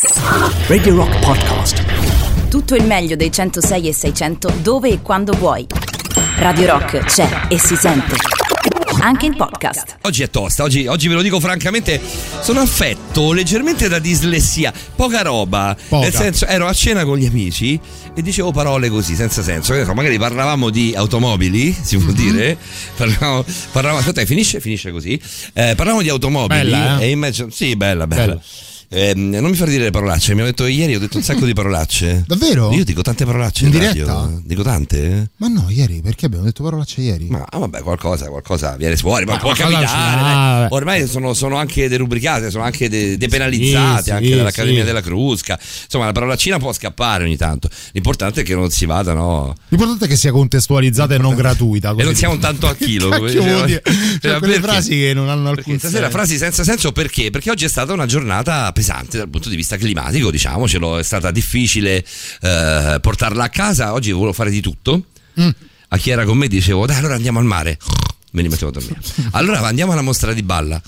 Radio Rock Podcast. Tutto il meglio dei 106 e 600 dove e quando vuoi. Radio Rock c'è e si sente. Anche in podcast. Oggi è tosta, oggi, oggi ve lo dico francamente, sono affetto leggermente da dislessia, poca roba. Poca. Nel senso, ero a cena con gli amici e dicevo parole così, senza senso. Che ne so, magari parlavamo di automobili, si può dire. Parlavamo, parlavamo, aspetta, finisce, finisce così. Eh, parlavamo di automobili Bella, eh? e in mezzo. Sì, bella, bella. Bella. Ehm, non mi far dire le parolacce, mi hanno detto ieri ho detto un sacco di parolacce. Davvero? Io dico tante parolacce In in, diretta? Dico tante? Ma no, ieri, perché abbiamo detto parolacce ieri? Ma ah, vabbè, qualcosa, qualcosa viene fuori, ma, Ma può capitare. ah. Ormai sono, sono anche derubricate, sono anche de- depenalizzate Sì, anche sì, dall'Accademia sì. della Crusca. Insomma, la parolacina può scappare ogni tanto. L'importante è che non si vada, no? L'importante è che sia contestualizzata e non gratuita. E così. non siamo tanto a chilo. come? Cioè, Cioè, quelle perché? frasi che non hanno Perché alcun stasera senso. frasi senza senso perché? Perché oggi è stata una giornata pesante dal punto di vista climatico, diciamocelo, è stata difficile eh, portarla a casa. Oggi volevo fare di tutto. Mm. A chi era con me dicevo, dai, allora andiamo al mare. Me li mettevo a dormire. Allora andiamo alla mostra di balla.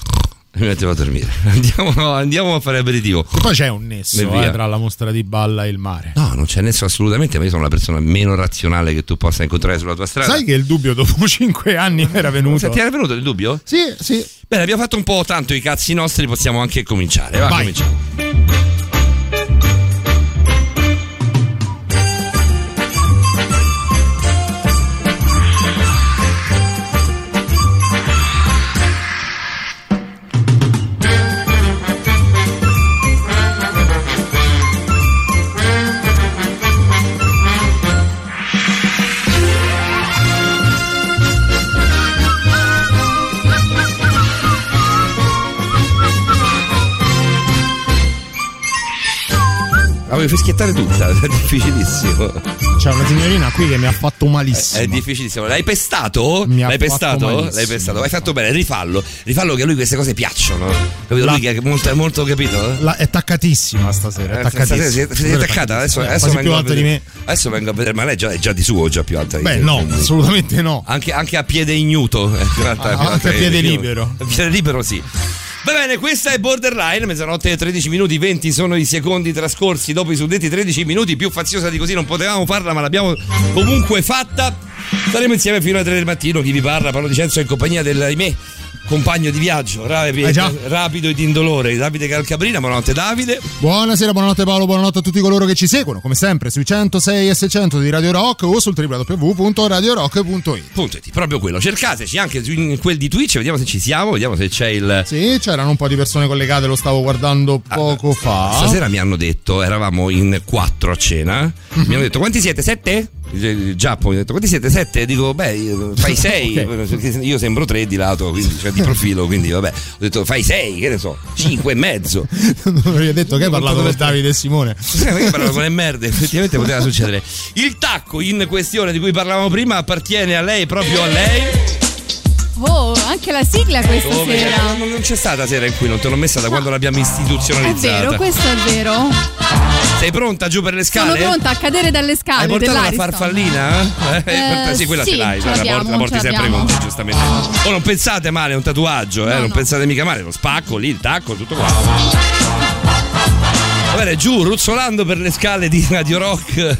Mi mettevo a dormire. Andiamo, andiamo a fare aperitivo. Poi c'è un nesso eh, tra la mostra di balla e il mare. No, non c'è nesso assolutamente, ma io sono la persona meno razionale che tu possa incontrare sulla tua strada. Sai che il dubbio dopo cinque anni era venuto? Se ti era venuto il dubbio? Sì, sì. Bene, abbiamo fatto un po' tanto i cazzi nostri, possiamo anche cominciare. Va, Vai. cominciamo. Voglio fischiettare tutta, è difficilissimo. C'è una signorina qui che mi ha fatto malissimo. È difficilissimo. L'hai pestato? Mi ha L'hai pestato? L'hai pestato. Hai fatto bene, rifallo. Rifallo che a lui queste cose piacciono. Capito? La- Lui che è molto, è molto capito? La- è attaccatissima stasera. È Eh, attaccatissima. stasera Sei, sei attaccata? Adesso, Eh, adesso vengo più alta di me. Adesso vengo a vedere, ma lei già, è già di suo, già più alta di Beh, te, no, quindi- assolutamente no. Anche, anche a piede ignuto. è Ah, anche a piede libero. A piede libero, sì. Va bene, questa è Borderline, mezzanotte e 13 minuti, 20 sono i secondi trascorsi dopo i suddetti 13 minuti, più faziosa di così non potevamo farla, ma l'abbiamo comunque fatta. Staremo insieme fino alle 3 del mattino, chi vi parla, Paolo Di Censo in compagnia del, ahimè, compagno di viaggio, rapi- Eh rapido ed indolore, Davide Calcabrina, buonanotte Davide. Buonasera, buonanotte Paolo, buonanotte a tutti coloro che ci seguono, come sempre sui 106 e 600 di Radio Rock o sul www.radiorock.it. Proprio quello. Cercateci anche su- in quel di Twitch, vediamo se ci siamo, vediamo se c'è il... Sì, c'erano un po' di persone collegate, lo stavo guardando poco fa. Stasera mi hanno detto, eravamo in quattro a cena, Mhm. mi hanno detto quanti siete? Sette? Il il Giappo mi ha detto quanti siete? Sette? Dico beh fai sei, perché io sembro tre di lato, quindi, cioè di profilo, quindi vabbè, ho detto fai sei, che ne so, cinque e mezzo. non vi ho detto che hai parlato con Davide e Simone. Sì, parlavo con le merde, effettivamente poteva succedere. Il tacco in questione di cui parlavamo prima appartiene a lei, proprio a lei. Oh, anche la sigla questa Dove- sera. Non, non c'è stata sera in cui non te l'ho messa da quando l'abbiamo È istituzionalizzata. vero, questo è vero. Sei pronta giù per le Sono scale? pronta a cadere dalle Hai scale portato la farfallina? Eh, Eh, sì, quella sì, ce l'hai, ce la, l'abbiamo, porti, la porti sempre con te, giustamente. Oh, non pensate male, è un tatuaggio, eh, No, non no. pensate mica male, lo spacco lì, il tacco, tutto qua. Bene, giù, ruzzolando per le scale di Radio Rock.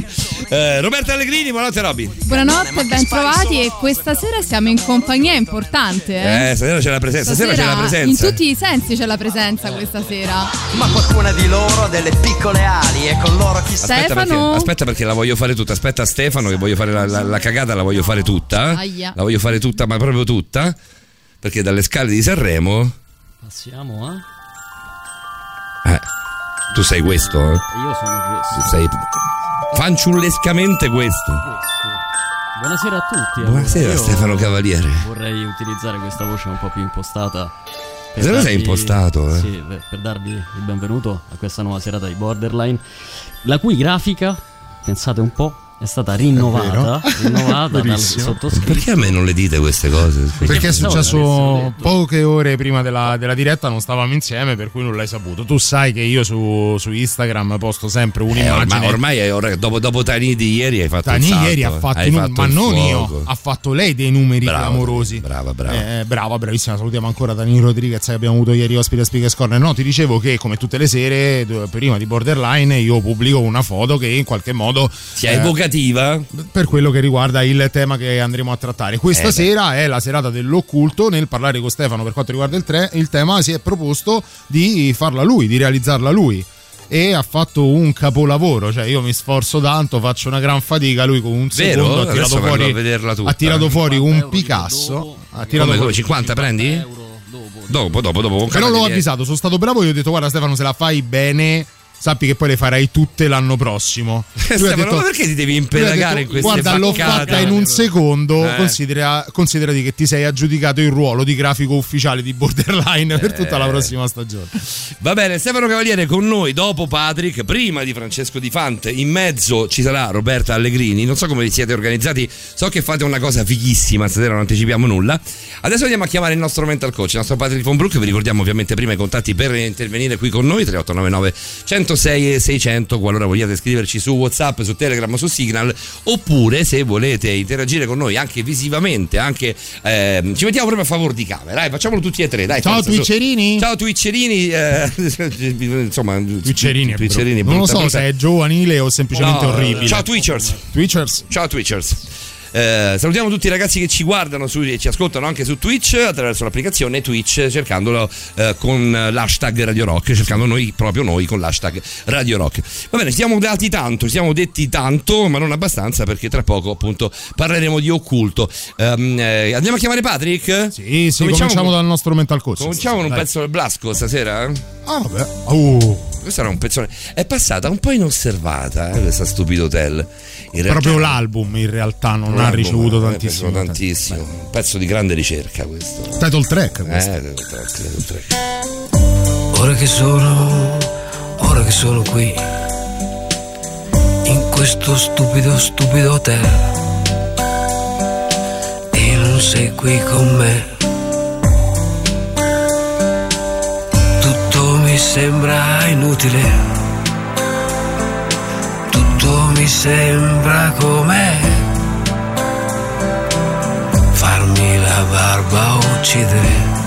Eh, Roberto Allegrini, buonanotte Robby. Buonanotte, ben trovati e questa sera siamo in compagnia importante. Eh? Eh, stasera c'è la presenza, stasera c'è la in presenza. tutti i sensi c'è la presenza questa sera. Ma qualcuna di loro ha delle piccole ali e con loro chi Aspetta perché, Stefano? aspetta perché la voglio fare tutta. Aspetta Stefano che voglio fare la, la- la cagata, la voglio fare tutta. Aia. La voglio fare tutta, ma proprio tutta. Perché dalle scale di Sanremo. Passiamo, eh? Eh, tu sei questo, eh? Io sono questo. Tu sei fanciullescamente questo. Buonasera a tutti. allora. Buonasera Io Stefano Cavaliere. Vorrei utilizzare questa voce un po' più impostata. Se no sei darvi- impostato, eh. Sì, per, per darvi il benvenuto a questa nuova serata di Borderline, la cui grafica, pensate un po', è stata rinnovata, rinnovata dal sottoscritto. Perché a me non le dite queste cose? Perché è pensavo successo poche ore prima della, della diretta, non stavamo insieme, per cui non l'hai saputo. Tu sai che io su, su Instagram posto sempre Eh, un'immagine. ormai, ormai è ora- dopo, dopo Tani di ieri hai fatto Tani il salto, ieri ha fatto, hai i numeri, fatto ma non io, fuoco. ha fatto lei dei numeri Brava, clamorosi. brava, brava. Eh, brava, bravissima. Salutiamo ancora Dani Rodriguez che abbiamo avuto ieri ospite a Speakers Corner. No, ti dicevo che come tutte le sere, prima di Borderline, io pubblico una foto che in qualche modo Sia eh, evocativa? per quello che riguarda il tema che andremo a trattare. Questa Eh, sera è la serata dell'occulto. Nel parlare con Stefano per quanto riguarda il, tre- il tema, si è proposto di farla lui, di realizzarla lui. E ha fatto un capolavoro, cioè io mi sforzo tanto, faccio una gran fatica. Lui con un Vero? secondo ha tirato fuori, ha tirato fuori 50 un Picasso. dopo. Ha tirato Come, fuori- 50 prendi? euro dopo. Dopo, dopo, dopo. Però l'ho avvisato, sono stato bravo. Io ho detto: Guarda, Stefano, se la fai bene, sappi che poi le farai tutte l'anno prossimo. Stefano, detto- ma perché ti devi detto, in queste Guarda, l'ho fatta in un secondo. Eh. Considera, considerati che ti sei aggiudicato il ruolo di grafico ufficiale di Borderline per tutta Eh. la prossima stagione. Va bene, Stefano Cavaliere con noi dopo Patrick, prima di Francesco Di Fante, in mezzo ci sarà Roberta Allegrini. Non so come vi siete organizzati, so che fate una cosa fighissima, stasera non anticipiamo nulla. Adesso andiamo a chiamare il nostro mental coach, il nostro Patrick von Brook. Vi ricordiamo ovviamente prima i contatti per intervenire qui con noi: 3899 106 e 600. Qualora vogliate scriverci su WhatsApp, su Telegram, su Signal, oppure se volete interagire con noi anche visivamente, anche ehm, ci mettiamo proprio a favore di camera. Dai, facciamolo tutti e tre. Dai, Ciao, forza, su. Twitcherini. Ciao Twitcherini, eh, insomma, Twitcherini, Twitcherini, non lo so brutta. se è giovanile o semplicemente No, orribile. Ciao Twitchers. Twitchers. Ciao Twitchers. Eh, salutiamo tutti i ragazzi che ci guardano su- e ci ascoltano anche su Twitch attraverso l'applicazione Twitch cercandolo eh, con l'hashtag Radio Rock, cercando noi proprio noi con l'hashtag Radio Rock. Va bene, siamo dati tanto, siamo detti tanto, ma non abbastanza perché tra poco appunto parleremo di occulto. Ehm, eh, andiamo a chiamare Patrick? Sì, sì, Cominciamo cominciamo con- dal nostro mental coach. Cominciamo con un Dai. pezzo del Blasco stasera? eh? Ah, vabbè. Uh, Questo era un pezzone. È passata un po' inosservata eh, questa stupido hotel. In realtà- proprio l'album in realtà non ha L'album, ricevuto tantissimo. tantissimo. Un pezzo di grande ricerca questo. Title track questo. Eh, title track. Ora che sono, ora che sono qui, in questo stupido, stupido hotel, e non sei qui con me. Tutto mi sembra inutile, tutto mi sembra com'è. Farmi la barba uccidere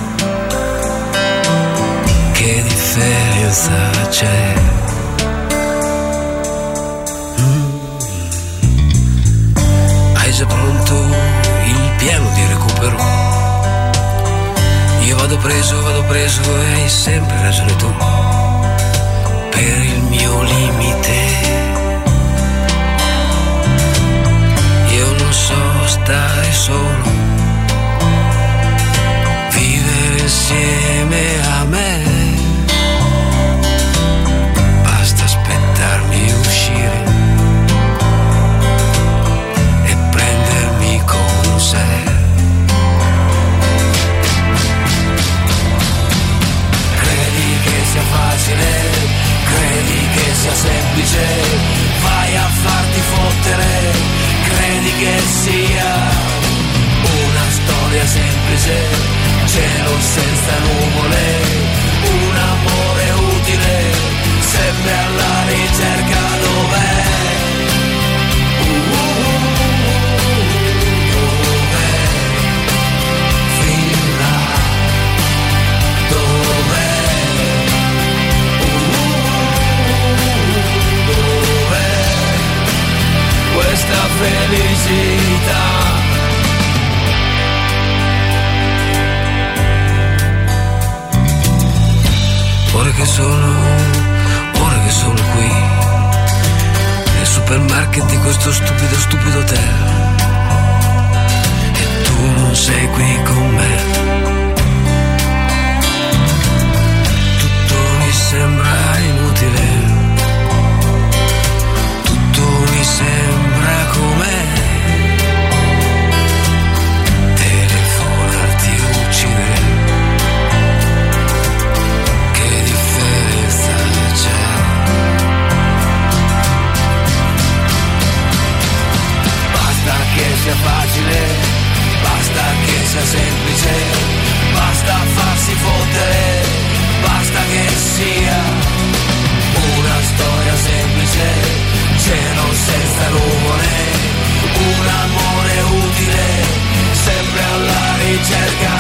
che differenza c'è? Mm. Hai già pronto il piano di recupero? Io vado preso, vado preso e hai sempre ragione tu. Per il mio limite. Stare solo vivere insieme a me. Storia semplice, cielo senza nuvole, un amore utile, sempre alla ricerca dov'è? Questa felicità? Ora che sono, ora che sono qui, nel supermarket di questo stupido, stupido hotel. E tu non sei qui con me. Angelica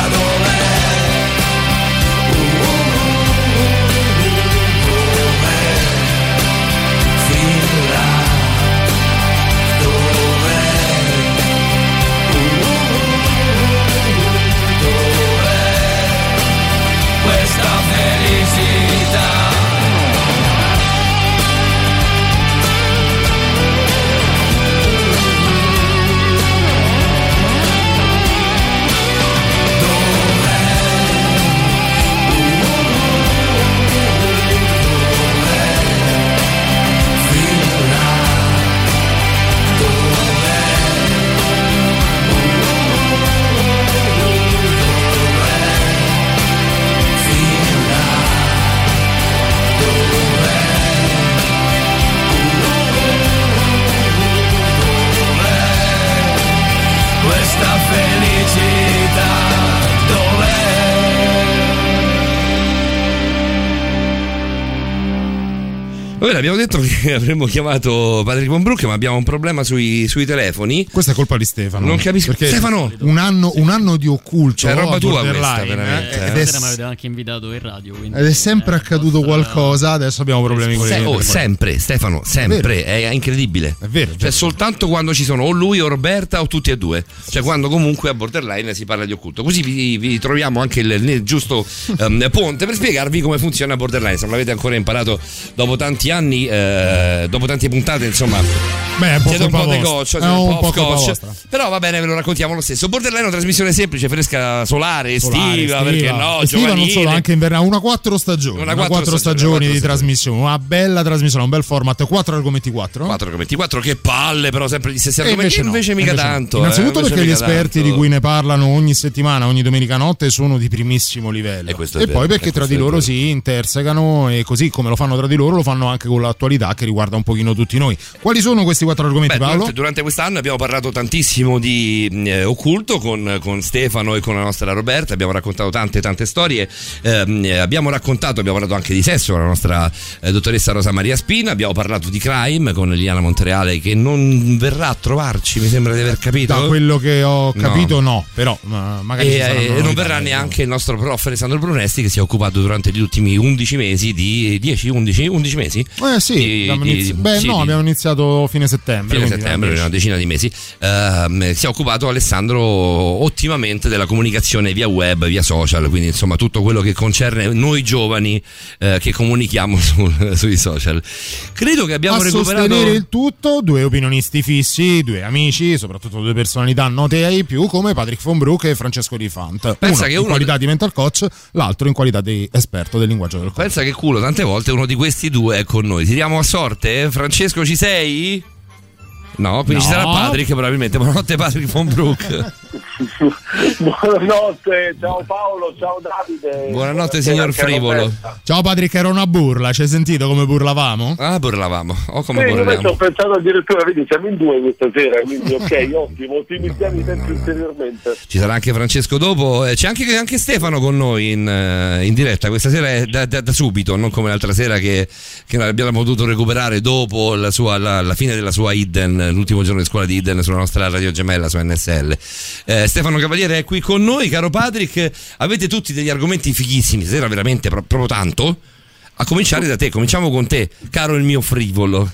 Vabbè, abbiamo detto che avremmo chiamato Patrick Von Brook, ma abbiamo un problema sui, sui telefoni. Questa è colpa di Stefano. Non capisco. Perché Stefano! Un anno, un anno di occulto. Cioè, roba a tua questa, veramente, eh, eh. Ed è, Stasera mi avete anche invitato in radio. quindi, ed è sempre eh, accaduto posso- qualcosa. Adesso abbiamo problemi con Se- le oh, telefoni. sempre, Stefano, sempre, è, incredibile. È vero, Cioè, certo. soltanto quando ci sono o lui o Roberta o tutti e due. Cioè, quando comunque a borderline si parla di occulto. Così vi, vi troviamo anche il, il giusto ehm, ponte per spiegarvi come funziona borderline. Se non l'avete ancora imparato dopo tanti anni, eh, dopo tante puntate, insomma. Beh, un po' Siete un po' È siete un po' vostra. Però va bene, ve lo raccontiamo lo stesso. Borderline è una trasmissione semplice, fresca, solare, estiva, Solare, estiva. perché no? Estiva non solo, anche invernale. Una quattro stagioni. Una quattro quattro stagioni, stagioni, una di quattro trasmissione. Una bella trasmissione, un bel format. Quattro argomenti quattro. 4 argomenti 4 che palle però sempre gli stessi E argomenti invece, no, mica invece no. tanto Innanzitutto eh, invece perché gli esperti tanto. di cui ne parlano ogni settimana, ogni domenica notte sono di primissimo livello. E E vero, poi perché tra di loro si intersecano e così come lo fanno tra di loro lo fanno anche con l'attualità che riguarda un pochino tutti noi. Quali sono questi quattro argomenti Beh, Paolo? durante, quest'anno abbiamo parlato tantissimo di eh, occulto con, con Stefano e con la nostra Roberta, abbiamo raccontato tante tante storie, Ehm, eh, abbiamo raccontato, abbiamo parlato anche di sesso con la nostra eh, dottoressa Rosa Maria Spina, abbiamo parlato di crime con Liliana Montereale che non verrà a trovarci, mi sembra di aver capito. Da quello che ho No. capito no, però ma- magari E, eh, non verrà ecco. neanche il nostro prof Alessandro Brunesti che si è occupato durante gli ultimi 11 mesi di 10, 11, 11 mesi? Eh sì, Di- abbiamo di- inizi- beh sì, no, di- abbiamo iniziato fine settembre. fine settembre, una decina di mesi, ehm, si è occupato Alessandro ottimamente della comunicazione via web, via social, quindi insomma tutto quello che concerne noi giovani eh, che comunichiamo sul- sui social. Credo che abbiamo a recuperato... sostenere il tutto due opinionisti fissi, due amici, soprattutto due personalità note ai più come Patrick Von Broek e Francesco Di Fant. Pensa uno che in uno- qualità di mental coach, l'altro in qualità di esperto del linguaggio del corpo. Pensa che culo, tante volte uno di questi due è con noi. Tiriamo a sorte? Francesco ci sei? No, quindi ci No. sarà Patrick probabilmente. Buonanotte Patrick von Brook. Buonanotte, ciao Paolo, ciao Davide. Buonanotte, signor Frivolo. Ciao Patrick, era una burla, ci hai sentito come burlavamo? Ah, burlavamo. Oh, come Sì, invece burliamo. ho pensato addirittura, vedi, siamo in due questa sera, quindi ok, ottimo, ottimizziamo i tempi ulteriormente. Ci sarà anche Francesco dopo. eh, C'è anche, anche Stefano con noi in, eh, in diretta. Questa sera è da, da- da subito, non come l'altra sera che, che abbiamo potuto recuperare dopo la, sua- la- la fine della sua L'ultimo giorno di scuola di Iden sulla nostra radio gemella su NSL. Eh, Stefano Cavaliere è qui con noi, caro Patrick. Avete tutti degli argomenti fighissimi, stasera veramente pro- proprio tanto. A cominciare da te, cominciamo con te, caro il mio frivolo.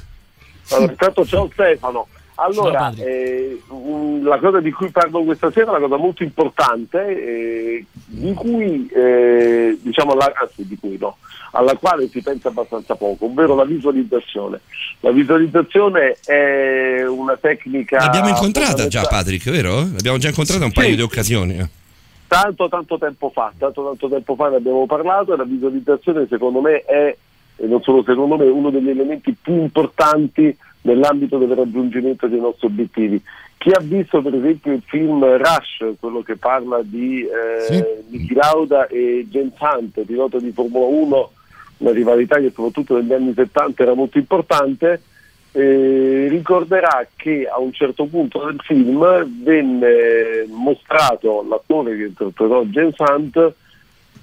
Allora, intanto ciao Stefano. Allora, eh, la cosa di cui parlo questa sera è una cosa molto importante, eh, di cui, eh, diciamo, la- anzi di cui no, alla quale si pensa abbastanza poco, ovvero la visualizzazione. La visualizzazione è una tecnica... L'abbiamo incontrata già. Patrick, vero? L'abbiamo già incontrata un Sì. paio di occasioni. eh. tanto tanto tempo fa, tanto tanto tempo fa ne abbiamo parlato e la visualizzazione secondo me è, e non solo secondo me, uno degli elementi più importanti nell'ambito del raggiungimento dei nostri obiettivi. Chi ha visto per esempio il film Rush, quello che parla di eh, Sì. Niki Lauda e James Hunt, pilota di Formula 1, una rivalità che soprattutto negli anni 70 era molto importante, eh, ricorderà che a un certo punto del film venne mostrato l'attore che interpretò James Hunt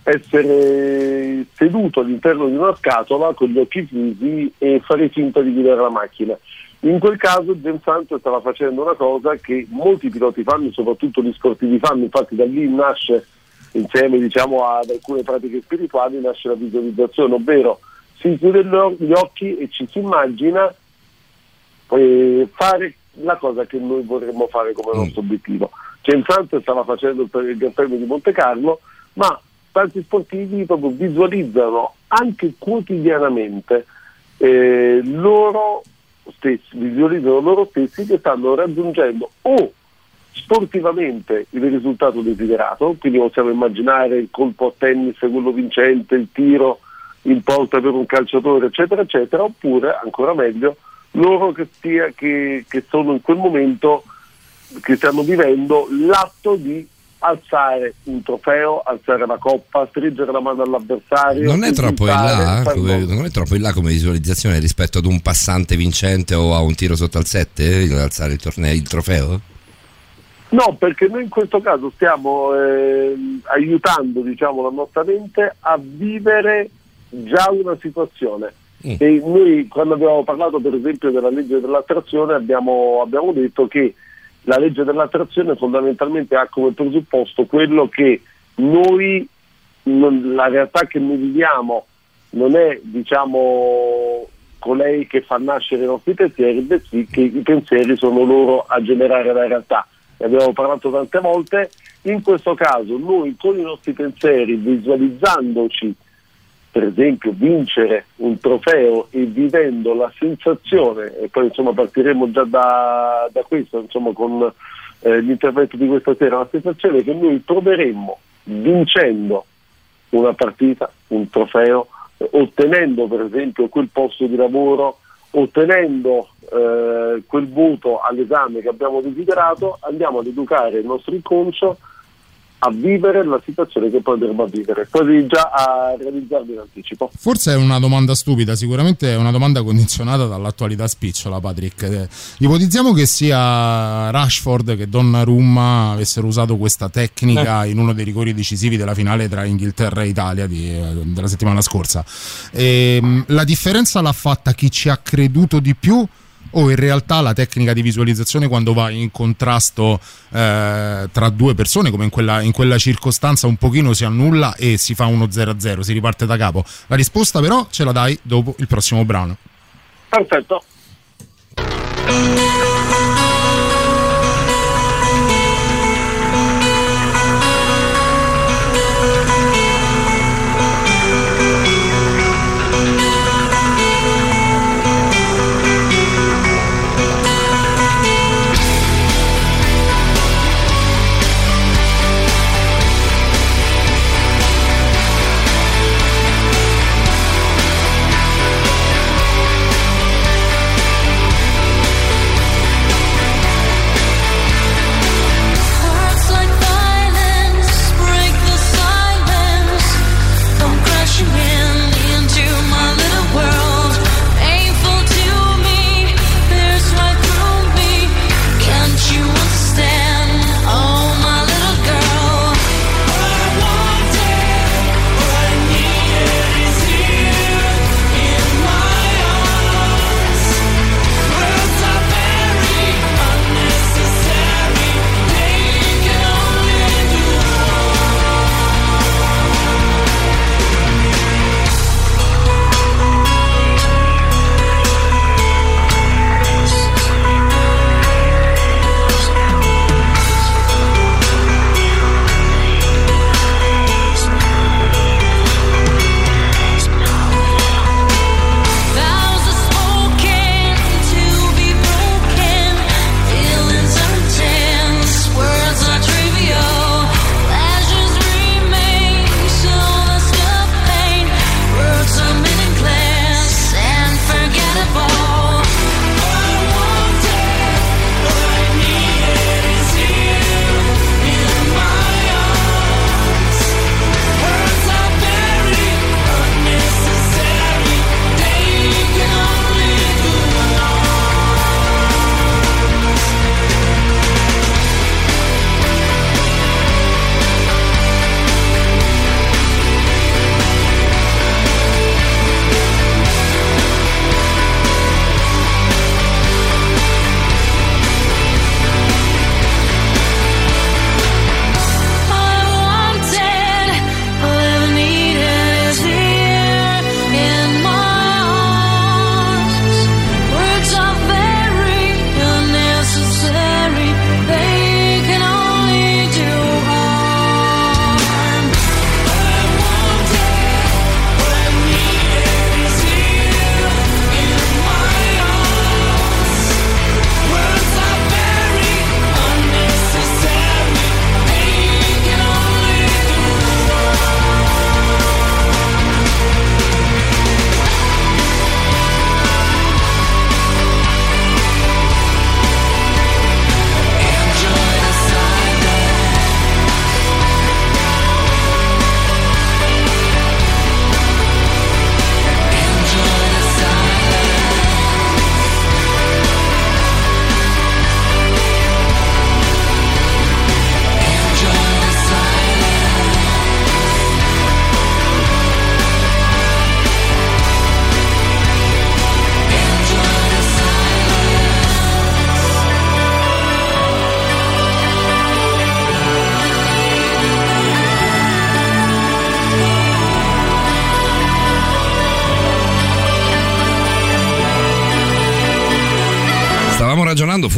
essere seduto all'interno di una scatola con gli occhi chiusi e fare finta di guidare la macchina. In quel caso James Hunt stava facendo una cosa che molti piloti fanno, soprattutto gli sportivi fanno, infatti da lì nasce insieme diciamo, ad alcune pratiche spirituali nasce la visualizzazione, ovvero si chiude gli occhi e ci si immagina eh, fare la cosa che noi vorremmo fare come Mm. nostro obiettivo. James Hunt stava facendo il Gran Premio di Monte Carlo, ma tanti sportivi proprio visualizzano anche quotidianamente eh, loro stessi, visualizzano loro stessi che stanno raggiungendo o sportivamente il risultato desiderato, quindi possiamo immaginare il colpo a tennis, quello vincente, il tiro in porta per un calciatore, eccetera, eccetera, oppure, ancora meglio, loro che, stia- che- che sono in quel momento, che stanno vivendo l'atto di alzare un trofeo, alzare la coppa, stringere la mano all'avversario. Non è troppo in là, come, non è troppo in là come visualizzazione rispetto ad un passante vincente o a un tiro sotto al 7, alzare il, torneo, il trofeo? No, perché noi in questo caso stiamo ehm, aiutando diciamo, la nostra mente a vivere già una situazione. E noi quando abbiamo parlato per esempio della legge dell'attrazione abbiamo, abbiamo detto che la legge dell'attrazione fondamentalmente ha come presupposto quello che noi, non- la realtà che noi viviamo non è diciamo colei che fa nascere i nostri pensieri, bensì che i pensieri sono loro a generare la realtà. Ne abbiamo parlato tante volte, in questo caso noi con i nostri pensieri, visualizzandoci per esempio vincere un trofeo e vivendo la sensazione, e poi insomma partiremo già da, da questo, insomma con eh, l'intervento di questa sera, la sensazione che noi proveremmo vincendo una partita, un trofeo, eh, ottenendo per esempio quel posto di lavoro, ottenendo eh, quel voto all'esame che abbiamo desiderato, andiamo ad educare il nostro inconscio a vivere la situazione che poi andremo a vivere, quasi già a realizzarlo in anticipo. Forse è una domanda stupida, sicuramente è una domanda condizionata dall'attualità spicciola, Patrick. Eh, ipotizziamo che sia Rashford che Donnarumma avessero usato questa tecnica in uno dei rigori decisivi della finale tra Inghilterra e Italia di- eh, della settimana scorsa. Ehm, la differenza l'ha fatta chi ci ha creduto di più o in realtà la tecnica di visualizzazione quando va in contrasto eh, tra due persone come in quella, in quella circostanza un pochino si annulla e si fa uno 0-0, si riparte da capo. La risposta però ce la dai dopo il prossimo brano. Perfetto.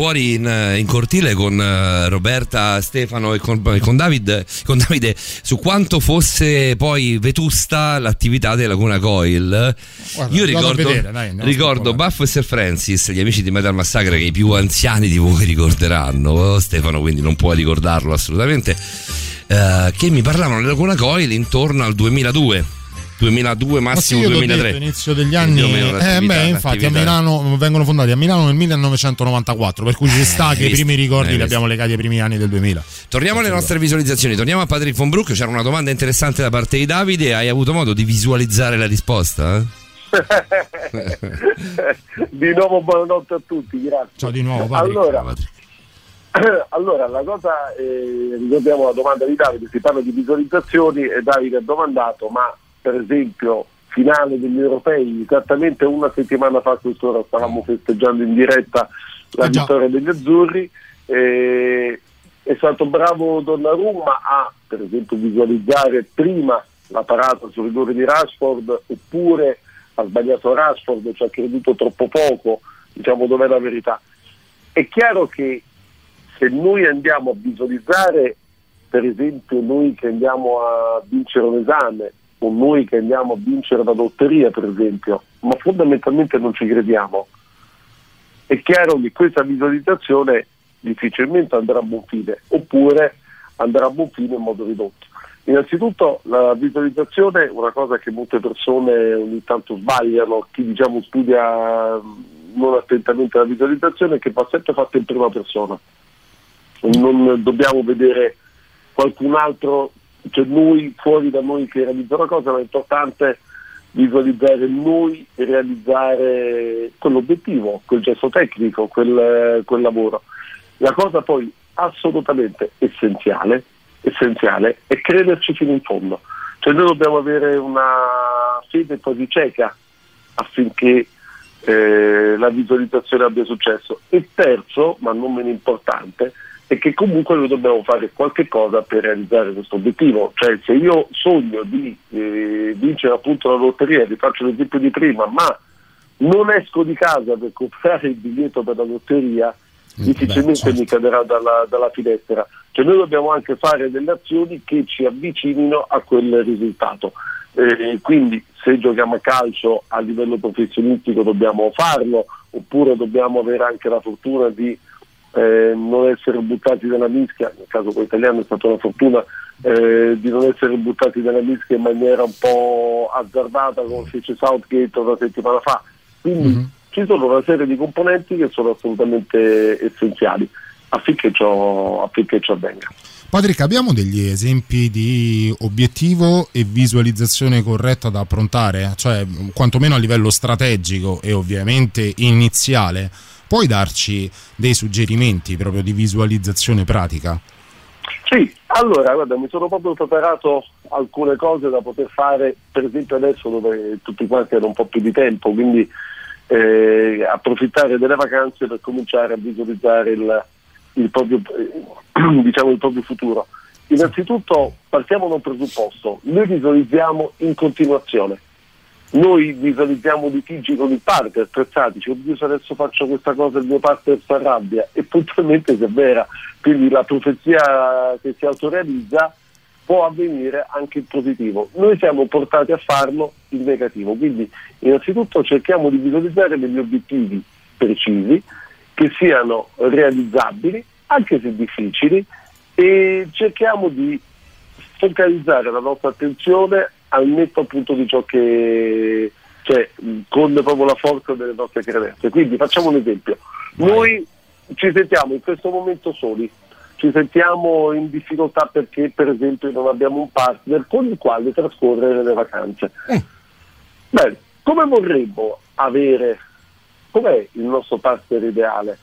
Fuori in, in cortile con eh, Roberta, Stefano e con, con David, con Davide su quanto fosse poi vetusta l'attività della Laguna Coil. Guarda, Io ricordo, vedere, dai, ricordo. Buff e Sir Francis, gli amici di Metal Massacre che i più anziani di voi ricorderanno, Oh, Stefano quindi non puoi ricordarlo assolutamente, eh, che mi parlavano della Laguna Coil intorno al 2002. 2002 Ma sì, massimo io t'ho 2003 detto, inizio degli anni eh, beh infatti a. Milano vengono fondati a Milano nel 1994 per cui ci sta che hai i primi ricordi hai li abbiamo legati ai primi anni del 2000 Torniamo alle nostre visualizzazioni, torniamo a Patrick von Brook, c'era una domanda interessante da parte di Davide, hai avuto modo di visualizzare la risposta? eh? di nuovo buonanotte a tutti, grazie. ciao di nuovo Patrick. Allora, Patrick. allora, la cosa, eh, ricordiamo la domanda di Davide, si parla di visualizzazioni e Davide ha domandato, ma per esempio finale degli europei, esattamente una settimana fa quest'ora stavamo festeggiando in diretta la Eh vittoria degli azzurri, eh, è stato bravo Donnarumma a per esempio visualizzare prima la parata sul rigore di Rashford oppure ha sbagliato Rashford, ci ha creduto troppo poco, diciamo dov'è la verità. È chiaro che se noi andiamo a visualizzare, per esempio noi che andiamo a vincere un esame o noi che andiamo a vincere la lotteria, per esempio, ma fondamentalmente non ci crediamo, è chiaro che questa visualizzazione difficilmente andrà a buon fine, oppure andrà a buon fine in modo ridotto. Innanzitutto la visualizzazione è una cosa che molte persone ogni tanto sbagliano, chi diciamo studia non attentamente la visualizzazione è che va sempre fatta in prima persona. Non dobbiamo vedere qualcun altro, cioè noi fuori da noi che realizza una cosa, ma è importante visualizzare noi e realizzare quell'obiettivo, quel gesto tecnico, quel, quel lavoro. La cosa poi assolutamente essenziale, essenziale è crederci fino in fondo. Cioè noi dobbiamo avere una fede quasi cieca affinché eh, la visualizzazione abbia successo. E terzo, ma non meno importante, è che comunque noi dobbiamo fare qualche cosa per realizzare questo obiettivo. Cioè se io sogno di eh, vincere appunto la lotteria, vi faccio l'esempio di prima, ma non esco di casa per comprare il biglietto per la lotteria, difficilmente certo. mi cadrà dalla, dalla finestra. Cioè noi dobbiamo anche fare delle azioni che ci avvicinino a quel risultato. Eh, quindi se giochiamo a calcio a livello professionistico dobbiamo farlo, oppure dobbiamo avere anche la fortuna di eh, non essere buttati nella mischia, nel caso poi italiano è stata una fortuna eh, di non essere buttati nella mischia in maniera un po' azzardata come fece Southgate una settimana fa. Quindi ci sono una serie di componenti che sono assolutamente essenziali affinché ciò, affinché ciò avvenga. Patrick, abbiamo degli esempi di obiettivo e visualizzazione corretta da approntare? Cioè, quantomeno a livello strategico e ovviamente iniziale, puoi darci dei suggerimenti proprio di visualizzazione pratica? Sì, allora guarda, mi sono proprio preparato alcune cose da poter fare, per esempio adesso dove tutti quanti hanno un po' più di tempo, quindi eh, approfittare delle vacanze per cominciare a visualizzare il, il proprio, eh, diciamo, il proprio futuro. Innanzitutto partiamo da un presupposto, noi visualizziamo in continuazione. Noi visualizziamo litigi con il partner, attrezzati, cioè, oddio se adesso faccio questa cosa il mio partner si arrabbia e puntualmente si avvera, quindi la profezia che si autorealizza può avvenire anche in positivo. Noi siamo portati a farlo in negativo, quindi innanzitutto cerchiamo di visualizzare degli obiettivi precisi che siano realizzabili, anche se difficili, e cerchiamo di focalizzare la nostra attenzione al netto appunto di ciò che cioè con proprio la forza delle nostre credenze. Quindi facciamo un esempio. Noi ci sentiamo in questo momento soli, ci sentiamo in difficoltà perché per esempio non abbiamo un partner con il quale trascorrere le vacanze. Bene, come vorremmo avere, com'è il nostro partner ideale?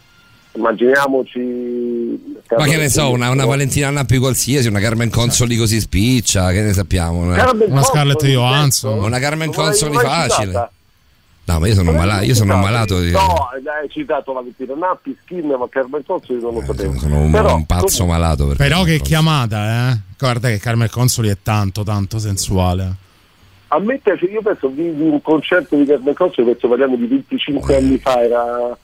Immaginiamoci... Ma che ne so, una, una Valentina Nappi qualsiasi, una Carmen Consoli così spiccia, che ne sappiamo? Una, Carmen Una Scarlett Johansson. una Carmen Consoli facile. citata? No, ma io sono, malato, io sono malato di... No, hai citato Valentina Nappi, Skin, ma Carmen Consoli non lo sapevo. Sono un, Però, un pazzo comunque, malato. per Però Carmen che chiamata, eh? Guarda che Carmel Consoli è tanto, tanto sensuale. A me piace, io penso di, di un concerto di Carmen Consoli, penso parliamo di 25 anni fa, era,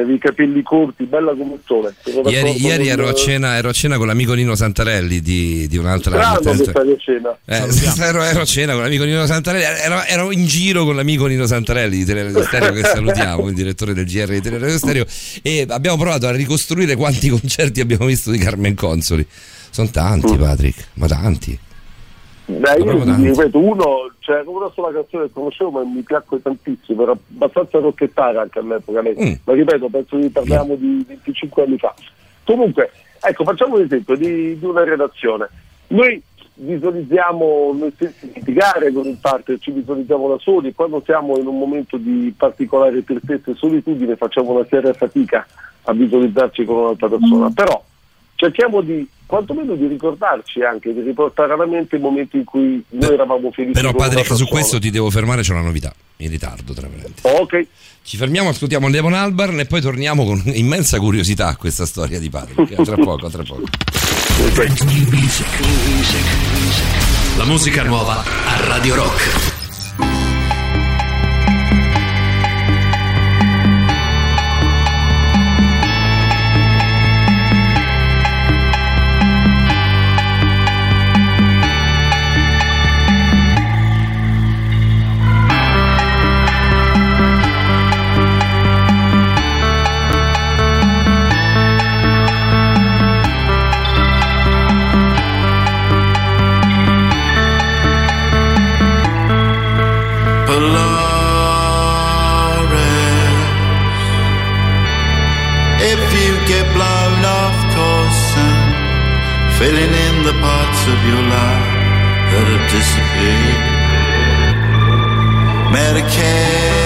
i capelli corti, bella come il sole. Ieri, ieri ero, a cena, ero a cena con l'amico Nino Santarelli di, di un'altra Strano che stai a cena. Eh, ero, ero a cena con l'amico Nino Santarelli, ero, ero in giro con l'amico Nino Santarelli di Teleradio Stereo che salutiamo, il direttore del GR di Teleradio Stereo e abbiamo provato a ricostruire quanti concerti abbiamo visto di Carmen Consoli. Sono tanti, Mm. Patrick, ma tanti. Beh, io ripeto, uno, c'era una sola canzone che conoscevo, ma mi piacque tantissimo, era abbastanza rocchettara anche all'epoca. Lei. Mm. Ma ripeto, penso che parliamo di 25 anni fa. Comunque, ecco, facciamo un esempio di, di una redazione. Noi visualizziamo noi stessi litigare con il partner, ci visualizziamo da soli, quando siamo in un momento di particolare tristezza e solitudine facciamo una seria fatica a visualizzarci con un'altra persona. Però cerchiamo di quantomeno di ricordarci anche, di riportare alla mente i momenti in cui noi eravamo felici. Però Patrick su questo ti devo fermare, c'è una novità, in ritardo tra parentesi. Ok. Ci fermiamo, ascoltiamo Devon Albarn e poi torniamo con immensa curiosità a questa storia di Patrick. Tra poco, tra poco. La musica nuova a Radio Rock. Filling in the parts of your life that have disappeared, medicating,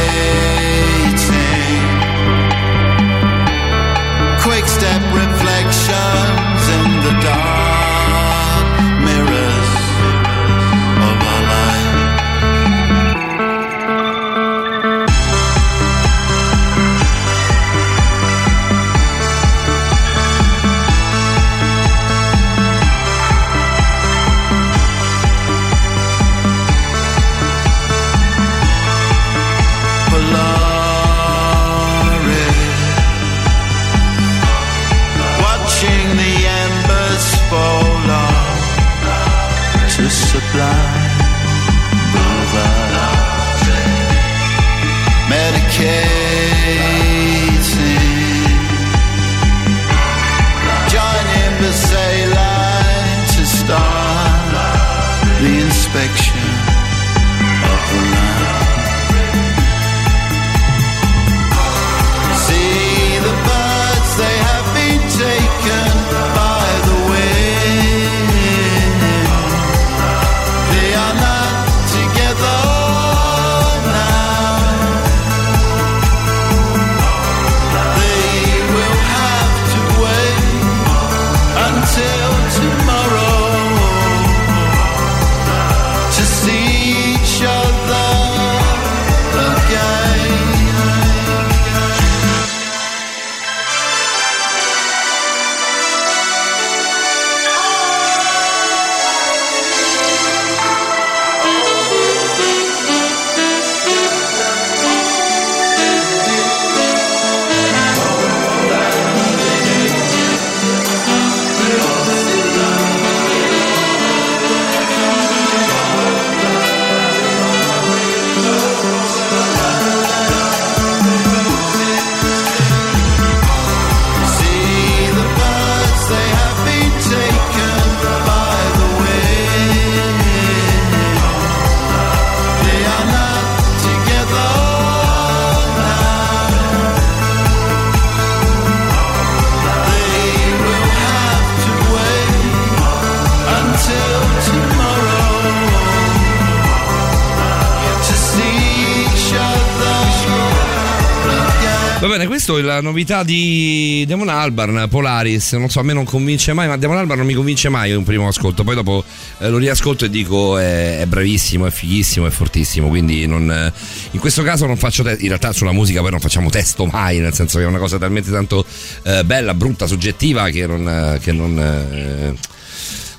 la novità di Demon Albarn, Polaris. Non so, a me non convince mai, ma Demon Albarn non mi convince mai un primo ascolto. Poi dopo eh, lo riascolto e dico è, è bravissimo, è fighissimo, è fortissimo. Quindi non, eh, in questo caso non faccio te- in realtà sulla musica poi non facciamo testo mai, nel senso che è una cosa talmente tanto eh, bella, brutta, soggettiva che non. eh, che non eh,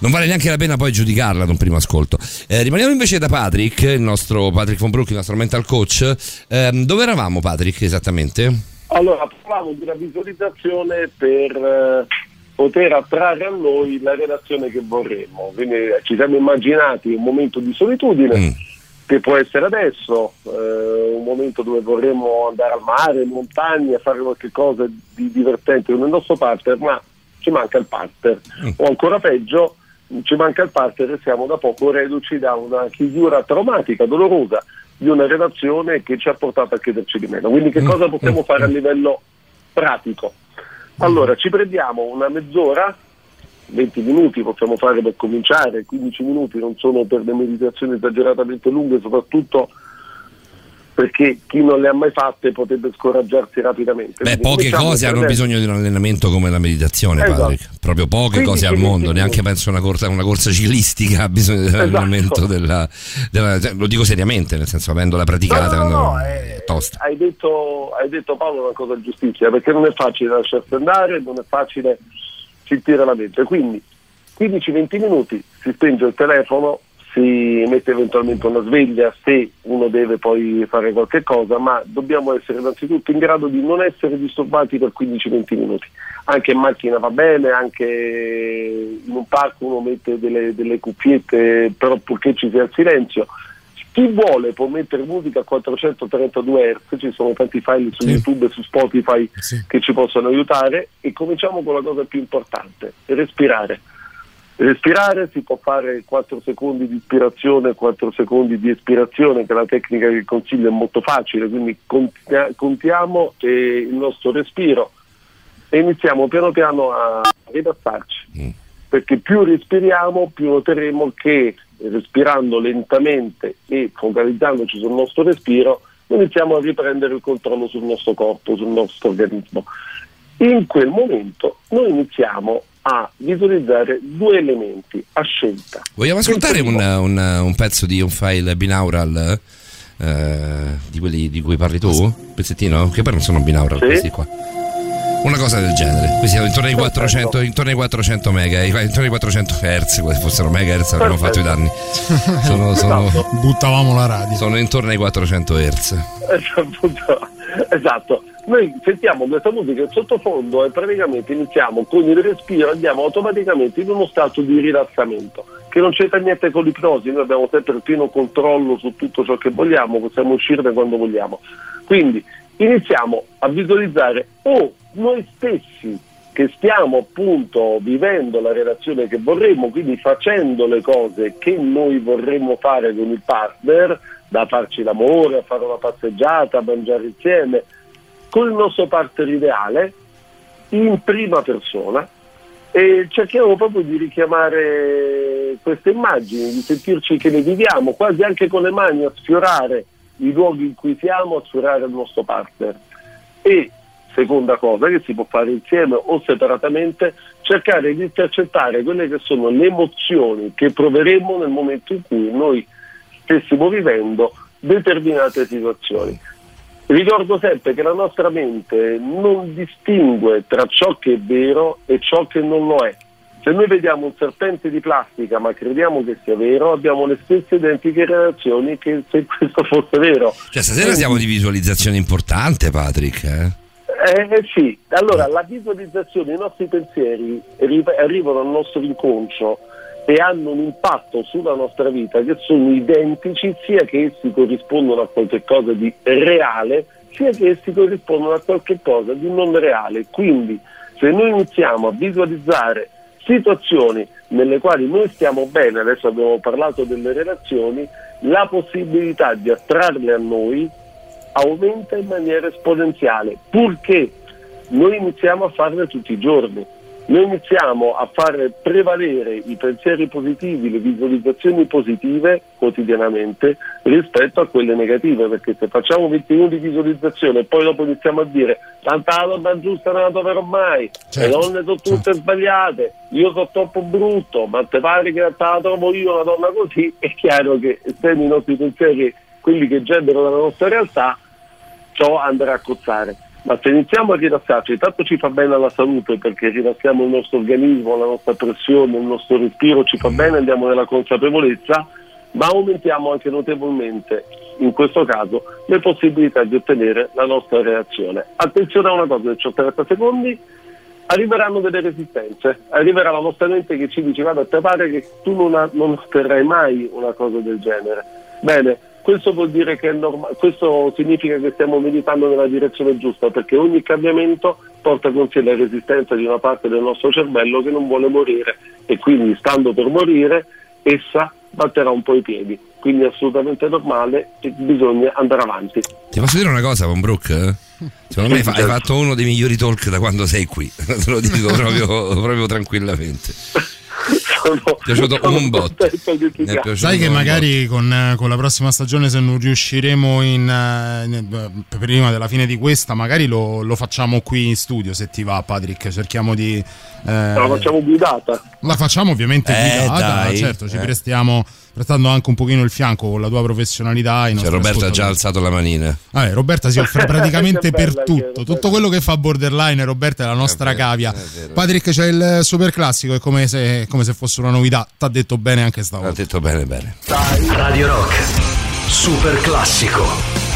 non vale neanche la pena poi giudicarla ad un primo ascolto. Eh, rimaniamo invece da Patrick, il nostro Patrick von Brook, il nostro mental coach. Ehm, dove eravamo, Patrick, esattamente? Allora, parlavamo di una visualizzazione per eh, poter attrarre a noi la relazione che vorremmo. Quindi eh, ci siamo immaginati un momento di solitudine, Mm. che può essere adesso, eh, un momento dove vorremmo andare al mare, in montagna, fare qualche cosa di divertente con il nostro partner, ma ci manca il partner. O ancora peggio, ci manca il partner e siamo da poco reduci da una chiusura traumatica, dolorosa di una relazione che ci ha portato a chiederci di meno. Quindi che cosa possiamo fare a livello pratico? Allora, ci prendiamo una mezz'ora, 20 minuti possiamo fare per cominciare, 15 minuti non sono per le meditazioni esageratamente lunghe, soprattutto perché chi non le ha mai fatte potrebbe scoraggiarsi rapidamente. Beh, Quindi poche cominciamo cose hanno bisogno di un allenamento come la meditazione, Esatto. Patrick. Proprio poche Quindi cose al mondo, sì, neanche sì. penso una corsa, una corsa cilistica ha bisogno dell'allenamento Esatto. della, della- cioè, Lo dico seriamente, nel senso, avendola praticata, No, no, no, quando- eh, è tosta. Hai detto, hai detto Paolo una cosa giustissima, perché non è facile lasciarsi andare, non è facile sentire la mente. Quindi 15-20 minuti si spenge il telefono, si mette eventualmente una sveglia se uno deve poi fare qualche cosa, ma dobbiamo essere innanzitutto in grado di non essere disturbati per 15-20 minuti. Anche in macchina va bene, anche in un parco uno mette delle, delle cuffiette, però purché ci sia il silenzio. Chi vuole può mettere musica a 432 Hz, ci sono tanti file su Sì. YouTube e su Spotify Sì. che ci possono aiutare e cominciamo con la cosa più importante, respirare. Respirare si può fare 4 secondi di ispirazione, 4 secondi di espirazione, che è la tecnica che consiglio è molto facile, quindi contia- contiamo eh, il nostro respiro e iniziamo piano piano a rilassarci, Mm. perché più respiriamo più noteremo che respirando lentamente e focalizzandoci sul nostro respiro iniziamo a riprendere il controllo sul nostro corpo, sul nostro organismo. In quel momento noi iniziamo a visualizzare due elementi a scelta. Vogliamo ascoltare Il un, primo- un- un pezzo di un file binaural eh, di quelli di cui parli tu? Un pezzettino? Che poi non sono binaural Sì. questi qua. Una cosa del genere. Questi sono intorno ai 400, intorno ai 400 mega, intorno ai 400 hertz, se fossero megahertz avremmo fatto i danni. Sono, sono, Esatto. Buttavamo la radio. sono intorno ai 400 hertz. Esatto. Esatto. Noi sentiamo questa musica in sottofondo e praticamente iniziamo con il respiro, andiamo automaticamente in uno stato di rilassamento, che non c'entra niente con l'ipnosi, noi abbiamo sempre il pieno controllo su tutto ciò che vogliamo, possiamo uscirne quando vogliamo. Quindi iniziamo a visualizzare o noi stessi che stiamo appunto vivendo la relazione che vorremmo, quindi facendo le cose che noi vorremmo fare con il partner, da farci l'amore, a fare una passeggiata, a mangiare insieme, con il nostro partner ideale in prima persona e cerchiamo proprio di richiamare queste immagini, di sentirci che le viviamo, quasi anche con le mani a sfiorare i luoghi in cui siamo, a sfiorare il nostro partner. E seconda cosa che si può fare insieme o separatamente, cercare di intercettare quelle che sono le emozioni che proveremo nel momento in cui noi stessimo vivendo determinate situazioni. Ricordo sempre che la nostra mente non distingue tra ciò che è vero e ciò che non lo è. Se noi vediamo un serpente di plastica ma crediamo che sia vero, abbiamo le stesse identiche reazioni che se questo fosse vero. Cioè, stasera siamo di visualizzazione importante, Patrick. eh? Eh, eh, sì, allora la visualizzazione, i nostri pensieri ri- arrivano al nostro inconscio e hanno un impatto sulla nostra vita che sono identici sia che essi corrispondono a qualcosa di reale sia che essi corrispondono a qualcosa di non reale. Quindi se noi iniziamo a visualizzare situazioni nelle quali noi stiamo bene, adesso abbiamo parlato delle relazioni, la possibilità di attrarle a noi aumenta in maniera esponenziale, purché noi iniziamo a farle tutti i giorni. Noi iniziamo a far prevalere i pensieri positivi, le visualizzazioni positive quotidianamente rispetto a quelle negative, perché se facciamo 20 minuti di visualizzazione e poi dopo iniziamo a dire tanta la donna giusta non la troverò mai, Certo, le donne sono tutte sbagliate, io sono troppo brutto, ma te pare che la trovo io una donna così, è chiaro che essendo i nostri pensieri quelli che generano la nostra realtà, ciò andrà a cozzare. Ma se iniziamo a rilassarci, tanto ci fa bene alla salute perché rilassiamo il nostro organismo, la nostra pressione, il nostro respiro, ci fa bene, andiamo nella consapevolezza, ma aumentiamo anche notevolmente in questo caso le possibilità di ottenere la nostra reazione. Attenzione a una cosa, nel 30 secondi arriveranno delle resistenze, arriverà la nostra mente che ci dice guarda te pare che tu non, non otterrai mai una cosa del genere. Bene, questo vuol dire che è norma- questo significa che stiamo meditando nella direzione giusta perché ogni cambiamento porta con sé la resistenza di una parte del nostro cervello che non vuole morire e quindi stando per morire essa batterà un po' i piedi. Quindi è assolutamente normale e bisogna andare avanti. Ti posso dire una cosa, Von Brook? Secondo me hai fatto uno dei migliori talk da quando sei qui, te lo dico proprio, proprio tranquillamente. Sono, piaciuto sono un botto. Sai che magari con, eh, con la prossima stagione, se non riusciremo in, eh, in- eh, prima della fine di questa, magari lo, lo facciamo qui in studio. Se ti va, Patrick, cerchiamo di. eh, La facciamo guidata. la facciamo ovviamente Eh, guidata, dai, certo, ci eh. prestiamo prestando anche un pochino il fianco con la tua professionalità. Cioè, Roberto ha già alzato la manina. Vabbè, Roberta si offre praticamente per bella tutto. Roberta. Tutto quello che fa borderline, Roberta è la nostra È vero, cavia. Patrick, c'è il super classico, è come se, come se fosse una novità. T'ha detto bene anche Ha stavolta. detto bene, bene. Radio Rock. Super classico.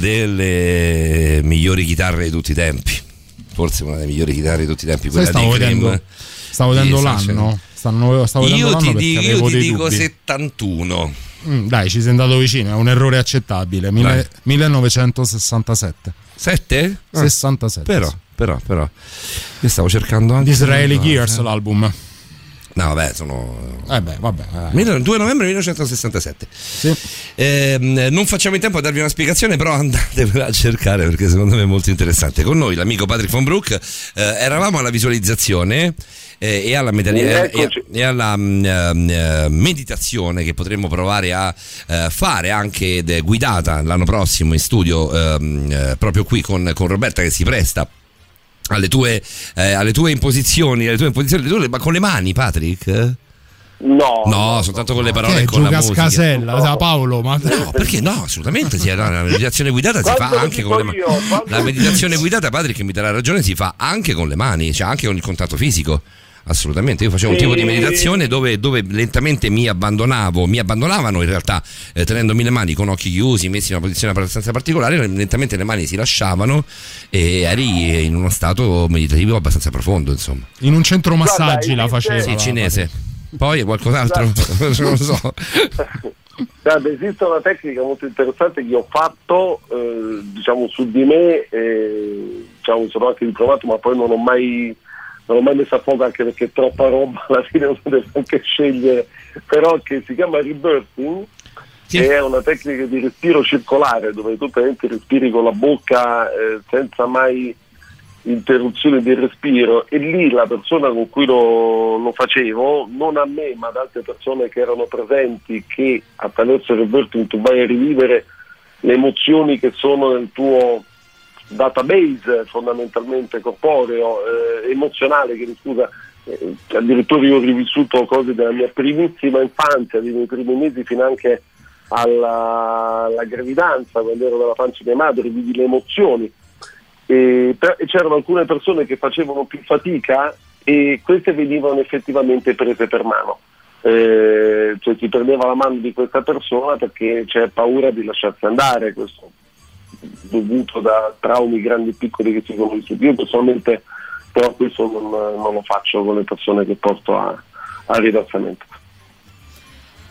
Delle migliori chitarre di tutti i tempi. Forse una delle migliori chitarre di tutti i tempi. Sai, Quella stavo di Cream. vedendo, stavo vedendo Sì, l'anno. Stavo vedendo Io ti, dico, io ti dico dubbi. 71. Mm, dai, ci sei andato vicino, è un errore accettabile. Mille- Dai. 1967. 7? 67. Però, però, però. Io stavo cercando anche. Disraeli no, Gears l'album. No, vabbè, sono. Eh beh, vabbè. eh. Mille- 2 novembre 1967. Ehm, non facciamo in tempo a darvi una spiegazione, però andatevela a cercare perché secondo me è molto interessante. Con noi l'amico Patrick von Broek, eh, eravamo alla visualizzazione eh, e alla, medaglia- e, e alla mm, eh, meditazione che potremmo provare a eh, fare anche ed è guidata l'anno prossimo in studio ehm, eh, proprio qui con, con Roberta che si presta alle tue, eh, alle tue imposizioni, alle tue imposizioni, le tue- ma con le mani, Patrick? No, No, soltanto con le parole Che e con la musica. scasella, sa Paolo, ma No, perché no? Assolutamente sì, no, la meditazione guidata si fa anche con le mani. La meditazione guidata, Patrick mi darà ragione, si fa anche con le mani, cioè anche con il contatto fisico. Assolutamente, io facevo un tipo di meditazione dove, dove lentamente mi abbandonavo, mi abbandonavano in realtà eh, tenendomi le mani con occhi chiusi, messi in una posizione abbastanza particolare, lentamente le mani si lasciavano e eri in uno stato meditativo abbastanza profondo, insomma. in un centro massaggi Guarda, la faceva. esiste- Sì, cinese. Poi qualcos'altro? non lo so. Guarda, esiste una tecnica molto interessante che ho fatto eh, diciamo su di me, eh, diciamo, sono anche ritrovato, ma poi non ho mai non l'ho mai messa a fuoco anche perché troppa roba, alla fine uno deve anche scegliere, però che si chiama rebirthing, che è una tecnica di respiro circolare dove tu praticamente respiri con la bocca eh, senza mai interruzione del respiro. E lì la persona con cui lo, lo facevo, non a me ma ad altre persone che erano presenti, che attraverso il rebirthing tu vai a rivivere le emozioni che sono nel tuo database fondamentalmente corporeo, eh, emozionale, che scusa, eh, addirittura io ho rivissuto cose della mia primissima infanzia, dei miei primi mesi fino anche alla, alla gravidanza, quando ero nella pancia di mia madre, vidi le emozioni. E, per- e c'erano alcune persone che facevano più fatica e queste venivano effettivamente prese per mano. Eh, cioè si prendeva la mano di questa persona perché c'è paura di lasciarsi andare, questo dovuto da traumi grandi e piccoli che si sono vissuti. Io personalmente però questo non, non lo faccio con le persone che porto a, a rilassamento.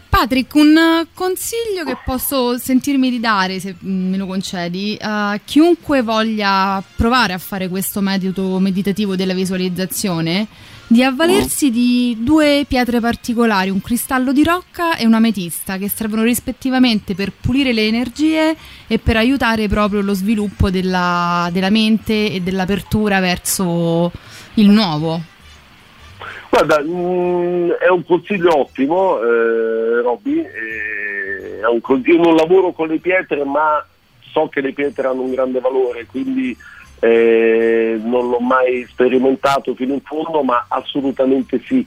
Patrick, un consiglio che posso sentirmi di dare, se me lo concedi, a chiunque voglia provare a fare questo metodo meditativo della visualizzazione, di avvalersi di due pietre particolari, un cristallo di rocca e un'ametista, che servono rispettivamente per pulire le energie e per aiutare proprio lo sviluppo della, della mente e dell'apertura verso il nuovo. Guarda, mm, è un consiglio ottimo, eh, Robby. eh, un io non lavoro con le pietre, ma so che le pietre hanno un grande valore, quindi eh, non l'ho mai sperimentato fino in fondo, ma assolutamente sì.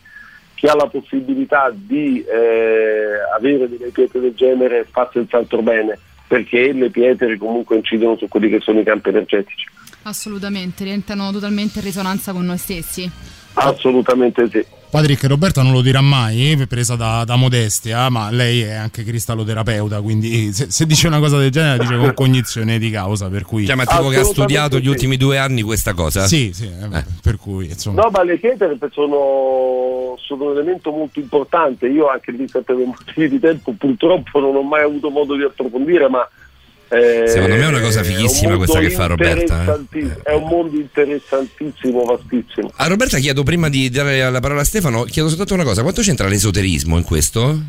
Chi ha la possibilità di eh, avere delle pietre del genere fa senz'altro bene, perché le pietre comunque incidono su quelli che sono i campi energetici. Assolutamente, rientrano totalmente in risonanza con noi stessi. Assolutamente sì. Patrick Roberta non lo dirà mai, presa da, da modestia, ma lei è anche cristalloterapeuta, quindi se, se dice una cosa del genere la dice con cognizione di causa, per cui... Cioè, ma tipo che ha studiato gli sì. ultimi due anni questa cosa? Sì, sì, eh, per cui insomma... No, ma le pietre sono, sono un elemento molto importante. Io anche lì per motivi di tempo purtroppo non ho mai avuto modo di approfondire, ma eh, Secondo me è una cosa fighissima questa che fa Roberta, eh. È un mondo interessantissimo, vastissimo. A Roberta chiedo prima di dare la parola a Stefano, chiedo soltanto una cosa, quanto c'entra l'esoterismo in questo?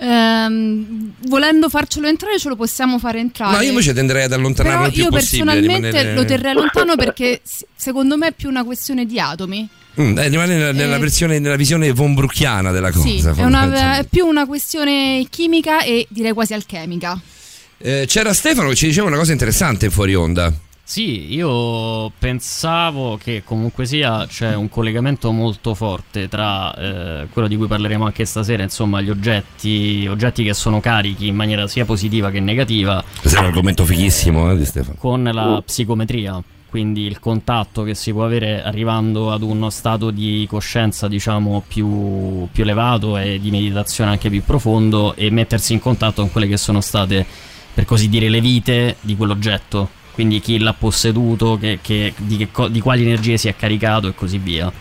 Ehm, volendo farcelo entrare, ce lo possiamo fare entrare. No, io invece tenderei ad allontanarlo Però il più io personalmente rimanere- lo terrei lontano perché secondo me è più una questione di atomi. Mm, eh, rimane nella, nella Eh, versione, nella visione von Brucchiana della cosa. Sì, è, una- è più una questione chimica e direi quasi alchemica. Eh, c'era Stefano che ci diceva una cosa interessante in fuori onda. Sì, io pensavo che comunque sia c'è un collegamento molto forte tra eh, quello di cui parleremo anche stasera, insomma, gli oggetti, oggetti che sono carichi in maniera sia positiva che negativa, Questo è un argomento fighissimo eh, di Stefano. con la psicometria. Quindi il contatto che si può avere arrivando ad uno stato di coscienza, diciamo, più, più elevato e di meditazione anche più profondo e mettersi in contatto con quelle che sono state per così dire, le vite di quell'oggetto. Quindi chi l'ha posseduto, che- che- di, che di quali energie si è caricato e così via.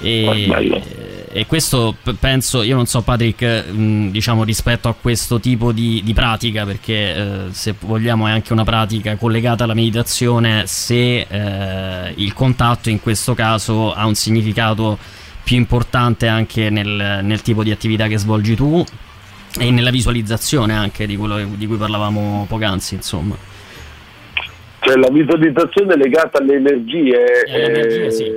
E, e questo penso, io non so Patrick, mh, diciamo rispetto a questo tipo di, di pratica, perché eh, se vogliamo è anche una pratica collegata alla meditazione, se eh, il contatto in questo caso ha un significato più importante anche nel, nel tipo di attività che svolgi tu e nella visualizzazione anche di quello di cui parlavamo poc'anzi, insomma. Cioè la visualizzazione è legata alle energie. alle energie, eh, sì.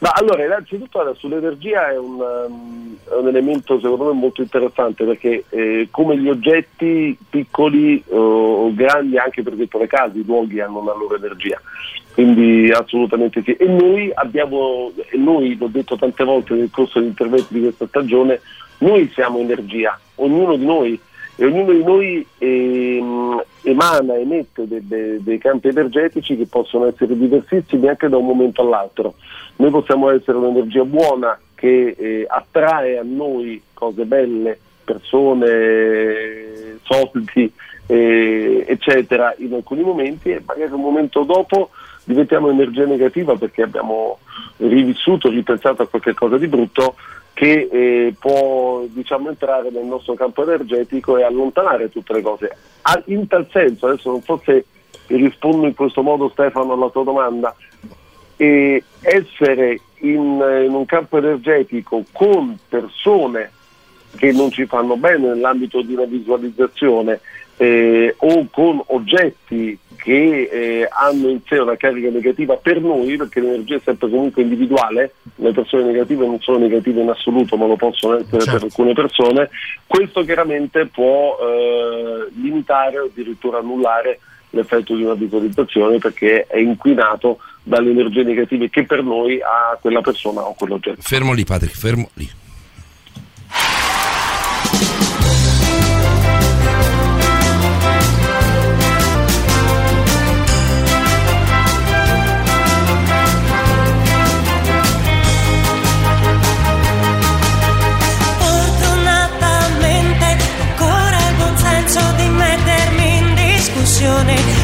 Ma allora, innanzitutto allora, sull'energia è un, um, è un elemento secondo me molto interessante perché eh, come gli oggetti piccoli o o grandi, anche per esempio le case, i luoghi hanno una loro energia. Quindi assolutamente sì. E noi abbiamo, e noi l'ho detto tante volte nel corso degli interventi di questa stagione, noi siamo energia, ognuno di noi e ognuno di noi ehm, emana, emette de- de- dei campi energetici che possono essere diversissimi anche da un momento all'altro. Noi possiamo essere un'energia buona che eh, attrae a noi cose belle, persone, soldi, eh, eccetera, in alcuni momenti e magari un momento dopo diventiamo energia negativa perché abbiamo rivissuto, ripensato a qualche cosa di brutto che eh, può diciamo, entrare nel nostro campo energetico e allontanare tutte le cose. Ah, In tal senso, adesso non so se rispondo in questo modo Stefano alla tua domanda, e essere in, in un campo energetico con persone che non ci fanno bene nell'ambito di una visualizzazione eh, o con oggetti che eh, hanno in sé una carica negativa per noi, perché l'energia è sempre comunque individuale, le persone negative non sono negative in assoluto, ma lo possono essere per alcune persone, questo chiaramente può eh, limitare o addirittura annullare l'effetto di una visualizzazione perché è inquinato dalle energie negative che per noi ha quella persona o quell'oggetto. Fermo lì, Patrick, fermo lì. passione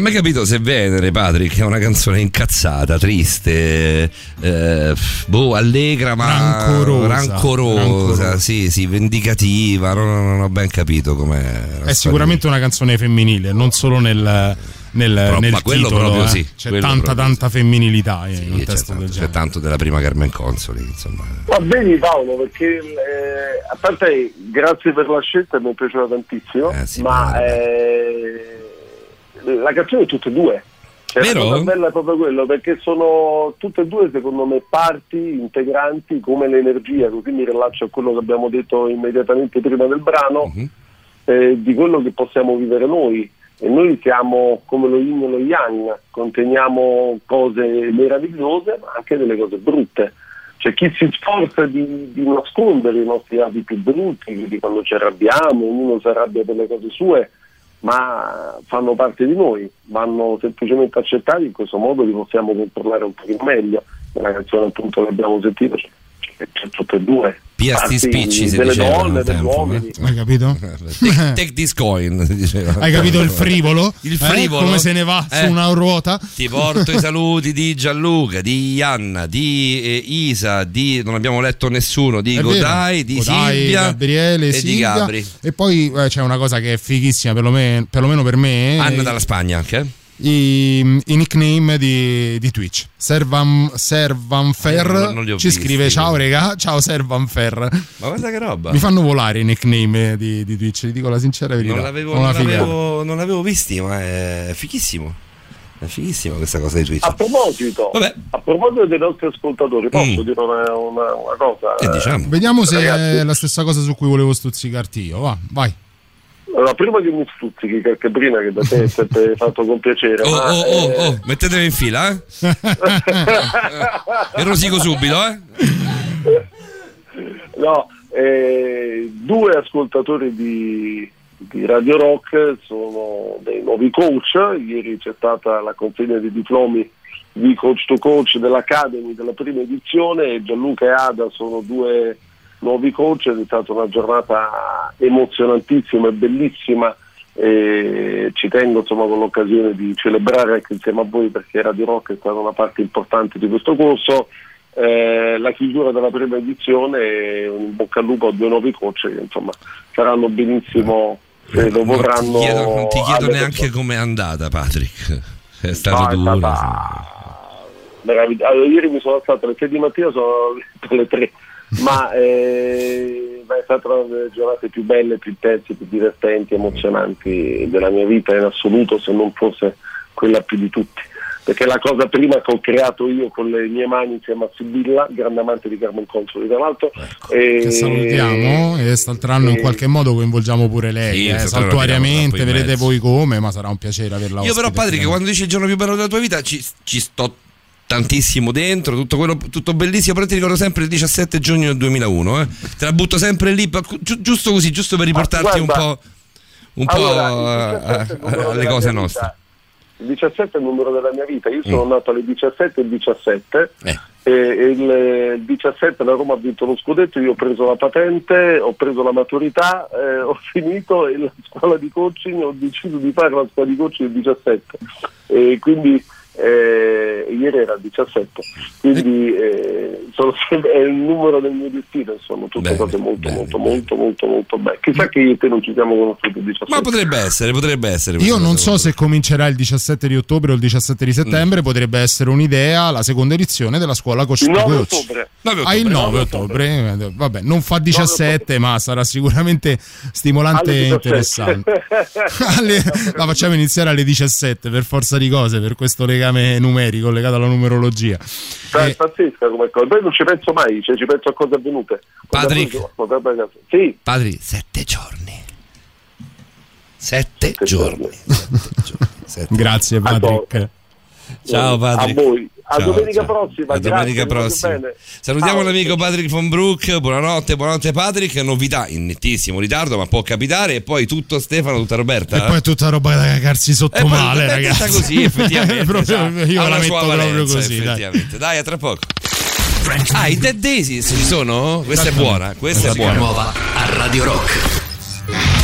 Non ho mai capito se Venere, Patrick, è una canzone incazzata, triste, eh, boh, allegra ma Rancorosa. rancorosa, Rancorosa. sì, sì, vendicativa, non, non ho ben capito com'è. È sicuramente una canzone femminile, non solo nel, nel, Pro- nel ma quello titolo, proprio eh. sì, C'è quello tanta proprio tanta femminilità in un c'è, testo tanto, del c'è tanto della prima Carmen Consoli, insomma. Va bene Paolo, perché eh, a parte grazie per la scelta, mi è piaciuta tantissimo, ma eh, la canzone è tutte e due. Cioè, Vero? La cosa bella è proprio quello, perché sono tutte e due secondo me parti integranti come l'energia, così mi rilaccio a quello che abbiamo detto immediatamente prima del brano, eh, di quello che possiamo vivere noi. E noi siamo come lo yin e lo yang, conteniamo cose meravigliose ma anche delle cose brutte. C'è chi si sforza di, di nascondere i nostri lati più brutti, quindi quando ci arrabbiamo, ognuno si arrabbia per le cose sue, ma fanno parte di noi, vanno semplicemente accettati, in questo modo li possiamo controllare un pochino meglio. Nella canzone appunto l'abbiamo sentito, c'è, c'è tutte e due. Piasti Parti spicci si delle diceva donne, degli tempo, uomini. eh. Hai capito? Take, take this coin, diceva. Hai capito il frivolo? Il Eh? frivolo? Come se ne va Eh. su una ruota? Ti porto i saluti di Gianluca, di Ianna, di eh, Isa, di non abbiamo letto nessuno, di È Godai, vero. di Godai, Silvia Gabriele, e Silvia. di Gabri. E poi eh, c'è una cosa che è fighissima, perlomeno, perlomeno per me. Anna eh, dalla Spagna anche. I, i nickname di, di Twitch. Servan, Servanfer Eh, ci visti. scrive: Ciao, regà. Ciao, Servanfer. Ma guarda che roba. Mi fanno volare i nickname di, di Twitch, vi dico la sincera verità. Non l'avevo, non l'avevo- non l'avevo visti, ma è fighissimo. È fighissima questa cosa di Twitch. A proposito, a proposito dei nostri ascoltatori, posso dire una, una- una cosa? Mm. Eh, diciamo. Vediamo se Ragazzi, è la stessa cosa su cui volevo stuzzicarti io. Va, vai. Allora, prima che mi stuzzichi, perché prima che da te è sempre fatto con piacere. Oh, ma, oh, oh, eh, oh, mettetevi in fila, eh. e rosico subito, eh. No, eh, due ascoltatori di, di Radio Rock sono dei nuovi coach. Ieri c'è stata la consegna dei diplomi di coach to coach dell'Academy della prima edizione e Gianluca e Ada sono due nuovi coach. È stata una giornata emozionantissima e bellissima. E ci tengo insomma con l'occasione di celebrare anche insieme a voi perché Radio Rock è stata una parte importante di questo corso eh, la chiusura della prima edizione un bocca al lupo a due nuovi coach che insomma faranno benissimo se lo Non ti vorranno chiedo, non ti chiedo neanche persone. com'è andata, Patrick. È stato No, è duro. stata allora, ieri mi sono alzato alle 6 di mattina sono alle 3 ma, eh, è stata una delle giornate più belle, più intense, più divertenti, emozionanti della mia vita in assoluto se non fosse quella più di tutti perché la cosa prima che ho creato io con le mie mani insieme a Sibilla, grande amante di Carmen Consoli tra l'altro e- Che salutiamo e quest'altro anno in qualche modo coinvolgiamo pure lei. Sì, eh, saltuariamente, vedete voi come, ma sarà un piacere averla Io però, Patrick, quando dici il giorno più bello della tua vita, ci, ci sto tantissimo dentro, tutto quello tutto bellissimo, però ti ricordo sempre il 17 giugno del 2001, eh. Te la butto sempre lì, giusto così, giusto per riportarti un po', un po' allora, il a- 17 è il a- numero alle cose nostre. vita. Il 17 è il numero della mia vita, io sono Mm. nato alle 17 e 17 Eh. e il, il 17 la Roma ha vinto lo scudetto, io ho preso la patente, ho preso la maturità, eh, ho finito e la scuola di coaching, ho deciso di fare la scuola di coaching il 17 e quindi eh, ieri era il 17, quindi eh, sono è il numero del mio destino, insomma, tutte Bene, cose molto bene, molto molto molto molto belle. Chissà che io e te non ci siamo conosciuti il 17. Ma potrebbe essere, potrebbe essere. Io non so se comincerà il 17 di ottobre o il 17 di settembre, potrebbe essere un'idea la seconda edizione della scuola Coach Il to 9 Coach. ottobre. Ah, il 9 ottobre, eh, vabbè, non fa 17, ma sarà sicuramente stimolante e 17. interessante. Alle- la facciamo iniziare alle 17 per forza di cose, per questo legame legame numerico, legato alla numerologia. Cioè, È pazzesca come cosa. Poi non ci penso mai, cioè, ci penso a cose avvenute. Essere- Sì, Padri, sette giorni. Sette giorni. Sette giorni. Sette. Grazie Patrick. Ciao Patrick. A voi. A Ciao, domenica ciao. prossima. A domenica prossima. Salutiamo Ciao. l'amico Patrick von Brook. Buonanotte, buonanotte Patrick. Novità in nettissimo ritardo, ma può capitare. E poi tutto Stefano, tutta Roberta. E poi tutta roba da cagarsi sotto E poi- male, è detta ragazzi. così, effettivamente. Proprio- esatto. io la metto sua proprio valenza, così. Dai. effettivamente. Dai. a tra poco. Ah, i Dead Daisies ci sono? Questa è buona, questa è buona. nuova a Radio Rock.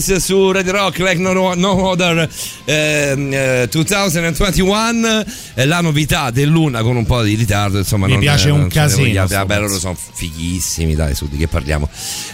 Daisies su Radio Rock Like No, no Other ehm, eh, 2021 è la novità dell'una con un po' di ritardo insomma Mi non- piace un non ne casino vabbè loro pezzo. sono fighissimi dai su di che parliamo.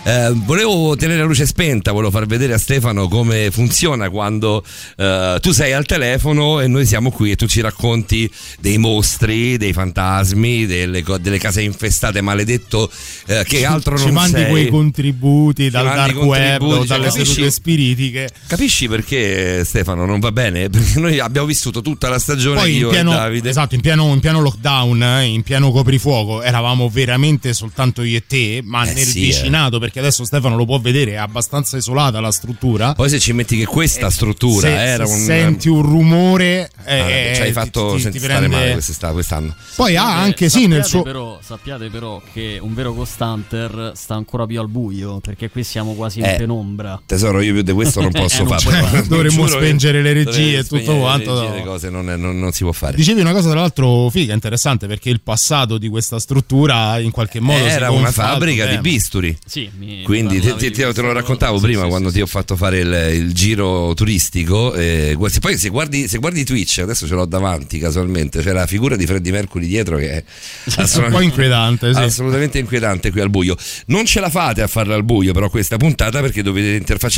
Eh, volevo tenere la luce spenta volevo far vedere a Stefano come funziona quando eh, tu sei al telefono e noi siamo qui e tu ci racconti dei mostri dei fantasmi delle, delle case infestate maledetto eh, che altro Ci non mandi sei. quei contributi dal dark web dalle sedute spiritiche. Capisci perché Stefano non va bene? Perché noi abbiamo vissuto tutta la stagione Poi in io pieno, e Davide. esatto, in pieno, in pieno lockdown, eh, in pieno coprifuoco, eravamo veramente soltanto io e te, ma Eh nel sì, vicinato, perché adesso Stefano lo può vedere, è abbastanza isolata la struttura. Poi se ci metti che questa struttura Se, era se un senti un rumore, eh, Ah, ci hai ti- fatto ti- ti senti stare prende- male quest'estate- quest'anno. Poi ha Eh, anche sì nel suo Però, sappiate però che un vero Ghost Hunter sta ancora più al buio, perché qui siamo quasi in Eh, penombra. Tesoro, io più di questo non posso Eh, fare. Non Dovremmo spengere le regie e tutto spegnere le quanto, regie, no. Le cose non, è- non- non si può fare. Dicevi una cosa tra l'altro figa, interessante perché il passato di questa struttura in qualche modo Era una fabbrica di bisturi. Sì, mi Quindi te, te- te- te lo raccontavo Sì, prima sì, quando sì, ti ho fatto fare il, il giro turistico. eh, poi se guardi, se guardi Twitch, adesso ce l'ho davanti casualmente, c'è la figura di Freddie Mercury dietro che è Un po' inquietante, sì. assolutamente inquietante qui al buio. Non ce la fate a farla al buio però questa puntata perché dovete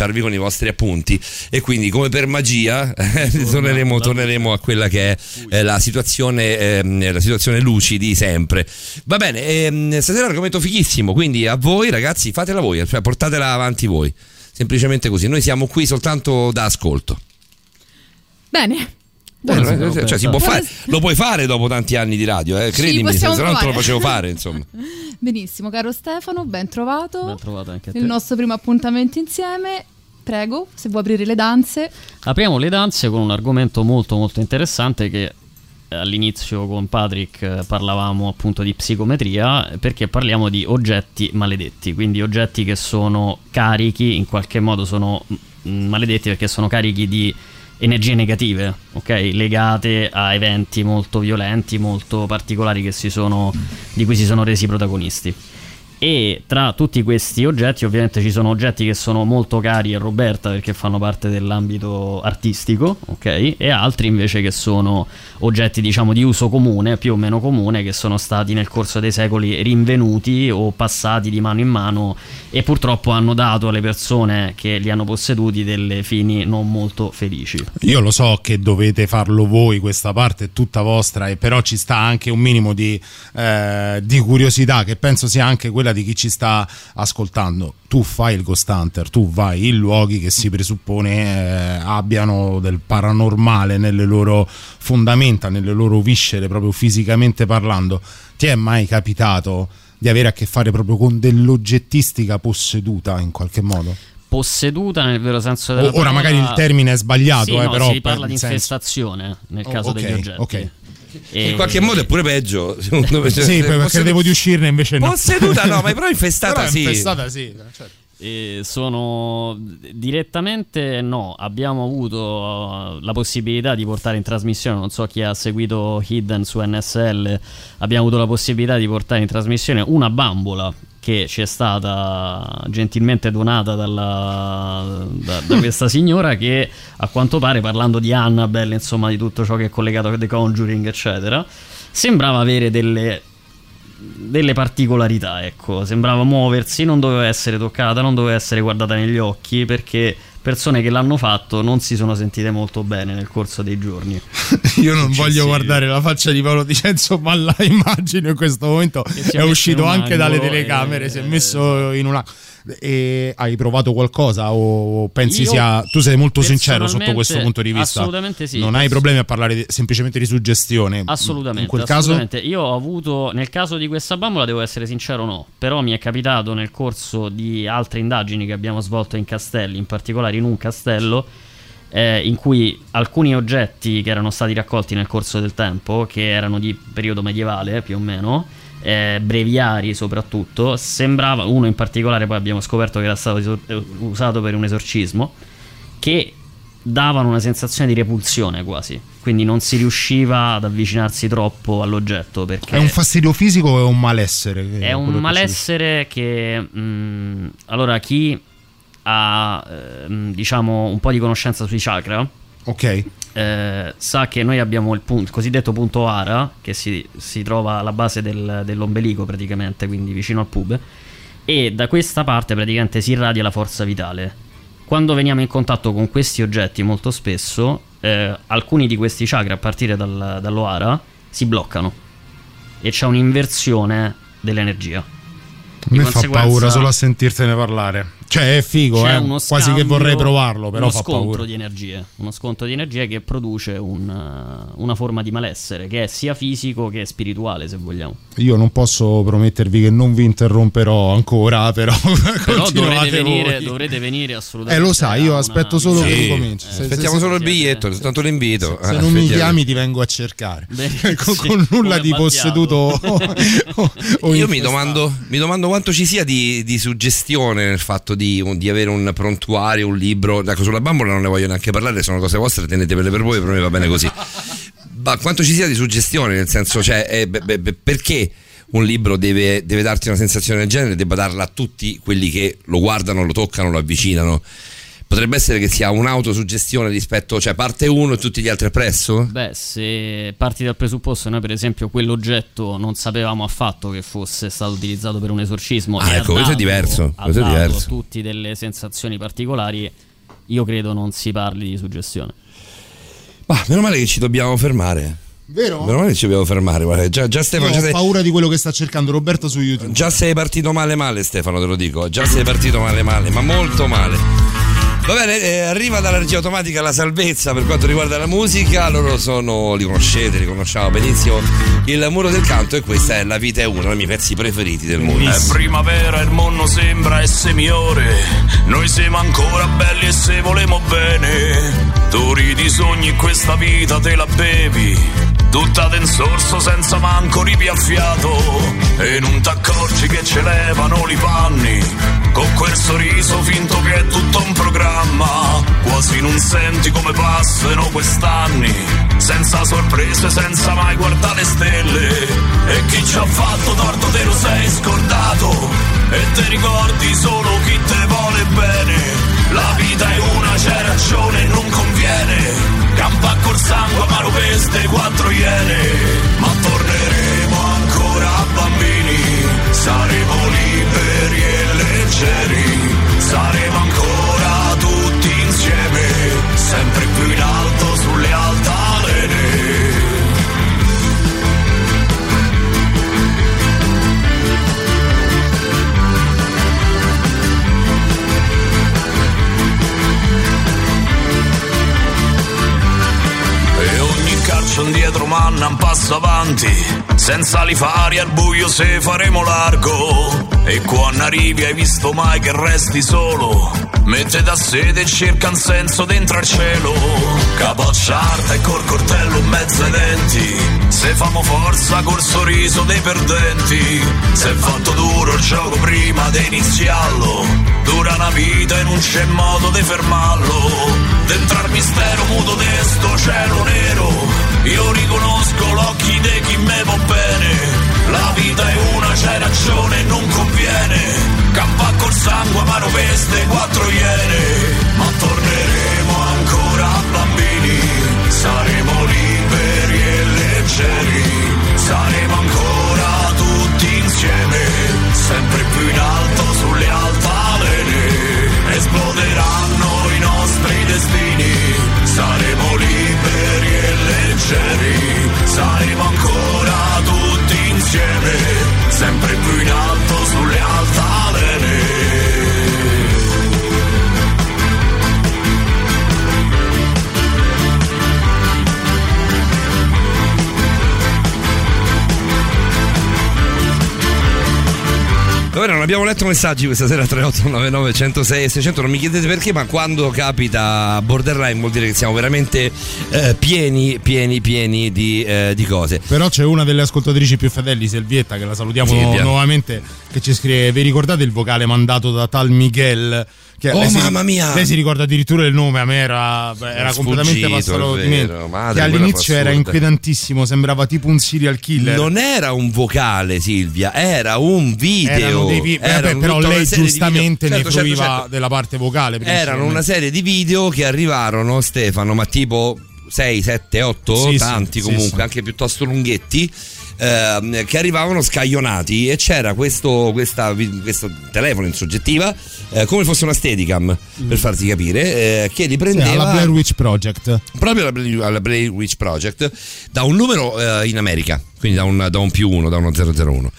interfacciarvi con i vostri appunti e quindi come per magia eh, torneremo, torneremo a quella che è eh, la situazione, ehm, la situazione luci di sempre. Va bene, ehm, stasera argomento fighissimo, quindi a voi ragazzi fatela voi, cioè portatela avanti voi. Semplicemente così, noi siamo qui soltanto da ascolto. Bene. Eh, Buonasera, cioè, cioè, si può fare, lo puoi fare dopo tanti anni di radio, eh, credimi, se no non te lo facevo fare, insomma. Benissimo, caro Stefano, ben trovato. Ben trovato anche a te. Il nostro primo appuntamento insieme. Prego, se vuoi aprire le danze. Apriamo le danze con un argomento molto molto interessante che eh, all'inizio con Patrick eh, parlavamo appunto di psicometria perché parliamo di oggetti maledetti, quindi oggetti che sono carichi, in qualche modo sono mm, maledetti perché sono carichi di energie negative, ok? Legate a eventi molto violenti, molto particolari si sono, di cui si sono resi protagonisti. E tra tutti questi oggetti, ovviamente, ci sono oggetti che sono molto cari a Roberta perché fanno parte dell'ambito artistico, ok? E altri invece che sono oggetti, diciamo, di uso comune, più o meno comune, che sono stati nel corso dei secoli rinvenuti o passati di mano in mano e purtroppo hanno dato alle persone che li hanno posseduti delle fini non molto felici. Io lo so che dovete farlo voi, questa parte è tutta vostra, e però ci sta anche un minimo di, eh, di curiosità che penso sia anche quella di chi ci sta ascoltando. Tu fai il Ghost Hunter, tu vai in luoghi che si presuppone eh, abbiano del paranormale nelle loro fondamenta, nelle loro viscere, proprio fisicamente parlando. Ti è mai capitato di avere a che fare proprio con dell'oggettistica posseduta in qualche modo? Posseduta nel vero senso della O- ora parola- magari il termine è sbagliato, Sì, eh, no, però si parla per- di nel senso- infestazione nel Oh, caso ok, degli oggetti. ok. E- In qualche modo è pure peggio, secondo me. Cioè, Sì, se poi possedu- credevo di uscirne invece no. Posseduta no, ma però infestata Però sì. infestata sì, certo. E sono direttamente no, abbiamo avuto uh, la possibilità di portare in trasmissione, non so chi ha seguito Hidden su NSL, abbiamo avuto la possibilità di portare in trasmissione una bambola che ci è stata gentilmente donata dalla, da, da questa signora che a quanto pare parlando di Annabelle, insomma di tutto ciò che è collegato a The Conjuring eccetera, sembrava avere delle delle particolarità, ecco, sembrava muoversi, non doveva essere toccata, non doveva essere guardata negli occhi perché persone che l'hanno fatto non si sono sentite molto bene nel corso dei giorni. Io non voglio guardare la faccia di Paolo Dicenzo, ma la immagino in questo momento è uscito anche dalle telecamere, e- si è messo in una e hai provato qualcosa o pensi Io sia tu sei molto sincero sotto questo punto di vista assolutamente sì. non hai problemi a parlare di- semplicemente di suggestione Assolutamente. in quel assolutamente. Io ho avuto, nel caso di questa bambola, devo essere sincero, no. Però mi è capitato nel corso di altre indagini che abbiamo svolto in castelli, in particolare in un castello, eh, in cui alcuni oggetti che erano stati raccolti nel corso del tempo, che erano di periodo medievale più o meno, eh, breviari soprattutto, sembrava, uno in particolare poi abbiamo scoperto che era stato esor- eh, usato per un esorcismo, che davano una sensazione di repulsione quasi, quindi non si riusciva ad avvicinarsi troppo all'oggetto perché è un fastidio fisico o è un malessere? È un malessere che mh, allora chi ha ehm, diciamo un po' di conoscenza sui chakra ok. Eh, sa che noi abbiamo il, punto, il cosiddetto punto ara che si, si trova alla base del- dell'ombelico praticamente quindi vicino al pube e da questa parte praticamente si irradia la forza vitale. Quando veniamo in contatto con questi oggetti molto spesso eh, alcuni di questi chakra a partire dal, dall'oara si bloccano. E c'è un'inversione dell'energia. A me fa paura solo a sentirtene parlare cioè è figo C'è eh. uno quasi che scambio- vorrei provarlo però uno fa scontro paura di energie uno scontro di energie che produce un, uh, una forma di malessere che è sia fisico che spirituale se vogliamo Io non posso promettervi che non vi interromperò ancora, però, però dovrete venire, dovrete venire assolutamente Eh, lo sai, io aspetto solo che Sì, ricominci. Se- aspettiamo se- solo il biglietto, sì. tanto l'invito. Se Eh, non mi chiami ti vengo a cercare Beh, con, sì, con nulla di posseduto o, o Io mi domando, mi domando quanto ci sia di, di suggestione nel fatto di, di avere un prontuario, un libro. Ecco, sulla bambola non ne voglio neanche parlare, sono cose vostre, tenetevele per voi, per me va bene così. Ma quanto ci sia di suggestione, nel senso, cioè, eh, beh, beh, perché un libro deve, deve darti una sensazione del genere, debba darla a tutti quelli che lo guardano, lo toccano, lo avvicinano? Potrebbe essere che sia un'autosuggestione rispetto, cioè parte uno e tutti gli altri appresso? Beh, se parti dal presupposto, noi per esempio quell'oggetto non sapevamo affatto che fosse stato utilizzato per un esorcismo. Ah, ecco, questo è diverso, questo è diverso. a tutti delle sensazioni particolari. Io credo non si parli di suggestione. Ma meno male che ci dobbiamo fermare. Vero? Meno male che ci dobbiamo fermare. Guarda, già, già Stefano, già ho sei, paura di quello che sta cercando Roberto su YouTube. già sei partito male male Stefano, te lo dico. Già sei partito male male, ma molto male. Va bene, eh, arriva dalla regia automatica la salvezza per quanto riguarda la musica. Loro sono, li conoscete, li conosciamo benissimo. Il muro del canto e questa è La vita è uno dei miei pezzi preferiti del mondo. È primavera, il mondo sembra essere migliore. Noi siamo ancora belli e se volemo bene. Tu ridi sogni questa vita te la bevi. Tutta in sorso senza manco ripiaffiato. E non t'accorgi che ce levano i panni. Con quel sorriso finto che è tutto un programma. Quasi non senti come passano quest'anni. Senza sorprese, senza mai guardare le stelle. E chi ci ha fatto torto te lo sei scordato. E te ricordi solo chi te vuole bene. La vita è una, c'è ragione e non conviene. Campa col sangue, amaro queste quattro manna un passo avanti Senza li fari al buio se faremo largo. E quando arrivi hai visto mai che resti solo Mette da sede e cerca un senso dentro al cielo. Capocciarta e col coltello in mezzo ai denti Se famo forza col sorriso dei perdenti. Se è fatto duro il gioco prima di iniziarlo Dura una vita e non c'è modo di fermarlo. Dentro al mistero muto di cielo nero Io riconosco l'occhi di chi me va bene. La vita è una, c'è ragione non conviene. Campa col sangue, amaro queste quattro iene. Ma torneremo ancora bambini. Saremo liberi e leggeri. Saremo ancora tutti insieme. Sempre più in alto sulle altalene Esploderanno i nostri destini. Saremo liberi leggeri Saremo ancora tutti insieme Sempre più in alto sulle altalene Va bene, non abbiamo letto messaggi questa sera 3899 106 e 600, non mi chiedete perché, ma quando capita borderline vuol dire che siamo veramente eh, pieni, pieni, pieni di, eh, di cose. Però c'è una delle ascoltatrici più fedeli, Selvietta, che la salutiamo Silvia. nuovamente, che ci scrive: Vi ricordate il vocale mandato da tal Miguel? Che Oh, si- mamma mia! Lei si ricorda addirittura il nome, a me era, beh, era completamente passato di me. madre, che all'inizio era inquietantissimo, sembrava tipo un serial killer. Non era un vocale, Silvia, era un video. Vi- Erano vabbè, però tutta una lei giustamente ne Certo, certo, fruiva certo. della parte vocale. Erano una serie di video che arrivarono, Stefano, ma tipo 6, 7, 8, Sì, sì, tanti sì, comunque, sì. anche piuttosto lunghetti. Ehm, che arrivavano scaglionati e c'era questo, questa, questo telefono in soggettiva eh, come fosse una Steadicam per farti capire eh, che Sì, riprendeva alla Blair Witch Project. proprio alla Blair, alla Blair Witch Project da un numero eh, in America, quindi da un, da un più uno, da uno 001.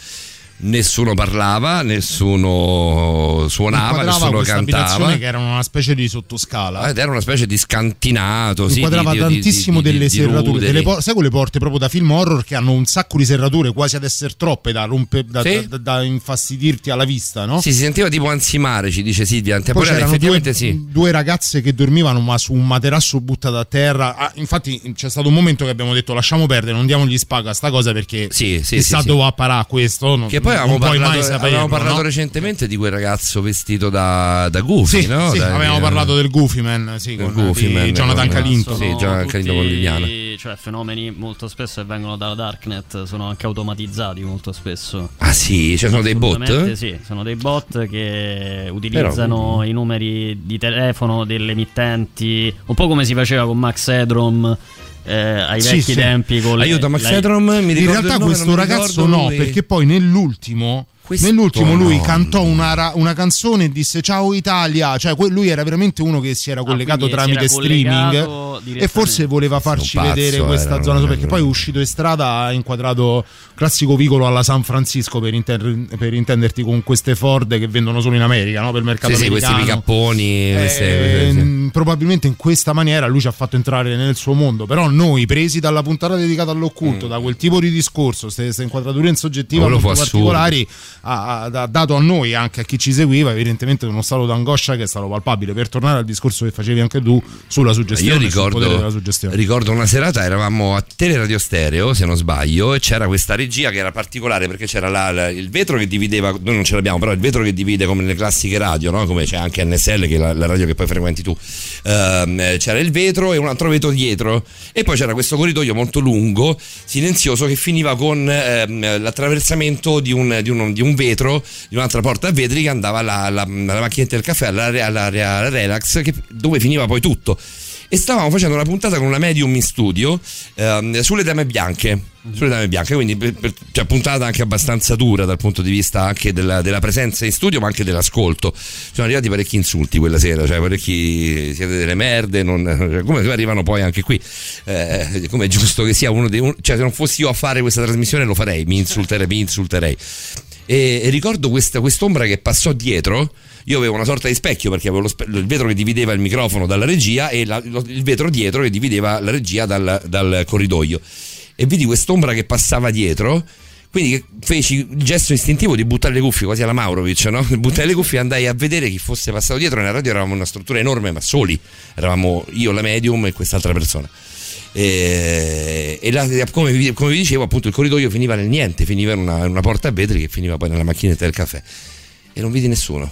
Nessuno parlava, nessuno suonava, nessuno cantava. che era una specie di sottoscala. Ed era una specie di scantinato, sì, inquadrava di- tantissimo di- delle di serrature. delle por- sai quelle porte proprio da film horror che hanno un sacco di serrature, quasi ad essere troppe da, rompe- da, Sì. da- da infastidirti alla vista, no? Sì, si sentiva tipo ansimare, ci dice Silvia. Antemporale, c'erano due, effettivamente sì. due ragazze che dormivano ma su un materasso buttato a terra. Ah, infatti c'è stato un momento che abbiamo detto lasciamo perdere, non diamogli spaga a sta cosa perché Sì, sì, chissà sì, sì. dove va a questo. non- Che poi avevamo parlato, mai saperlo, avevamo parlato no? recentemente di quel ragazzo vestito da, da Goofy, Sì, no? sì, Da- avevamo di- parlato del Goofy Man, sì, del con Goofy di Man, Jonathan con- Calinto. Sì, Jonathan Calinto con Liliana. cioè fenomeni molto spesso che vengono dalla Darknet sono anche automatizzati molto spesso. Ah sì, ci sono dei bot? Sì, sono dei bot che utilizzano i numeri di telefono delle emittenti, un po' come si faceva con Max Edrom eh, ai Sì, vecchi sì. tempi. Con le- Aiuto, Max la- Edrom, mi In ricordo realtà il nome, questo ragazzo no, lui. perché poi nell'ultimo, Questo nell'ultimo lui no. cantò una, una canzone e disse ciao Italia, cioè lui era veramente uno che si era collegato quindi si tramite era collegato streaming e forse voleva farci pazzo vedere questa era, zona perché poi è uscito in strada ha inquadrato classico vicolo alla San Francisco per, inter- per intenderti con queste Ford che vendono solo in America, no? per il mercato Sì, sì, questi americano. picapponi, queste- Eh, sì. mh, probabilmente in questa maniera lui ci ha fatto entrare nel suo mondo però noi presi dalla puntata dedicata all'occulto da quel tipo di discorso queste inquadrature in soggettiva molto fu assurdo. Ha, ha- dato a noi anche a chi ci seguiva evidentemente uno stato d'angoscia che è stato palpabile per tornare al discorso che facevi anche tu sulla suggestione Io ricordo, suggestione ricordo una serata, eravamo a Teleradio Stereo, se non sbaglio, e c'era questa regia che era particolare perché c'era la- la- il vetro che divideva, noi non ce l'abbiamo, però il vetro che divide come nelle classiche radio, no? come c'è anche NSL, che è la, la radio che poi frequenti tu. Eh, c'era il vetro e un altro vetro dietro, e poi c'era questo corridoio molto lungo, silenzioso, che finiva con ehm, l'attraversamento di un, di un- di un vetro, di un'altra porta a vetri che andava alla, alla, alla macchinetta del caffè, all'area, all'area relax, che- dove finiva poi tutto. E stavamo facendo una puntata con una medium in studio ehm, sulle dame bianche sulle dame bianche quindi per- cioè, puntata anche abbastanza dura dal punto di vista anche della, della presenza in studio ma anche dell'ascolto. Sono arrivati parecchi insulti quella sera cioè parecchi siete delle merde non, cioè, come arrivano poi anche qui. Eh, come è giusto che sia uno dei un- cioè se non fossi io a fare questa trasmissione lo farei mi insulterei mi insulterei e, e ricordo questa, quest'ombra che passò dietro. Io avevo una sorta di specchio perché avevo spe- il vetro che divideva il microfono dalla regia e la- lo- il vetro dietro che divideva la regia dal, dal corridoio. E vidi quest'ombra che passava dietro. Quindi feci il gesto istintivo di buttare le cuffie quasi alla Maurovic, no? Buttare le cuffie e andai a vedere chi fosse passato dietro. Nella radio eravamo una struttura enorme, ma soli. Eravamo io, la medium e quest'altra persona. E, e la- come, vi, come vi dicevo, appunto, il corridoio finiva nel niente, finiva in una, in una porta a vetri che finiva poi nella macchinetta del caffè. E non vidi nessuno.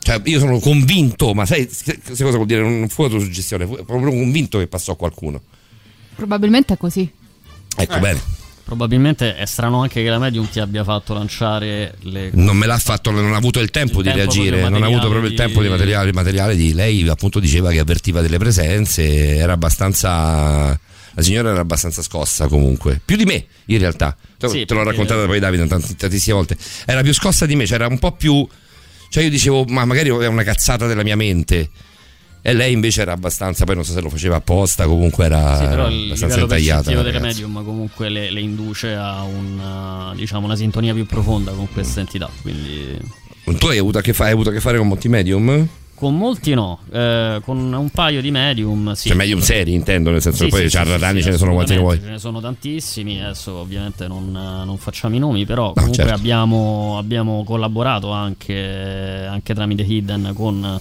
Cioè, io sono convinto, ma sai, sai cosa vuol dire? Non fu autosuggestione, fu proprio convinto che passò qualcuno. Probabilmente è così. Ecco, bene. Probabilmente è strano anche che la medium ti abbia fatto lanciare le Non me l'ha fatto, non ha avuto il tempo Il di tempo reagire, non ha avuto proprio il tempo di materiale, materiale di lei, appunto diceva che avvertiva delle presenze, era abbastanza la signora era abbastanza scossa comunque, più di me in realtà. Te, Sì, te l'ho raccontata poi Davide tant- tantissime volte. Era più scossa di me, c'era un po' più cioè io dicevo "Ma magari è una cazzata della mia mente". E lei invece era abbastanza, poi non so se lo faceva apposta, comunque era Sì, però il abbastanza intagliata. la delle medium comunque le, le induce a una, diciamo, una sintonia più profonda con questa entità. Quindi Tu hai avuto a che, fa- hai avuto a che fare con molti medium? con molti no, eh, con un paio di medium sì. Cioè medium seri intendo, nel senso Sì, che poi sì, ciarlatani sì, ce ne sono quanti vuoi. Ce ne sono tantissimi, adesso ovviamente non, non facciamo i nomi, però comunque certo. abbiamo, abbiamo collaborato anche, anche tramite Hidden con,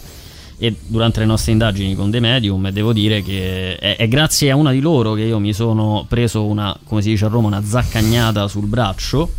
e durante le nostre indagini con dei medium e devo dire che è, è grazie a una di loro che io mi sono preso una, come si dice a Roma, una zaccagnata sul braccio.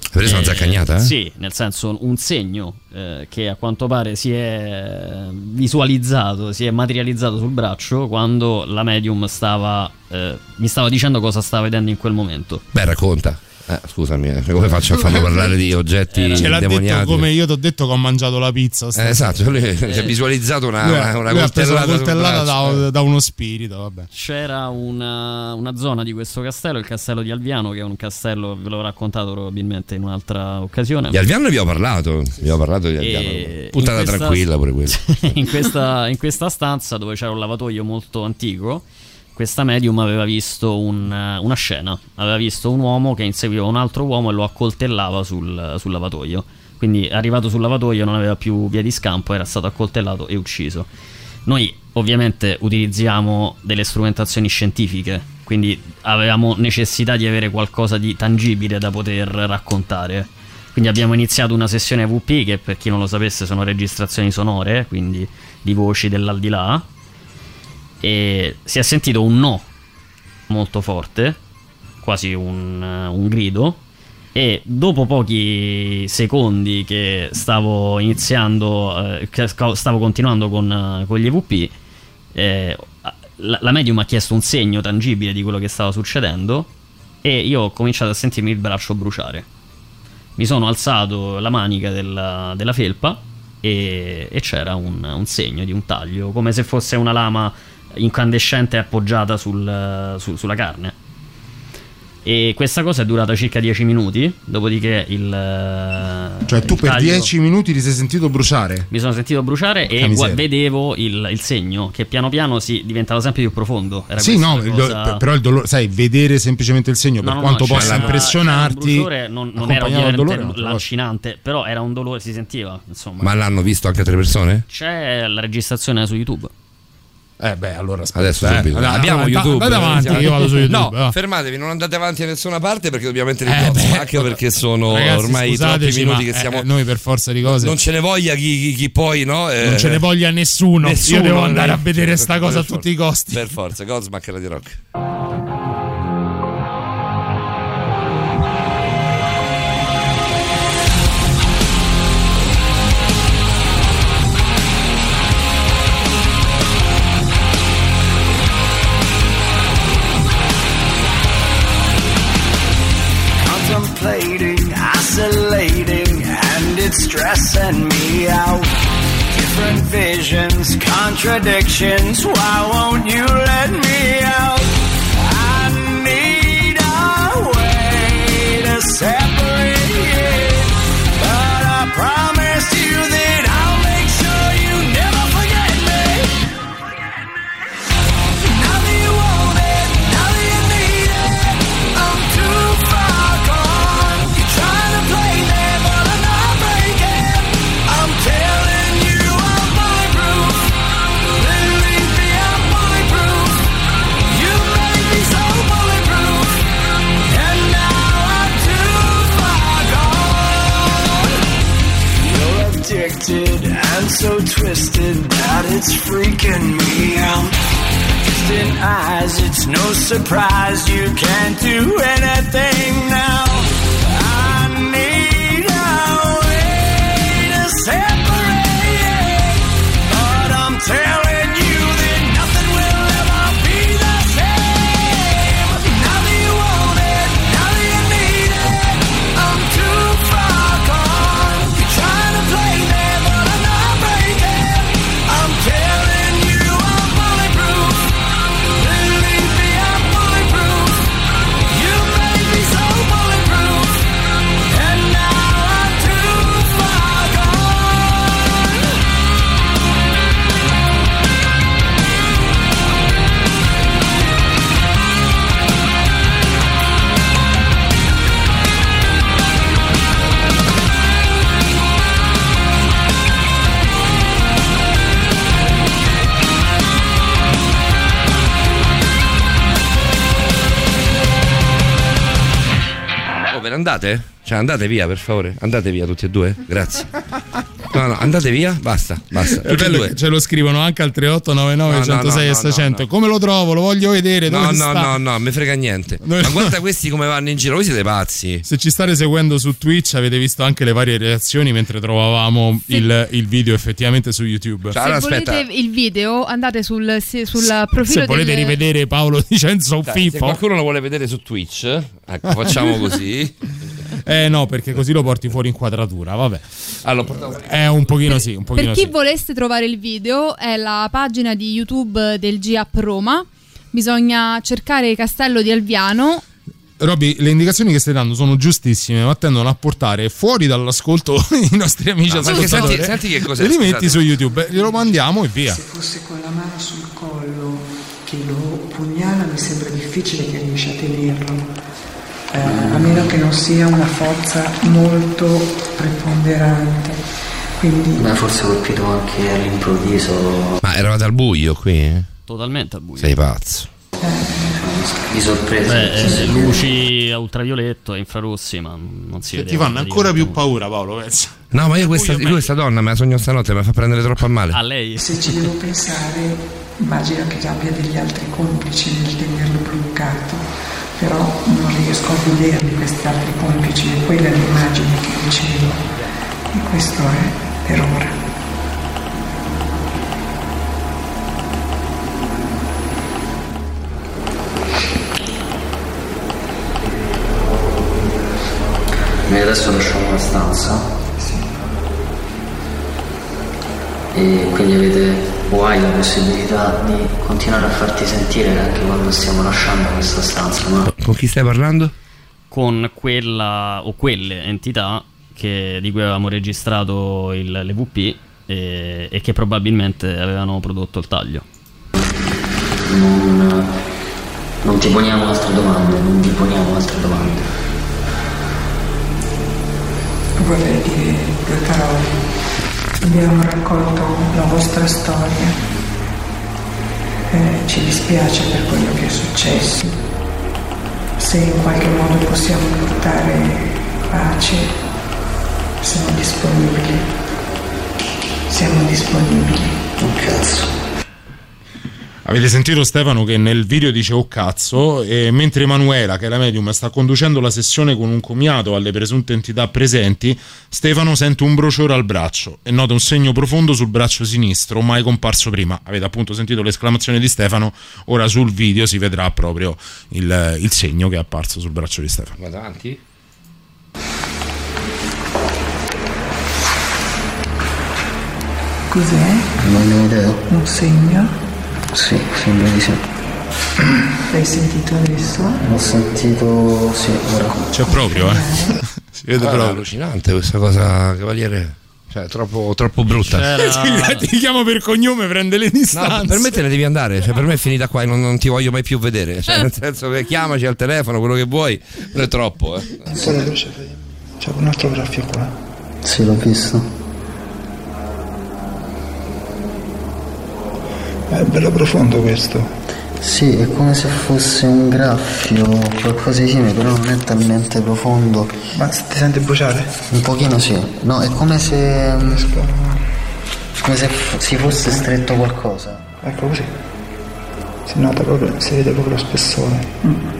Hai preso una zaccagnata? eh? Sì, nel senso un segno eh, che a quanto pare si è visualizzato, si è materializzato sul braccio quando la medium stava, eh, mi stava dicendo cosa stava vedendo in quel momento. Beh, racconta. Eh, scusami, eh, come faccio a farlo parlare di oggetti ce l'ha detto demoniati? come io ti ho detto che ho mangiato la pizza Eh, esatto, lui si è visualizzato una, Lui una, una lui coltellata, coltellata da, da uno spirito vabbè. C'era una, una zona di questo castello, il castello di Alviano, che è un castello, ve l'ho raccontato probabilmente in un'altra occasione. Di Alviano ne abbiamo parlato. Abbiamo parlato di Alviano. Puntata questa- tranquilla pure quella. in, questa, in questa stanza dove c'era un lavatoio molto antico, questa medium aveva visto un- una scena. Aveva visto un uomo che inseguiva un altro uomo e lo accoltellava sul, sul lavatoio. Quindi arrivato sul lavatoio non aveva più via di scampo, era stato accoltellato e ucciso. Noi ovviamente utilizziamo delle strumentazioni scientifiche, quindi avevamo necessità di avere qualcosa di tangibile da poter raccontare. Quindi abbiamo iniziato una sessione VP che per chi non lo sapesse sono registrazioni sonore, quindi di voci dell'aldilà. E si è sentito un no molto forte, quasi un, un grido. E dopo pochi secondi che stavo iniziando, eh, che stavo continuando con, eh, con gli EVP, eh, la, la medium ha chiesto un segno tangibile di quello che stava succedendo e io ho cominciato a sentirmi il braccio bruciare. Mi sono alzato la manica della, della felpa e, e c'era un, un segno di un taglio, come se fosse una lama incandescente appoggiata sul- su- sulla carne. E questa cosa è durata circa 10 minuti, dopodiché il... Cioè, tu il per taglio- 10 minuti ti sei sentito bruciare. mi sono sentito bruciare Porca e miseria. vedevo il, il segno che piano piano si diventava sempre più profondo. Era Sì, no, il cosa- do- però il dolore, sai, vedere semplicemente il segno, per No, no, quanto no, possa c'era- impressionarti, c'era un bruciore, non, non era dolore, lancinante, però era un dolore, si sentiva. Insomma, Ma l'hanno visto anche altre persone? c'è la registrazione su YouTube. Eh beh, allora aspetta, Adesso eh. subito. Allora, Abbiamo allora, YouTube. Andate avanti, Siamo- io vado su YouTube. No, va. fermatevi, non andate avanti a nessuna parte perché dobbiamo mettere il Eh, beh, anche perché sono Ragazzi, ormai troppi minuti che siamo. eh, noi per forza di cose Non ce ne voglia chi, chi- chi poi, no? Eh, non ce ne voglia nessuno. nessuno, Io devo andare eh. a vedere sta cosa a tutti i costi. Per forza, Godsmack e Radio Rock. Isolating, and it's stressing me out. Different visions, contradictions. Why won't you let me out? I need a way to separate, twisted that it's freaking me out. Distant eyes, it's no surprise you can't do anything now. Andate? Cioè, andate via, per favore. Andate via tutti e due. Grazie. No, no, andate via. Basta, basta. Ce lo scrivono anche al 3899 No, no, 106 no, e no, 600. no. Come lo trovo? Lo voglio vedere. No, no, sta? no, no, mi frega niente. Noi- Ma guarda questi come vanno in giro. Voi siete pazzi. Se ci state seguendo su Twitch avete visto anche le varie reazioni mentre trovavamo il, il video effettivamente su YouTube. Cioè, allora, Se aspetta. volete il video, andate sul, se- sul profilo Se volete del- rivedere Paolo Dicenzo Dai, se Fiffo, qualcuno lo vuole vedere su Twitch, ecco, facciamo così. Eh no, perché così lo porti fuori inquadratura. Vabbè, Allora, è un pochino sì. Un pochino Per chi sì. volesse trovare il video, è la pagina di YouTube del GAP Roma. Bisogna cercare Castello di Alviano. Robby, le indicazioni che stai dando sono giustissime, ma tendono a portare fuori dall'ascolto i nostri amici No, perché ascoltatori. senti- senti che cos'è, E li metti scusate. su YouTube, glielo mandiamo e via. Se fosse con la mano sul collo che lo pugnala mi sembra difficile che riesci a tenerlo, Eh, a meno che non sia una forza molto preponderante. Quindi Ma forse colpito anche all'improvviso Ma eravate al buio qui? eh? Totalmente al buio. Sei pazzo. di sorpresa. Beh, Sì, eh, sì. luci a ultravioletto e infrarossi, ma non si vede. Ti fanno ancora più paura, Paolo. Pensa. No, ma io questa, io questa donna me la sogno stanotte, mi fa prendere troppo a male. A lei? se ci devo pensare, immagino che abbia degli altri complici nel tenerlo bloccato. Però non riesco a vederli questi altri complici e quella è l'immagine che ricevo e questo è per ora. Noi adesso lasciamo la stanza. E quindi avete o hai la possibilità di continuare a farti sentire anche quando stiamo lasciando questa stanza, ma Con chi stai parlando? Con quella o quelle entità che- di cui avevamo registrato il- l'EVP e, e che probabilmente avevano prodotto il taglio. non, non ti poniamo altre domande, non vi poniamo altre domande. Vorrei dire due parole. Abbiamo raccolto la vostra storia. Eh, ci dispiace per quello che è successo. Se in qualche modo possiamo portare pace, siamo disponibili. Siamo disponibili. Un cazzo. Avete sentito Stefano che nel video dice oh cazzo e mentre Emanuela che è la medium sta conducendo la sessione con un commiato alle presunte entità presenti Stefano sente un bruciore al braccio e nota un segno profondo sul braccio sinistro mai comparso prima avete appunto sentito l'esclamazione di Stefano ora sul video si vedrà proprio il, il segno che è apparso sul braccio di Stefano Vado avanti? Cos'è? Non ho idea. Un segno? Sì, sembra di sì. L'hai sentito adesso? Ho sentito, sì, ora. c'è proprio eh si vede Ah, È proprio allucinante questa cosa, cavaliere. Cioè, troppo, troppo brutta. Ti chiamo per cognome prende le No, distanze per me te ne devi andare, cioè per me è finita qua, non, non ti voglio mai più vedere. Cioè, nel senso che chiamaci al telefono, quello che vuoi, non è troppo. Eh. C'è un altro graffio qua. Sì, l'ho visto. È bello profondo questo. Sì, è come se fosse un graffio, qualcosa di simile, però non è talmente profondo. Ma ti senti bruciare? Un pochino sì. No, è come se. come se si fosse stretto qualcosa. Ecco così. Si nota proprio, si vede proprio lo spessore.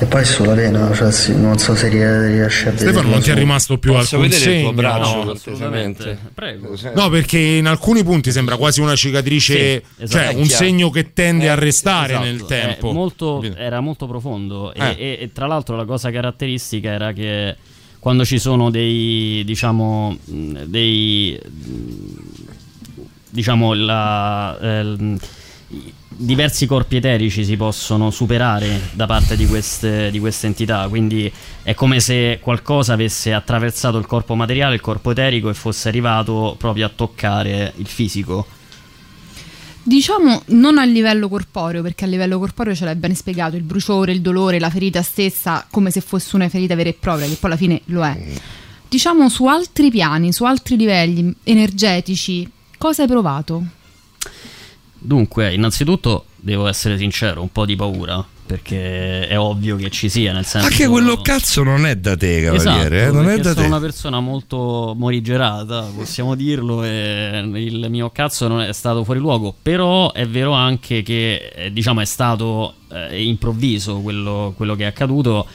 E poi sulla vena, cioè sì, non so se rie- riesce a vedere. Stefano non ti è rimasto più Posso alcun vedere il tuo segno braccio, no? cortesemente? Prego. No, perché in alcuni punti sembra quasi una cicatrice, Sì, esatto. cioè un segno che tende a restare Esatto, nel tempo. molto- era molto profondo e, Eh. e- e tra l'altro la cosa caratteristica era che quando ci sono dei diciamo dei diciamo la, eh, diversi corpi eterici si possono superare da parte di queste, di queste entità quindi è come se qualcosa avesse attraversato il corpo materiale il corpo eterico e fosse arrivato proprio a toccare il fisico Diciamo non a livello corporeo, perché a livello corporeo ce l'hai ben spiegato, il bruciore, il dolore, la ferita stessa, come se fosse una ferita vera e propria, che poi alla fine lo è. Diciamo su altri piani, su altri livelli energetici, cosa hai provato? Dunque, innanzitutto devo essere sincero, un po' di paura, perché è ovvio che ci sia, nel senso Anche quello cazzo non è da te, Esatto, cavaliere. eh, non è da sono te. una persona molto morigerata, possiamo dirlo, e il mio cazzo non è stato fuori luogo, però è vero anche che eh, diciamo è stato eh, improvviso quello, quello che è accaduto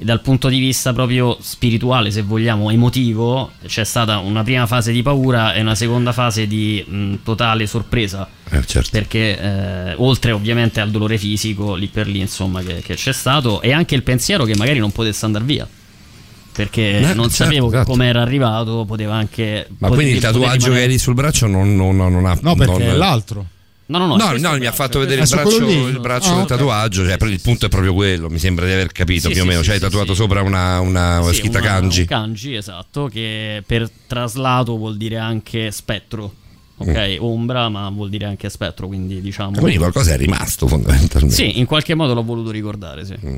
dal punto di vista proprio spirituale, se vogliamo, emotivo, c'è stata una prima fase di paura e una seconda fase di mh, totale sorpresa. Eh, certo. Perché eh, oltre ovviamente al dolore fisico, lì per lì, insomma, che, che c'è stato, e anche il pensiero che magari non potesse andare via. Perché Eh, non certo, sapevo esatto. come era arrivato, poteva anche. Ma quindi il tatuaggio che rimanere- hai lì sul braccio non, non- non- non ha. No, perché non- è l'altro. No, no, no, No, no, mi ha fatto vedere il braccio, il braccio Ah, del tatuaggio. Cioè, il punto è proprio quello. Mi sembra di aver capito Sì, più o sì, meno. sì, cioè, hai sì, tatuato sì. sopra una, una Sì, scritta una- kanji. un kanji, esatto, che per traslato vuol dire anche spettro. Ok, ombra, ma vuol dire anche spettro, quindi diciamo. Mm. Quindi qualcosa è rimasto fondamentalmente. Sì, in qualche modo l'ho voluto ricordare, sì. Mm.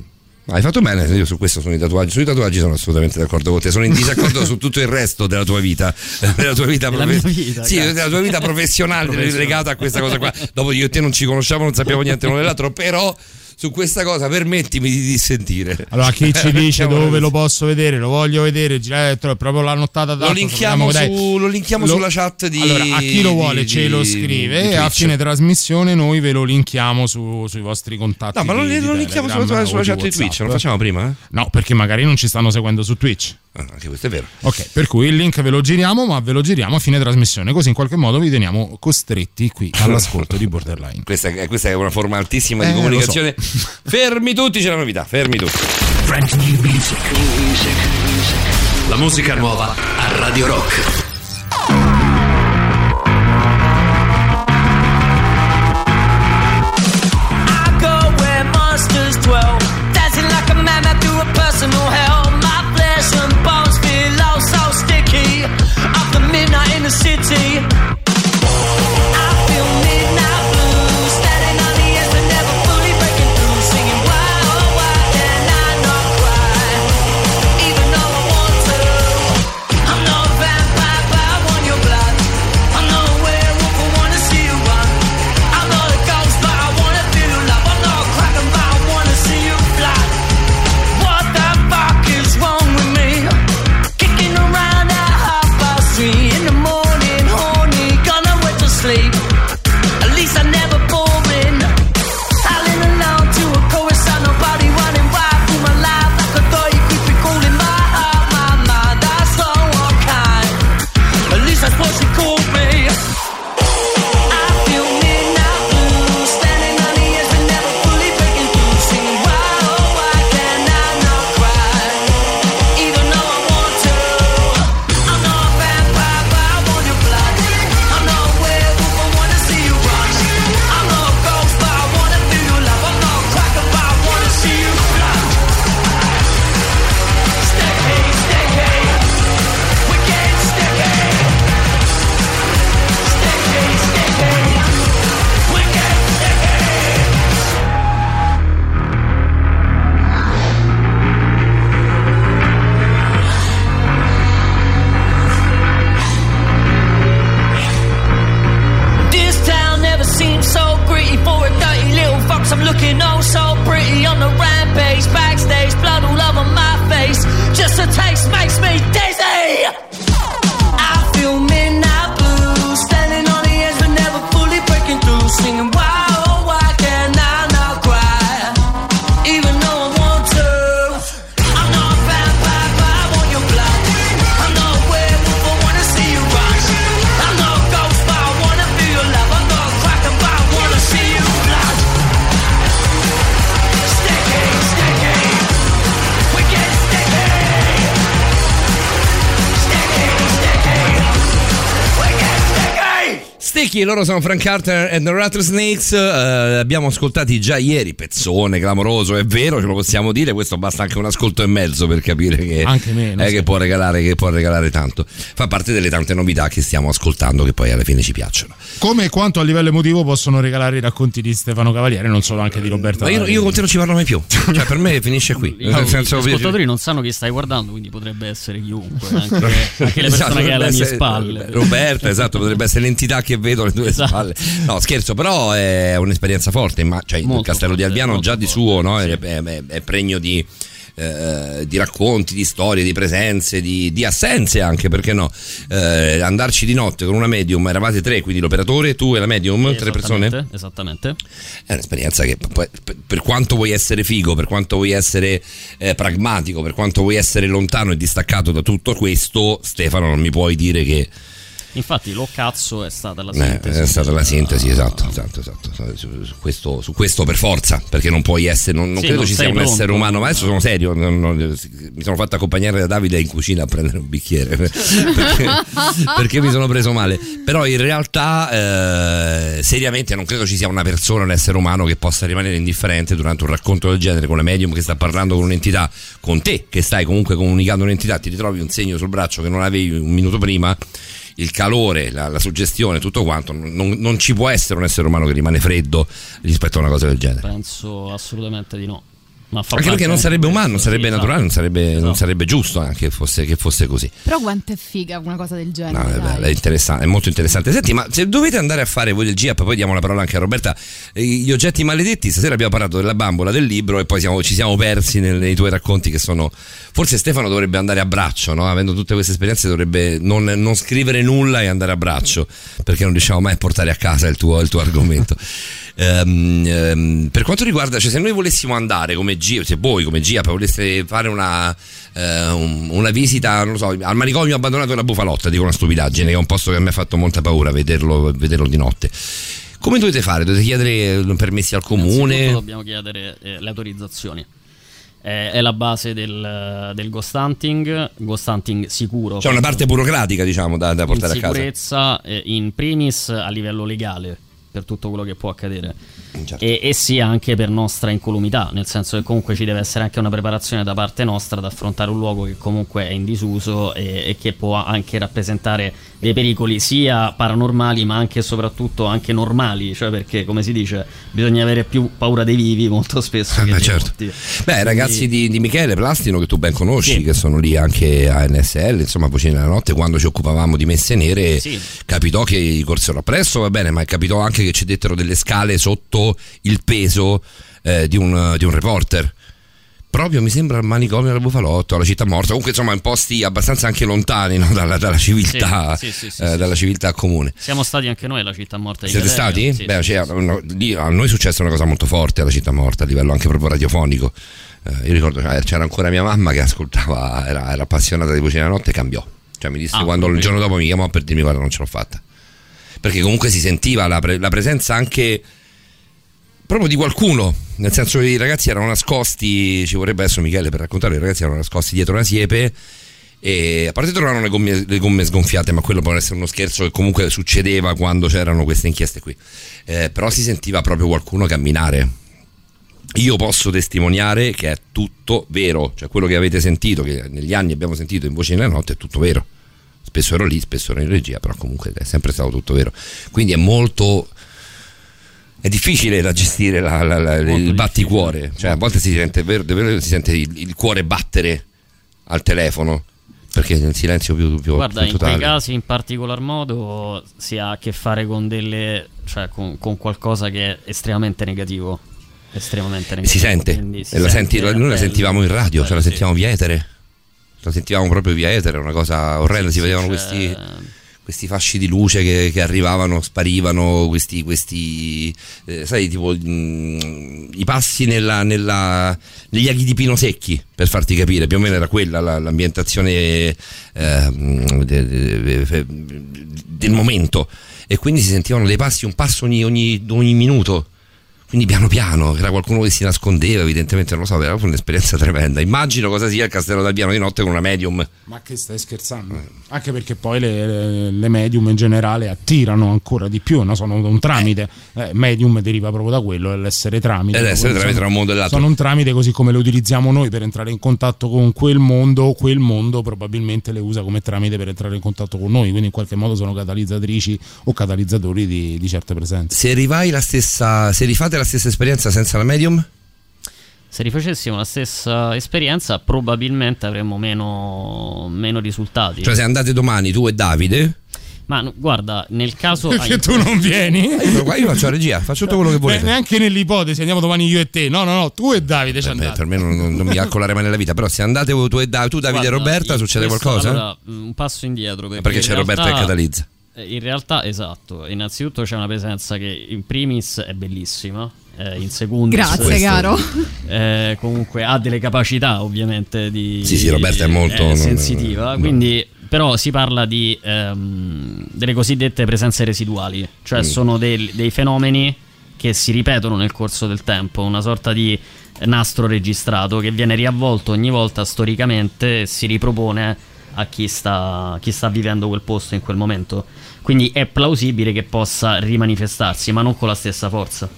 Hai fatto bene, io su questo sono i tatuaggi. Sui tatuaggi sono assolutamente d'accordo con te. Sono in disaccordo su tutto il resto della tua vita. Della tua vita, profe- vita, sì, della tua vita professionale Professionale. legata a questa cosa qua. Dopo io e te non ci conosciamo, non sappiamo niente l'uno dell'altro, però su questa cosa, permettimi di dissentire. Allora, chi ci dice Mettiamola dove lo posso vedere, lo voglio vedere, è proprio la nottata Lo d'altro, linkiamo, su- lo linkiamo Lo- sulla chat di. Allora, a chi lo vuole di- ce lo di- scrive di e a fine trasmissione noi ve lo linkiamo su- sui vostri contatti. No, ma di- di lo linkiamo sulla, sulla chat di. Twitch, lo facciamo prima? eh? No, perché magari non ci stanno seguendo su Twitch. Ah, anche questo è vero. Ok, per cui il link ve lo giriamo, ma ve lo giriamo a fine trasmissione, così in qualche modo vi teniamo costretti qui all'ascolto di Borderline. Questa questa è una forma altissima di Eh, lo comunicazione. Fermi tutti, c'è la novità, fermi tutti. La musica nuova a Radio Rock. Loro sono Frank Carter and the Rattlesnakes. eh, abbiamo ascoltati già ieri, pezzone clamoroso, è vero, ce lo possiamo dire. Questo basta anche un ascolto e mezzo per capire che, Anche meno, eh, sì. che, può regalare, che può regalare tanto. Fa parte delle tante novità che stiamo ascoltando, che poi alla fine ci piacciono. Come e quanto a livello emotivo possono regalare i racconti di Stefano Cavaliere, non solo anche di Roberto Ma io, io con te non ci parlo mai più. Cioè, per me finisce qui. Nel gli ascoltatori non sanno chi stai guardando, quindi potrebbe essere chiunque, anche, anche le Esatto, persone che hai alle mie spalle. Roberta, esatto, potrebbe essere l'entità che vedo alle tue Esatto. spalle. No, scherzo, però è un'esperienza forte. Ma, cioè, il Castello di forte, Alviano molto già di suo no, è, è- è pregno di. eh, di racconti, di storie, di presenze, di, di assenze anche perché no? Eh, andarci di notte con una medium, eravate tre, quindi l'operatore, tu e la medium, tre persone. Esattamente. È un'esperienza che per quanto vuoi essere figo, per quanto vuoi essere eh, pragmatico, per quanto vuoi essere lontano e distaccato da tutto questo, Stefano non mi puoi dire che Infatti, lo cazzo è stata la eh, sintesi. è stata la sintesi, esatto, esatto, esatto. Su, su questo, su questo per forza, perché non puoi essere, non, non Sì, credo non ci sia un pronto. essere umano, ma adesso sono serio, non- mi sono fatto accompagnare da Davide in cucina a prendere un bicchiere perché, perché mi sono preso male, però in realtà eh, seriamente non credo ci sia una persona, un essere umano che possa rimanere indifferente durante un racconto del genere con la medium che sta parlando con un'entità, con te che stai comunque comunicando un'entità, ti ritrovi un segno sul braccio che non avevi un minuto prima il calore, la, la suggestione, tutto quanto, non, non ci può essere un essere umano che rimane freddo rispetto a una cosa del genere. Penso assolutamente di no. Ma fa Anche perché non sarebbe umano, non sarebbe sì, naturale, non esatto. sarebbe, non sarebbe giusto anche che fosse, che fosse così. Però quanto è figa una cosa del genere. No, è, è interessante, è molto interessante. Senti, ma se dovete andare a fare voi del GIAP, poi diamo la parola anche a Roberta. eh, Gli oggetti maledetti, stasera abbiamo parlato della bambola, del libro e poi siamo- ci siamo persi nel- nei tuoi racconti che sono. Forse Stefano dovrebbe andare a braccio, no? avendo tutte queste esperienze, dovrebbe non, non scrivere nulla e andare a braccio perché non riusciamo mai a portare a casa il tuo, il tuo argomento. Ehm, ehm, per quanto riguarda, cioè, se noi volessimo andare come GIAP, se voi come GIAP voleste fare una, eh, un- una visita, non lo so, al manicomio abbandonato della Bufalotta, dico una stupidaggine, che è un posto che mi ha fatto molta paura vederlo, vederlo di notte. Come dovete fare? Dovete chiedere eh, permessi al comune? dobbiamo chiedere eh, le autorizzazioni. Eh, è la base del, del ghost hunting, ghost hunting sicuro. C'è una parte burocratica, diciamo, da, da portare a casa. sicurezza eh, in primis a livello legale per tutto quello che può accadere Certo. e, e sia anche per nostra incolumità nel senso che comunque ci deve essere anche una preparazione da parte nostra ad affrontare un luogo che comunque è in disuso e, e che può anche rappresentare dei pericoli sia paranormali ma anche e soprattutto anche normali cioè perché come si dice bisogna avere più paura dei vivi molto spesso che beh, certo. morti Beh, i ragazzi Quindi- di, di Michele Plastino, che tu ben conosci, che sono lì anche a NSL, insomma, Vocine della Notte, quando ci occupavamo di messe nere, Sì. capitò che gli corsero appresso, va bene, ma capitò anche che ci dettero delle scale sotto il peso eh, di, un, di un reporter. Proprio mi sembra al manicomio della Bufalotto, alla città morta, comunque insomma in posti abbastanza anche lontani no, dalla, dalla civiltà, Sì, sì, sì, eh, dalla civiltà comune. siamo stati anche noi alla città morta Siete Catania. stati? Beh, cioè, no, lì a noi è successa una cosa molto forte alla città morta, a livello anche proprio radiofonico. Eh, io ricordo cioè, c'era ancora mia mamma che ascoltava, era, era appassionata di Voce della Notte e cambiò. Cioè mi disse Ah, quando il giorno dopo mi chiamò per dirmi guarda non ce l'ho fatta. Perché comunque si sentiva la, pre- la presenza anche proprio di qualcuno, nel senso che i ragazzi erano nascosti, ci vorrebbe adesso Michele per raccontare, i ragazzi erano nascosti dietro una siepe e a parte trovavano le gomme, le gomme sgonfiate, ma quello può essere uno scherzo che comunque succedeva quando c'erano queste inchieste qui. Eh, però si sentiva proprio qualcuno camminare. Io posso testimoniare che è tutto vero, cioè quello che avete sentito, che negli anni abbiamo sentito in Voce nella Notte, è tutto vero. Spesso ero lì, spesso ero in regia, però comunque è sempre stato tutto vero. Quindi è molto è difficile da gestire la- la- la- il batticuore, cioè a volte si sente, vero- davvero si sente il, il cuore battere al telefono perché nel silenzio più, più, Guarda, più in quei casi in particolar modo si ha a che fare con delle cioè con, con qualcosa che è estremamente negativo. Estremamente negativo. si sente, si e la sente senti- noi la sentivamo in radio, cioè la Sì. sentivamo via etere, la sentivamo proprio via etere, una cosa orrenda, si Sì, vedevano cioè- questi, questi fasci di luce che, che arrivavano, sparivano, questi, questi eh, sai, tipo mm, i passi nella- nella- negli aghi di pino secchi, per farti capire, più o meno era quella la- l'ambientazione de- de- del momento e quindi si sentivano dei passi, un passo ogni, ogni- ogni minuto. Quindi piano piano, era qualcuno che si nascondeva, evidentemente non lo so, era proprio un'esperienza tremenda. Immagino cosa sia il castello del piano di notte con una medium. Ma che stai scherzando? Anche perché poi le, le- medium in generale attirano ancora di più, no? sono un tramite. Eh, medium deriva proprio da quello, è l'essere tramite. Ed essere tramite sono- tra un mondo e l'altro. Sono un tramite così come lo utilizziamo noi per entrare in contatto con quel mondo, quel mondo probabilmente le usa come tramite per entrare in contatto con noi, quindi in qualche modo sono catalizzatrici o catalizzatori di, di certe presenze. Se rifai la stessa, se rifate la stessa esperienza senza la medium? Se rifacessimo la stessa esperienza, probabilmente avremmo meno, meno risultati. Cioè se andate domani tu e Davide, Ma no, guarda, nel caso. Perché ah, tu non vieni? io, io faccio la regia, faccio tutto quello che Beh, volete. neanche nell'ipotesi andiamo domani io e te. No, no, no, tu e Davide ci Beh, andate. per me non, non- non mi calcola mai nella vita, però se andate tu e Davide, tu Davide e Guarda, Roberta, in succede questo- qualcosa? Allora, un passo indietro. Perché, Perché in c'è Roberta realtà- che catalizza. Eh, In realtà, esatto. Innanzitutto c'è una presenza che in primis è bellissima. eh, in secundis Grazie, questo- caro. eh, comunque ha delle capacità ovviamente di Sì, sì, Roberta è molto- non- sensitiva non- quindi però si parla di ehm, delle cosiddette presenze residuali cioè Mm. sono del- dei fenomeni che si ripetono nel corso del tempo una sorta di nastro registrato che viene riavvolto ogni volta storicamente e si ripropone a chi sta, chi sta vivendo quel posto in quel momento. Quindi è plausibile che possa rimanifestarsi ma non con la stessa forza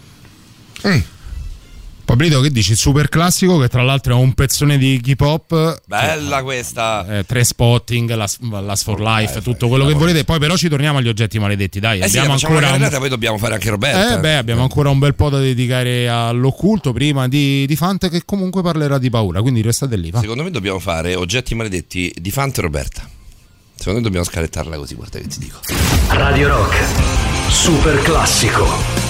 Pablito, che dici? Super classico, che tra l'altro è un pezzone di hip hop. Bella questa. Eh, tre spotting, la, la for life, tutto quello che volete. Poi, però, ci torniamo agli oggetti maledetti. Dai, Eh sì, abbiamo facciamo ancora. un- poi dobbiamo fare anche Roberta. Eh beh, abbiamo ancora un bel po' da dedicare all'occulto prima di, di Fante che comunque parlerà di paura, quindi restate lì. Va. Secondo me dobbiamo fare oggetti maledetti di Fante e Roberta. Secondo me dobbiamo scalettarla così, guarda che ti dico. Radio Rock, super classico.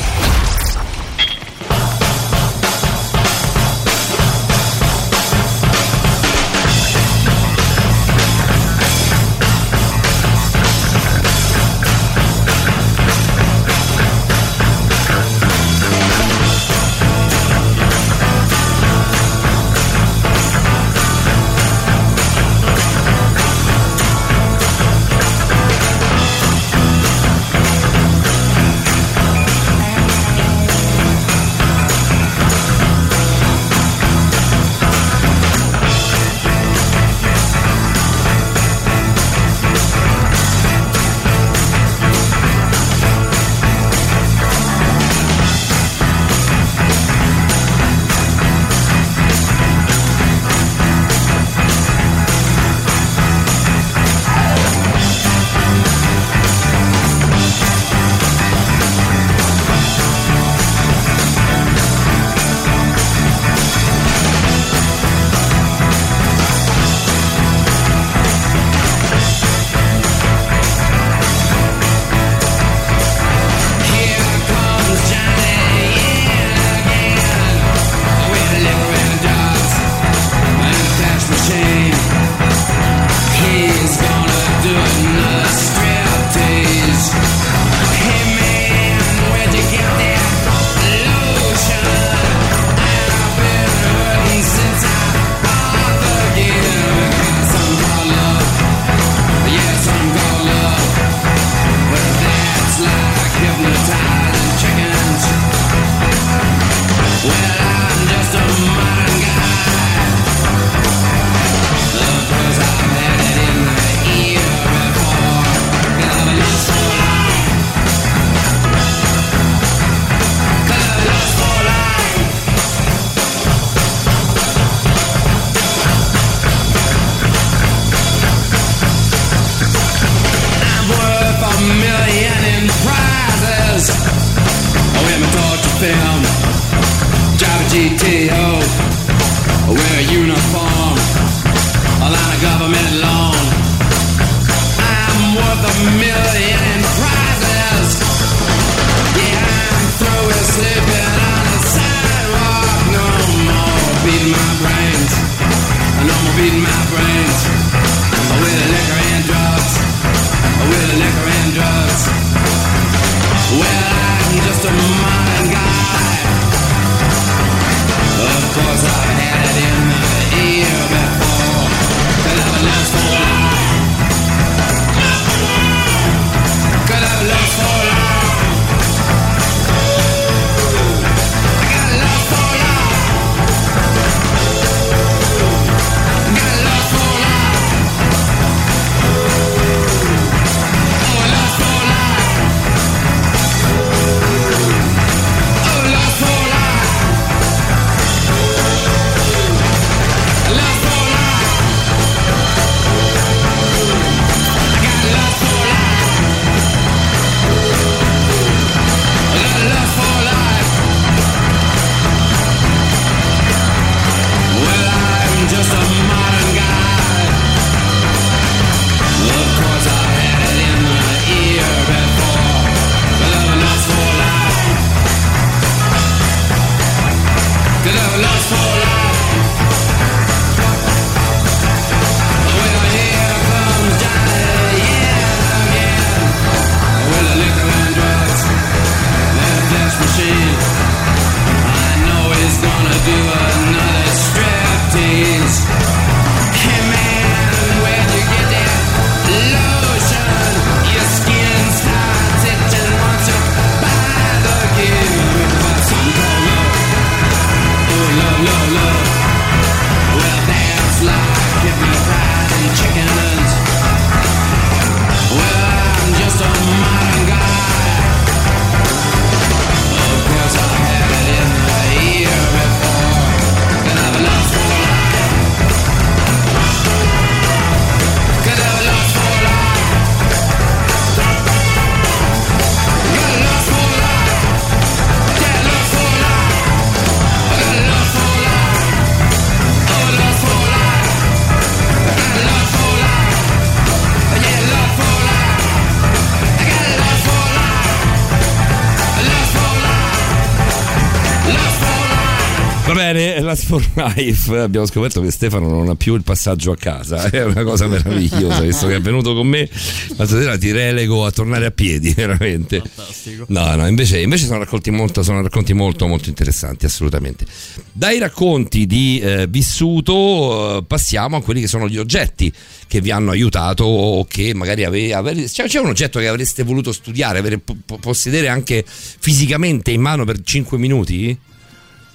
Life. Abbiamo scoperto che Stefano non ha più il passaggio a casa. È una cosa meravigliosa, visto che è venuto con me. Ma stasera ti relego a tornare a piedi, veramente. Fantastico. No, no, invece, invece sono, racconti molto, sono racconti molto, molto interessanti, assolutamente. Dai racconti di eh, vissuto eh, passiamo a quelli che sono gli oggetti che vi hanno aiutato o che magari ave- ave- c'è, c'è un oggetto che avreste voluto studiare, avere, po- po- possedere anche fisicamente in mano per 5 minuti?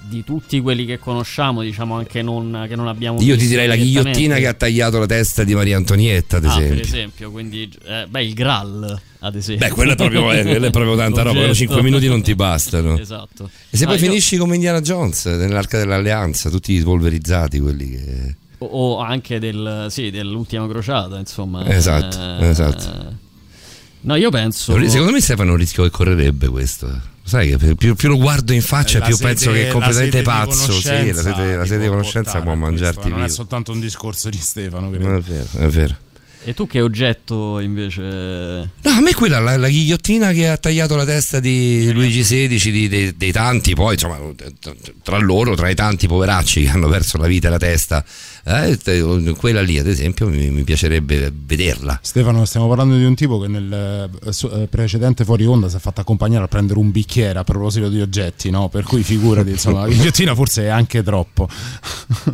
Di tutti quelli che conosciamo, diciamo anche non, che non abbiamo Io ti direi la ghigliottina che ha tagliato la testa di Maria Antonietta, ad Ah, per esempio. esempio, quindi eh, beh, il Graal, ad esempio. Beh, quello è proprio, eh, quello è proprio tanta roba, quello 5 minuti non ti bastano. Esatto. E se Ah, poi io- finisci come Indiana Jones nell'arca dell'alleanza, tutti polverizzati quelli che... O, o anche del, sì, dell'ultima crociata, insomma. Esatto, Eh, esatto. No, io penso. Secondo me Stefano è un rischio che correrebbe questo. Sai che più, più lo guardo in faccia, La più sede- penso che è completamente pazzo. Sì, la sede, la ti sede di conoscenza può a questo, mangiarti Non è soltanto un discorso di Stefano, È credo. vero, è vero. E tu che oggetto invece. No, a me quella, la, la ghigliottina che ha tagliato la testa di Luigi XVI, di- dei, dei tanti, poi insomma, tra loro, tra i tanti poveracci che hanno perso la vita e la testa, eh, quella lì ad esempio mi, mi piacerebbe vederla. Stefano, stiamo parlando di un tipo che nel eh, eh, precedente fuori onda si è fatto accompagnare a prendere un bicchiere a proposito di oggetti, no? Per cui figurati, insomma, la ghigliottina forse è anche troppo.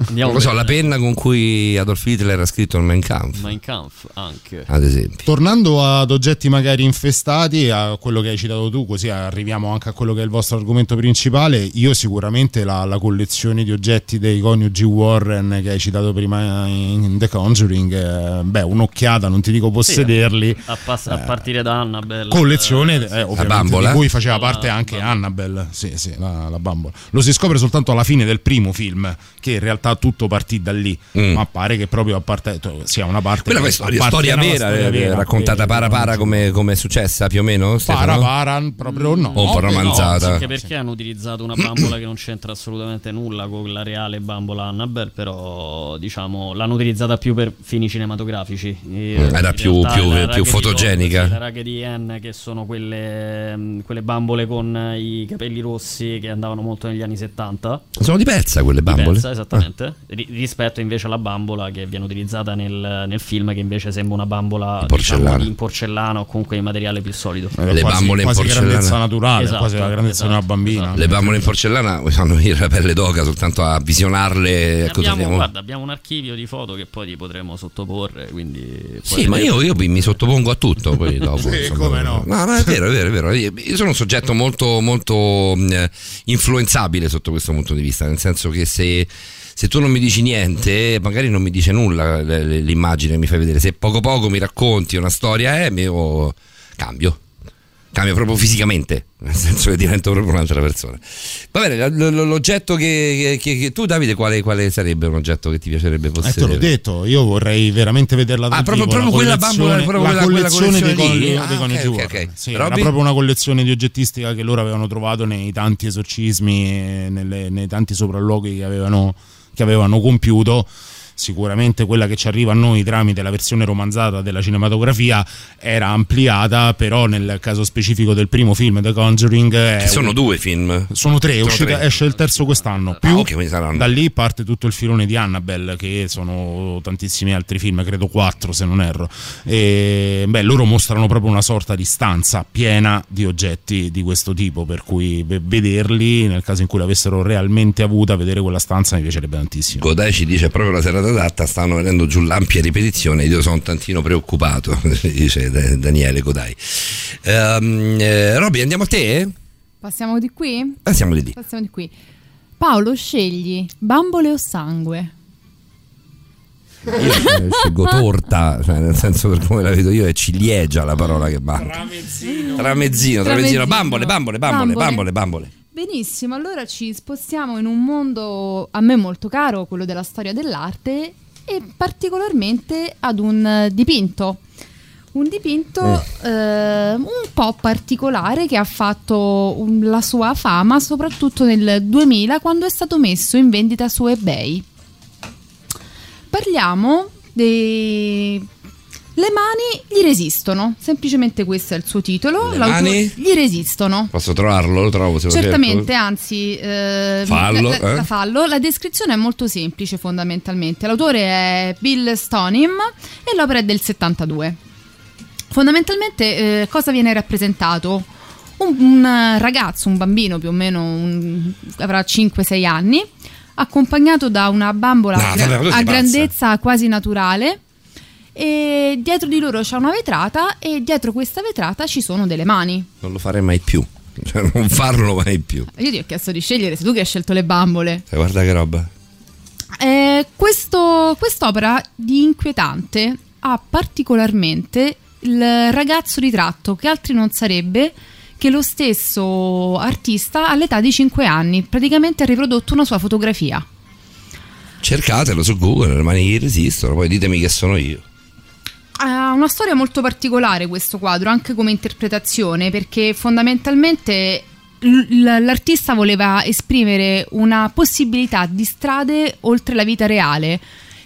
Non lo so, la penna con cui Adolf Hitler ha scritto il Mein Kampf, Mein Kampf anche. ad esempio. Tornando ad oggetti magari infestati, a quello che hai citato tu, così arriviamo anche a quello che è il vostro argomento principale. Io sicuramente la, la collezione di oggetti dei coniugi Warren che hai citato prima in The Conjuring, eh, beh, un'occhiata, non ti dico possederli. A, pass- a partire da Annabelle. Collezione eh, eh, ovviamente, bambola? di cui faceva parte anche Annabelle, sì, sì, la, la bambola. Lo si scopre soltanto alla fine del primo film, che in realtà tutto partì da lì, ma pare che proprio a parte sia una parte Quella è storia, storia vera, storia eh, vera, raccontata para para come, come è successa più o meno? Para Stefano? para, proprio no. O un po' romanzata. Anche perché hanno utilizzato una bambola che non c'entra assolutamente nulla con la reale bambola Annabelle, però diciamo l'hanno utilizzata più per fini cinematografici. Mm, era in più- realtà più- la più fotogenica. Ann, sì, la Raggedy Ann che sono quelle, mm, quelle bambole con i capelli rossi che andavano molto negli anni 70. Sono di Pezza quelle bambole? Diversa, esattamente. Ri- rispetto invece alla bambola che viene utilizzata nel, nel film, che invece sembra una bambola porcellana. diciamo, in porcellana o comunque in materiale più solido. Le bambole in quasi porcellana. grandezza naturale, Esatto, quasi la grandezza di una bambina. Le bambole in porcellana fanno venire la pelle d'oca soltanto a visionarle. ecco, Abbiamo, guarda, abbiamo un archivio di foto che poi ti potremo sottoporre. Quindi Sì, ma io, io mi sottopongo a tutto poi dopo. Sì, insomma. come no. No, ma è vero, è vero, è vero. Io sono un soggetto molto, molto mh, influenzabile sotto questo punto di vista, nel senso che se, se tu non mi dici niente, magari non mi dice nulla l'immagine che mi fai vedere. Se poco poco mi racconti una storia, eh, mi- io cambio. Cambio proprio fisicamente, nel senso che divento proprio un'altra persona. Va bene, l'oggetto che, che- che- tu, Davide, quale, quale sarebbe un oggetto che ti piacerebbe Eh, te possedere? l'ho detto, io vorrei veramente vederla dal Ah, proprio- vivo, proprio quella bambola, proprio la quella- quella collezione dei collezione coni- Ah, dei coniugi ok, ok, Warren. ok. Sì, era proprio una collezione di oggettistica che loro avevano trovato nei tanti esorcismi, nelle- nei tanti sopralluoghi che avevano, che avevano compiuto. Sicuramente quella che ci arriva a noi tramite la versione romanzata della cinematografia era ampliata, però nel caso specifico del primo film, The Conjuring, sono un- due film. sono tre, Sono uscita- tre. esce il terzo quest'anno. Più Ah, ok, quindi saranno. da lì parte tutto il filone di Annabelle, che sono tantissimi altri film, credo quattro se non erro. E, beh, loro mostrano proprio una sorta di stanza piena di oggetti di questo tipo, per cui ve- vederli, nel caso in cui l'avessero realmente avuta, vedere quella stanza mi piacerebbe tantissimo. Godai ci dice proprio la serata adatta, stanno venendo giù l'ampia ripetizione, io sono un tantino preoccupato, dice Da- Daniele Godai. Ehm, eh, Robby, andiamo a te? Passiamo di qui? Passiamo di lì. Passiamo di qui. Paolo, scegli bambole o sangue? Io scelgo torta, cioè nel senso per come la vedo io è ciliegia la parola che manca. Tramezzino. Tramezzino, Tramezzino. bambole, bambole, bambole, Bambole. bambole, bambole. Benissimo, allora ci spostiamo in un mondo a me molto caro, quello della storia dell'arte, e particolarmente ad un eh, dipinto. Un dipinto eh, un po' particolare che ha fatto un- la sua fama soprattutto nel 2000 quando è stato messo in vendita su eBay. Parliamo dei- Le mani gli resistono, semplicemente questo è il suo titolo. Le L'autore- mani? gli resistono. Posso trovarlo? Lo trovo se Certamente, cerco. anzi, eh, Fallo, la, la- eh? la fallo. La descrizione è molto semplice fondamentalmente. L'autore è Bill Stonim e l'opera è del 72. Fondamentalmente eh, cosa viene rappresentato? Un, un ragazzo, un bambino più o meno, un- avrà 5-6 anni, accompagnato da una bambola No, a vabbè, a grandezza quasi naturale. E dietro di loro c'è una vetrata e dietro questa vetrata ci sono delle mani. Non lo farei mai più. Cioè, non farlo mai più. Io ti ho chiesto di scegliere, sei tu che hai scelto le bambole. Cioè, guarda che roba. Eh, questo- quest'opera di inquietante ha particolarmente il ragazzo ritratto, che altri non sarebbe che lo stesso artista all'età di 5 anni. Praticamente ha riprodotto una sua fotografia. Cercatelo su Google, le mani che resistono, poi ditemi che sono io. Ha una storia molto particolare questo quadro, anche come interpretazione, perché fondamentalmente l'artista voleva esprimere una possibilità di strade oltre la vita reale,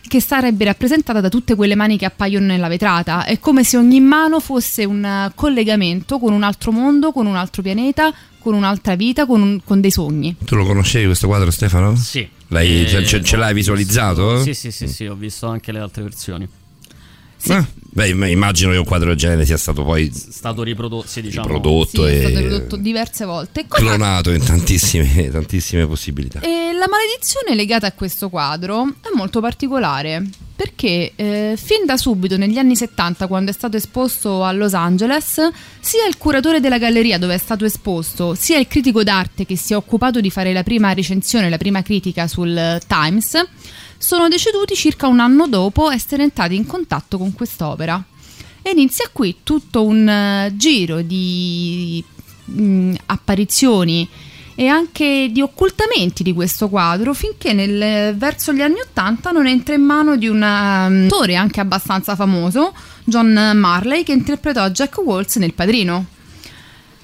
che sarebbe rappresentata da tutte quelle mani che appaiono nella vetrata. È come se ogni mano fosse un eh, collegamento con un altro mondo, con un altro pianeta, con un'altra vita, con, un- con dei sogni. Tu lo conoscevi questo quadro, Stefano? Sì. L'hai, Eh, ce, ce- ce l'hai visualizzato? Sì, sì, sì, sì, ho visto anche le altre versioni. Ah, beh, imm- immagino che un quadro del genere sia stato poi stato riprodotto, sì, diciamo. riprodotto Sì, è stato e ridotto diverse volte. Cosa- clonato in tantissime, tantissime possibilità. E la maledizione legata a questo quadro è molto particolare perché eh, fin da subito negli anni 70 quando è stato esposto a Los Angeles sia il curatore della galleria dove è stato esposto sia il critico d'arte che si è occupato di fare la prima recensione, la prima critica sul eh, Times sono deceduti circa un anno dopo essere entrati in contatto con quest'opera. E inizia qui tutto un eh, giro di mh, apparizioni e anche di occultamenti di questo quadro finché nel- verso gli anni Ottanta non entra in mano di un um, attore anche abbastanza famoso, John Marley, che interpretò Jack Waltz nel Padrino.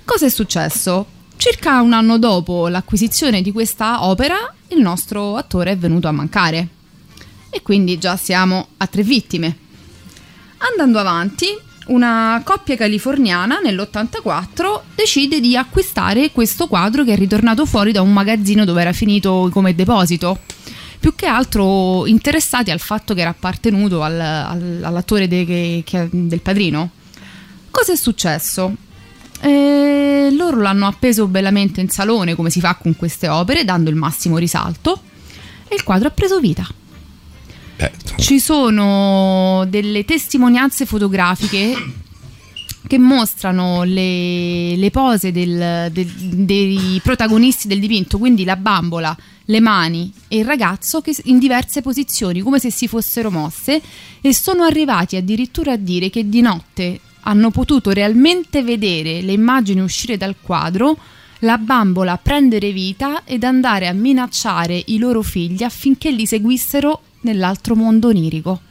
Cosa è successo? Circa un anno dopo l'acquisizione di questa opera, il nostro attore è venuto a mancare. E quindi già siamo a tre vittime. Andando avanti, una coppia californiana nell'84 decide di acquistare questo quadro che è ritornato fuori da un magazzino dove era finito come deposito. Più che altro interessati al fatto che era appartenuto al- al- all'attore de- che- che- del padrino. Cosa è successo? Eh, loro l'hanno appeso bellamente in salone come si fa con queste opere, dando il massimo risalto, e il quadro ha preso vita. Ci sono delle testimonianze fotografiche che mostrano le, le pose del- del- dei protagonisti del dipinto, quindi la bambola, le mani e il ragazzo che in diverse posizioni, come se si fossero mosse, e sono arrivati addirittura a dire che di notte hanno potuto realmente vedere le immagini uscire dal quadro, la bambola prendere vita ed andare a minacciare i loro figli affinché li seguissero nell'altro mondo onirico.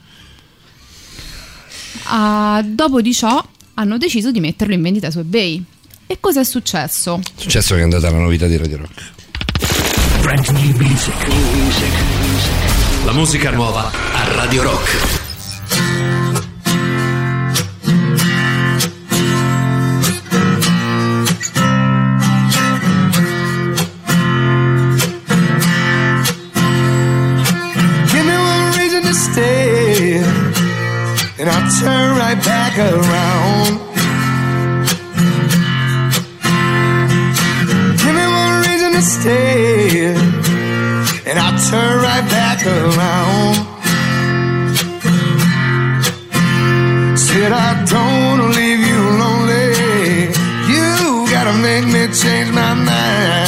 Ah, dopo di ciò hanno deciso di metterlo in vendita su eBay. E cosa è successo? È successo che è andata la novità di Radio Rock. La musica nuova a Radio Rock. And I'll turn right back around. Give me one reason to stay, and I'll turn right back around. Said I don't wanna leave you lonely. You gotta make me change my mind.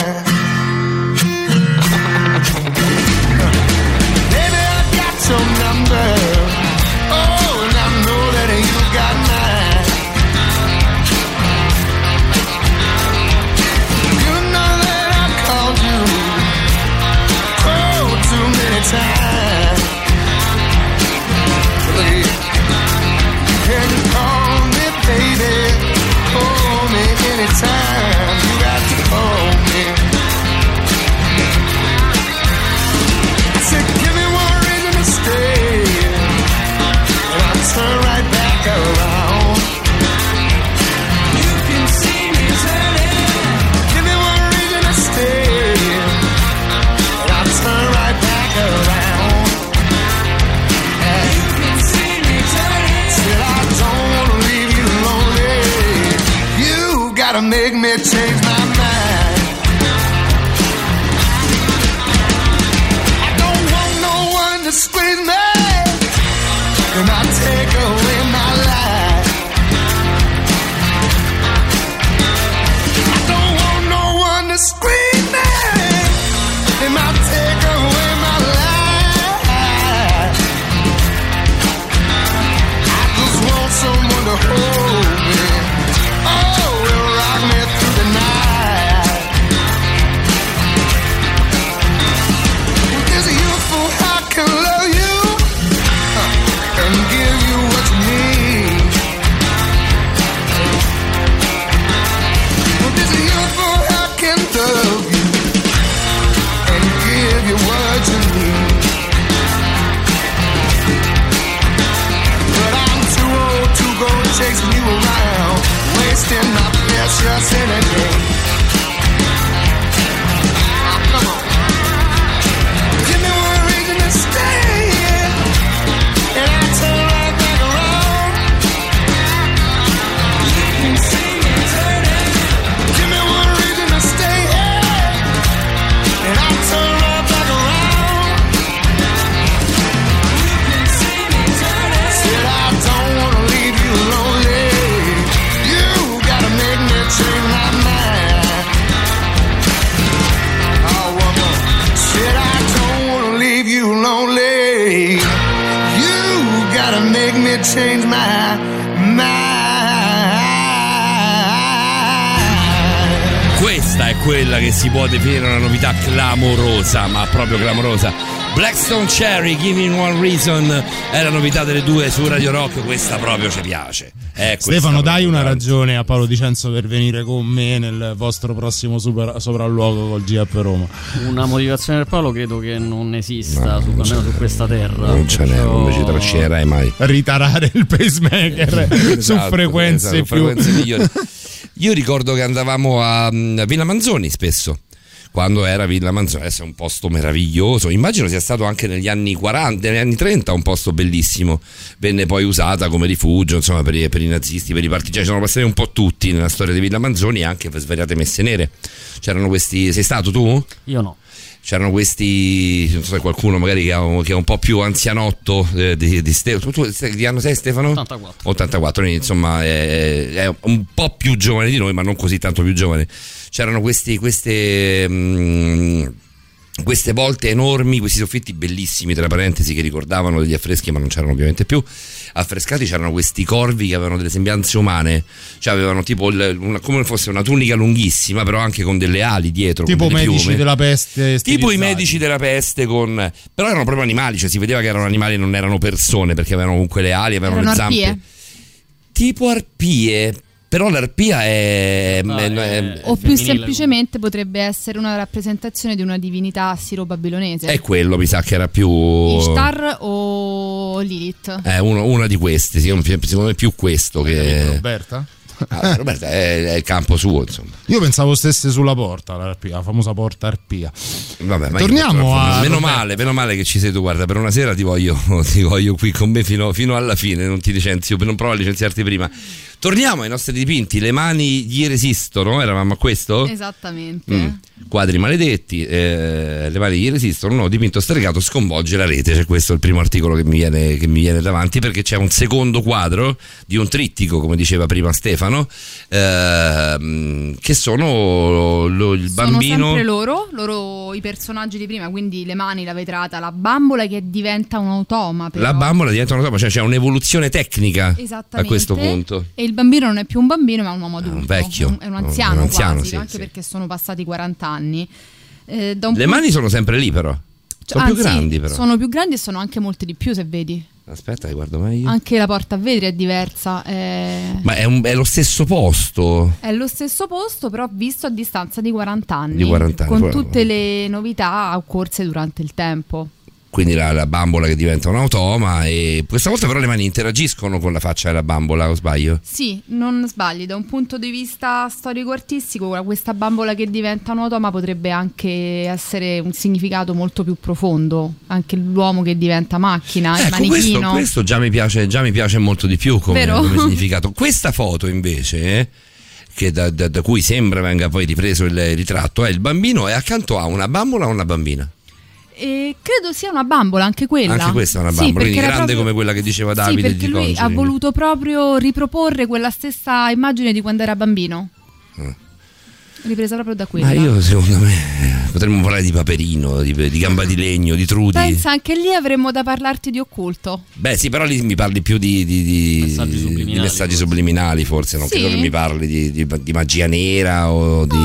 Quella che si può definire una novità clamorosa, ma proprio clamorosa. Blackstone Cherry, Give Me One Reason è la novità delle due su Radio Rock, questa proprio ci piace. Eh, Stefano, dai una ragione a Paolo Dicenzo per venire con me nel vostro prossimo super- sopralluogo col GF Roma. Una motivazione per Paolo credo che non esista, su, almeno su questa terra. Non ce n'è, non ci trascinerai mai. Ritarare il pacemaker su Esatto, frequenze esatto, più frequenze migliori. Io ricordo che andavamo a mm, Villa Manzoni spesso. Quando era Villa Manzoni, adesso è un posto meraviglioso. Immagino sia stato anche negli anni 40, negli anni 30 un posto bellissimo. Venne poi usata come rifugio, insomma, per i, per i nazisti, per i partigiani. Sono passati un po' tutti nella storia di Villa Manzoni, anche per svariate messe nere. C'erano questi. Sei stato tu? Io no. C'erano questi, non so se qualcuno magari che, che è un po' più anzianotto eh, di, di Stefano. Tu, di anno sei Stefano? 84. 84, quindi insomma è, è un po' più giovane di noi, ma non così tanto più giovane. C'erano questi, queste, mm, queste volte enormi, questi soffitti bellissimi, tra parentesi, che ricordavano degli affreschi, ma non c'erano ovviamente più. Affrescati c'erano questi corvi che avevano delle sembianze umane, cioè avevano tipo il- una- come fosse una tunica lunghissima, però anche con delle ali dietro. tipo delle medici piume. della peste. Tipo i medici della peste con... Però erano proprio animali, cioè si vedeva che erano animali e non erano persone perché avevano comunque le ali, avevano Erano le zampe. arpie. Tipo arpie, però l'arpia è... è- è- O più semplicemente potrebbe essere una rappresentazione di una divinità assiro-babilonese. è quello, mi sa che era più... Ishtar o Lilith? È uno- una di queste, secondo me più questo che... Roberta? Ah, Roberta è, è il campo suo, insomma. Io pensavo stesse sulla porta, l'arpia, la famosa porta arpia. Vabbè, ma Torniamo a Meno male, meno male che ci sei tu, guarda, per una sera ti voglio, ti voglio qui con me fino, fino alla fine, non ti licenzio, non provo a licenziarti prima. Torniamo ai nostri dipinti, le mani gli resistono, eravamo a questo? Esattamente. Mm. Quadri maledetti, eh, le mani gli resistono, un nuovo dipinto stregato sconvolge la rete, cioè questo è il primo articolo che mi, viene, che mi viene davanti perché c'è un secondo quadro di un trittico, come diceva prima Stefano, ehm, che sono lo- il Sono bambino... sempre loro, loro i personaggi di prima, quindi le mani, la vetrata, la bambola che diventa un automa. Però. La bambola diventa una toppa, cioè c'è un'evoluzione tecnica a questo punto. E il bambino non è più un bambino, ma è un uomo adulto. un vecchio. È un anziano, Un anziano, quasi, sì, anche sì. perché sono passati 40 anni. Eh, da un Le mani sono sempre lì però, sono anzi, più grandi però. Sono più grandi e sono anche molte di più, se vedi. Aspetta, guardo meglio. Anche la porta a vetri è diversa. È... Ma è, un- è lo stesso posto. È lo stesso posto, però visto a distanza di 40 anni. Di 40 anni, Con tutte le novità occorse durante il tempo. Quindi la, la bambola che diventa un automa e questa volta però le mani interagiscono con la faccia della bambola, o sbaglio? Sì, non sbagli, da un punto di vista storico-artistico, questa bambola che diventa un automa potrebbe anche essere un significato molto più profondo. Anche l'uomo che diventa macchina, il Ecco, questo, manichino. questo già, mi piace, già mi piace molto di più come, come significato. Questa foto invece, eh, che da, da- da cui sembra venga poi ripreso il ritratto, è il bambino e accanto a una bambola o una bambina? E credo sia una bambola, anche quella. Anche questa è una Sì, bambola, perché quindi grande proprio- come quella che diceva Sì, Davide perché di lui ha voluto proprio riproporre quella stessa immagine di quando era bambino. Eh. Ripresa proprio da quella. Ma io secondo me potremmo parlare di Paperino, di, di Gamba di Legno, di Trudi. Pensa, anche lì avremmo da parlarti di occulto. Beh, sì, però lì mi parli più di, di- di- Messaggi di subliminali, messaggi subliminali, forse. Non Sì. credo che mi parli di, di- di magia nera o di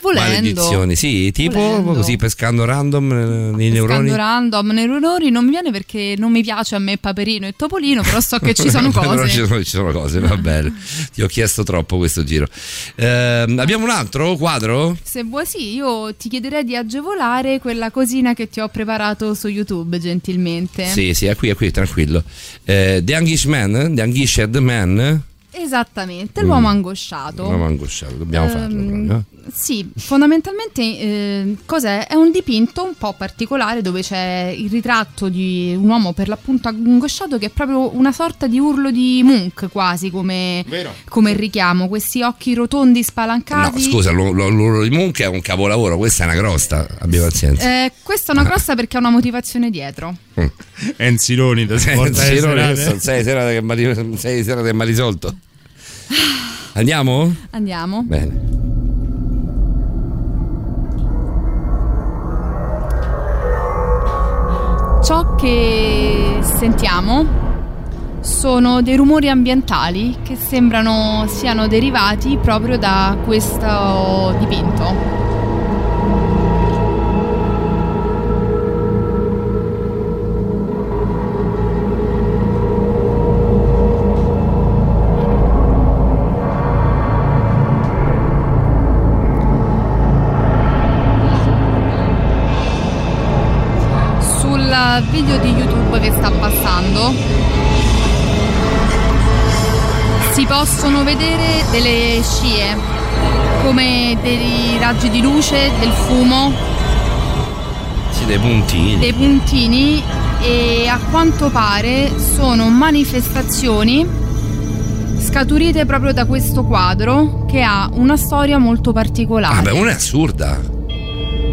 volendo. maledizioni. Sì, tipo Volendo. così pescando random eh, nei neuroni. Scando random, neuroni non mi viene perché non mi piace a me Paperino e Topolino, però so che ci sono Però cose. ci sono, ci sono cose, va bene. Ti ho chiesto troppo questo giro. Ehm, abbiamo un altro quadro? Se vuoi sì, io ti chiederei di agevolare quella cosina che ti ho preparato su YouTube, gentilmente. Sì, sì, è qui, è qui, tranquillo. Eh, The Angish Man, The Angishad Man. Esattamente, Mm. l'uomo angosciato. Non angosciato, dobbiamo Ehm, farlo proprio. Sì, fondamentalmente eh, cos'è? È un dipinto un po' particolare dove c'è il ritratto di un uomo per l'appunto angosciato che è proprio una sorta di urlo di Munch quasi come, come richiamo, questi occhi rotondi No, spalancati. scusa, lo- lo- l'urlo di Munch è un capolavoro, questa è una crosta, abbi pazienza. Eh, questa è una grossa perché ha una motivazione dietro. Enziloni da Eh, ha ri- sei serate che mi ha risolto. Andiamo? Andiamo. Bene. Ciò che sentiamo sono dei rumori ambientali che sembrano siano derivati proprio da questo dipinto. Video di YouTube che sta passando si possono vedere delle scie come dei raggi di luce, del fumo, Sì, dei puntini. dei puntini e a quanto pare sono manifestazioni scaturite proprio da questo quadro che ha una storia molto particolare. Ah, beh, una è assurda.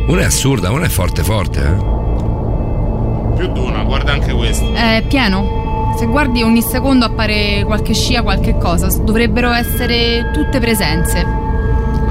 Una è assurda, una è forte forte, eh. Più di una, guarda anche questo. È pieno. Se guardi ogni secondo appare qualche scia, qualche cosa. Dovrebbero essere tutte presenze.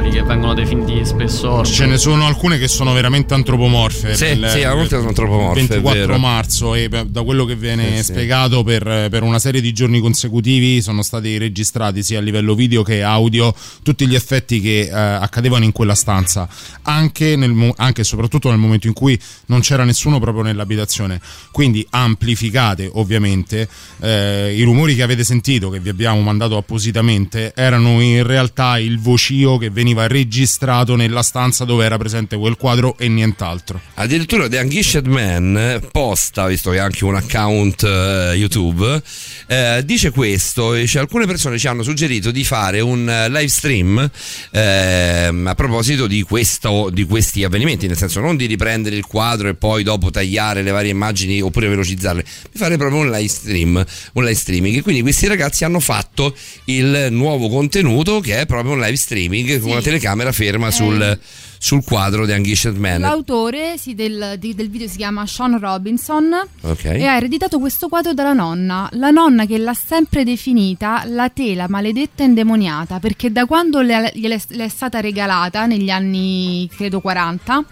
Quelli che vengono definiti spesso orbi. Ce ne sono alcune che sono veramente antropomorfe. Sì, Il- sì, a volte sono antropomorfe, Il è 24 vero. marzo e da quello che viene Sì, sì. spiegato per, per una serie di giorni consecutivi sono stati registrati sia a livello video che audio tutti gli effetti che eh, accadevano in quella stanza, anche, nel anche e soprattutto nel momento in cui non c'era nessuno proprio nell'abitazione. Quindi amplificate ovviamente eh, i rumori che avete sentito, che vi abbiamo mandato appositamente, erano in realtà il vocio che veniva registrato nella stanza dove era presente quel quadro e nient'altro. Addirittura The Ungished Man posta, visto che ha anche un account eh, YouTube, eh, dice questo, dice, alcune persone ci hanno suggerito di fare un eh, live stream ehm, a proposito di, questo, di questi avvenimenti, nel senso non di riprendere il quadro e poi dopo tagliare le varie immagini oppure velocizzarle, di fare proprio un live stream, un live streaming. E quindi questi ragazzi hanno fatto il nuovo contenuto che è proprio un live streaming con una telecamera ferma sul, sul quadro The Ungished Man. L'autore sì, del, di- del video si chiama Sean Robinson Ok. e ha ereditato questo quadro dalla nonna. La nonna che l'ha sempre definita la tela maledetta e indemoniata perché da quando le, le è stata regalata negli anni credo 40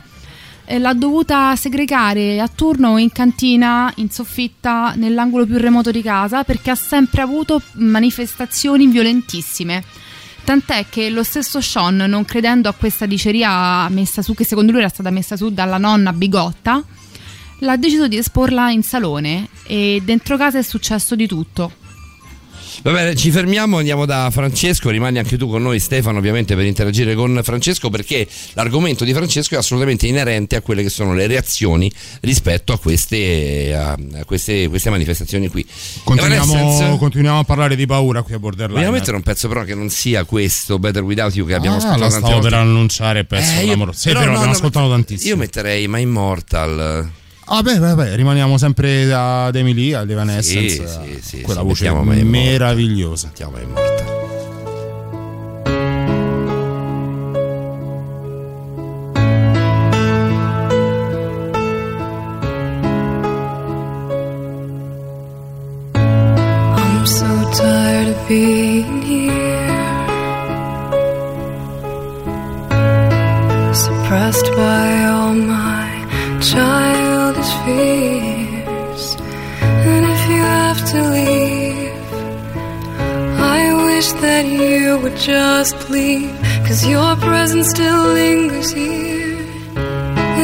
eh, l'ha dovuta segregare a turno in cantina, in soffitta, nell'angolo più remoto di casa perché ha sempre avuto manifestazioni violentissime. Tant'è che lo stesso Sean, non credendo a questa diceria messa su, che secondo lui era stata messa su dalla nonna bigotta, l'ha deciso di esporla in salone e dentro casa è successo di tutto. Va bene, ci fermiamo, andiamo da Francesco, rimani anche tu con noi Stefano ovviamente per interagire con Francesco perché l'argomento di Francesco è assolutamente inerente a quelle che sono le reazioni rispetto a queste, a queste, queste manifestazioni qui. Continuiamo, Evanescence, continuiamo a parlare di paura qui a Borderline. Vogliamo mettere un pezzo però che non sia questo Better Without You che abbiamo Ah, ascoltato stavo per annunciare il pezzo Eh, io- però però no, l'abbiamo no, ascoltato tantissimo. Io metterei My Immortal. Ah, beh, beh, beh, rimaniamo sempre ad Emily, ad Evanescence. Sì, sì, sì, quella sì, voce meravigliosa. Mettiamo tired of being here, suppressed by all my childish fears. And if you have to leave, I wish that you would just leave, cause your presence still lingers here.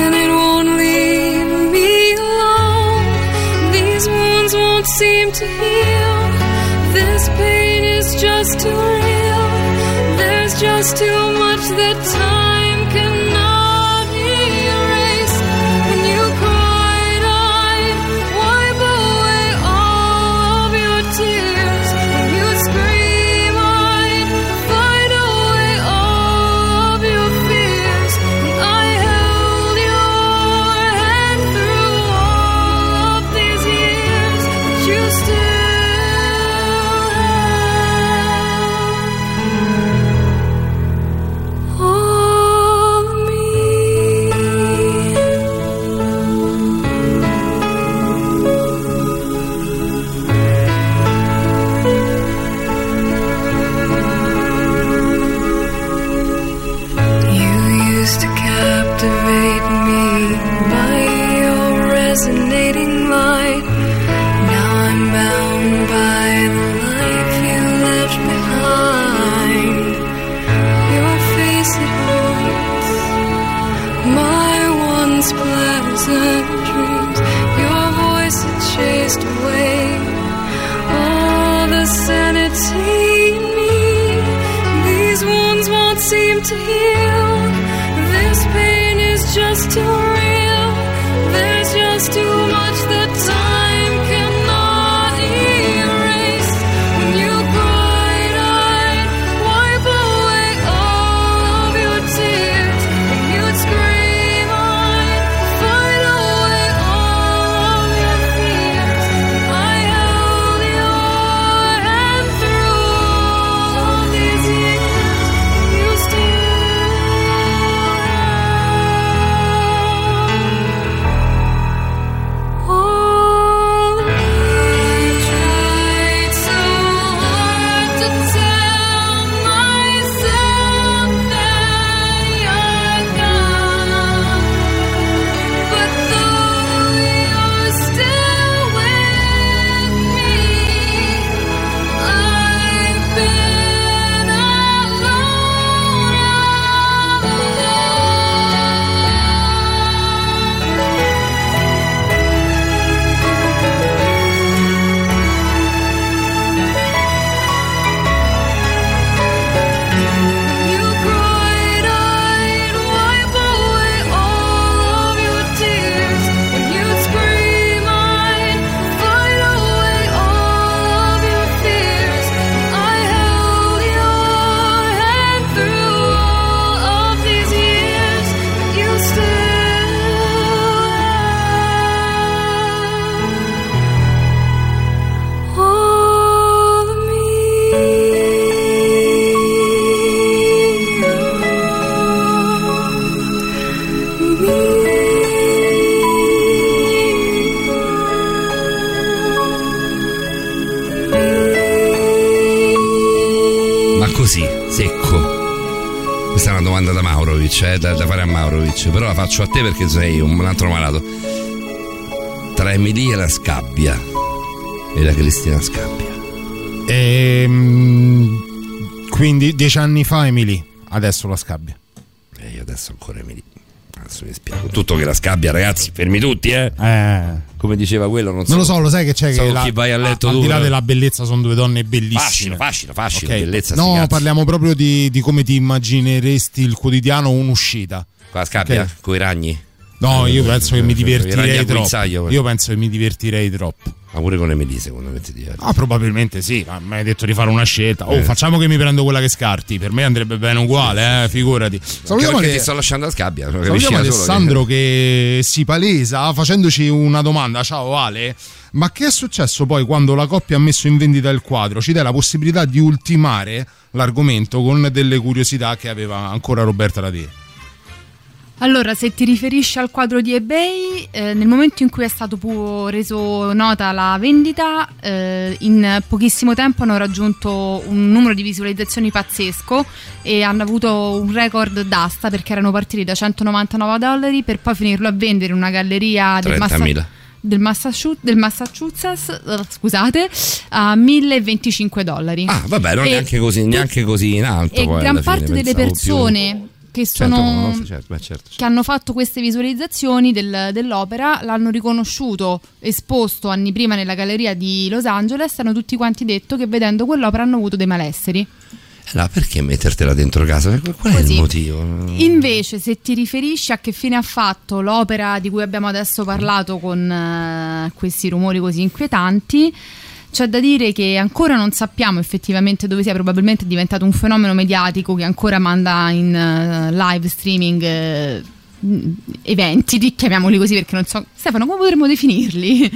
And it won't leave me alone. These wounds won't seem to heal. This pain is just too real. There's just too much that time Maurovic, però la faccio a te perché sei un altro malato. Tra Emilia e la Scabbia e la Cristina Scabbia. Ehm, quindi dieci anni fa Emily, adesso la scabbia. E io adesso ancora Emilia. Adesso mi. Con tutto che la Scabbia, ragazzi, fermi tutti, eh. Come diceva quello, non so. Non lo so, lo sai che c'è so che la- chi vai a letto al tu. di là della bellezza sono due donne bellissime. Fascino, fascino, fascino, Ok. bellezza. No, parliamo proprio di, di come ti immagineresti il quotidiano un'uscita. Con la Scabbia? Ok. Con i ragni? No, io penso che mi divertirei a troppo. Io penso che mi divertirei troppo. Ma pure con Emilia, secondo me ti diverti. Ah, probabilmente sì, ma mi hai detto di fare una scelta. Oh, Eh. facciamo che mi prendo quella che scarti. Per me andrebbe bene uguale, eh, figurati. Salutiamo, Ale- ti sto lasciando la Scabbia. salutiamo solo che- Alessandro che si palesa facendoci una domanda. Ciao Ale. Ma che è successo poi quando la coppia ha messo in vendita il quadro? Ci dai la possibilità di ultimare l'argomento con delle curiosità che aveva ancora Roberta da dire. Allora, se ti riferisci al quadro di eBay, eh, nel momento in cui è stato pu- reso nota la vendita, eh, in pochissimo tempo hanno raggiunto un numero di visualizzazioni pazzesco e hanno avuto un record d'asta perché erano partiti da 199 dollari per poi finirlo a vendere in una galleria del, Massa- 30.000. del Massachusetts, del Massachusetts, eh, scusate, a 1025 dollari. Ah, vabbè, non E- neanche così, neanche così in alto. e poi, gran alla fine, parte delle pensavo più- persone che Certo, sono no, certo, beh, certo. che hanno fatto queste visualizzazioni del- dell'opera l'hanno riconosciuto esposto anni prima nella galleria di Los Angeles hanno tutti quanti detto che vedendo quell'opera hanno avuto dei malesseri Allora, perché mettertela dentro casa? Qual è Così. il motivo? invece se ti riferisci a che fine ha fatto l'opera di cui abbiamo adesso parlato con eh, questi rumori così inquietanti c'è da dire che ancora non sappiamo effettivamente dove sia, probabilmente è diventato un fenomeno mediatico che ancora manda in eh, live streaming mh, eventi, chiamiamoli così perché non so. Stefano, come potremmo definirli?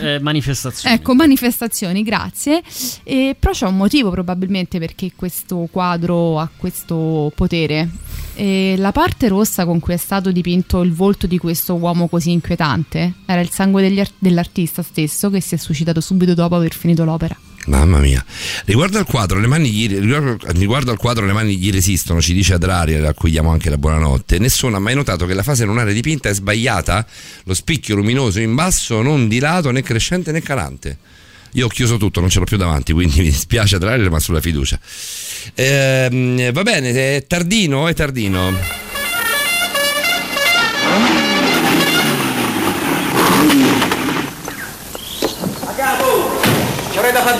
Eh, manifestazioni. Ecco, manifestazioni, grazie. E, però c'è un motivo probabilmente perché questo quadro ha questo potere. E la parte rossa con cui è stato dipinto il volto di questo uomo così inquietante era il sangue degli ar- dell'artista stesso che si è suscitato subito dopo aver finito l'opera. Mamma mia. Riguardo al quadro, le mani gli, riguardo, al quadro, le mani gli resistono, ci dice Adraria, a cui diamo anche la buonanotte. Nessuno ha mai notato che la fase lunare dipinta è sbagliata? Lo spicchio luminoso in basso, non di lato né crescente né calante. Io ho chiuso tutto, non ce l'ho più davanti, quindi mi dispiace Adraria, ma sulla fiducia. Ehm, va bene, è tardino, è tardino. A capo! Ci avrei da fare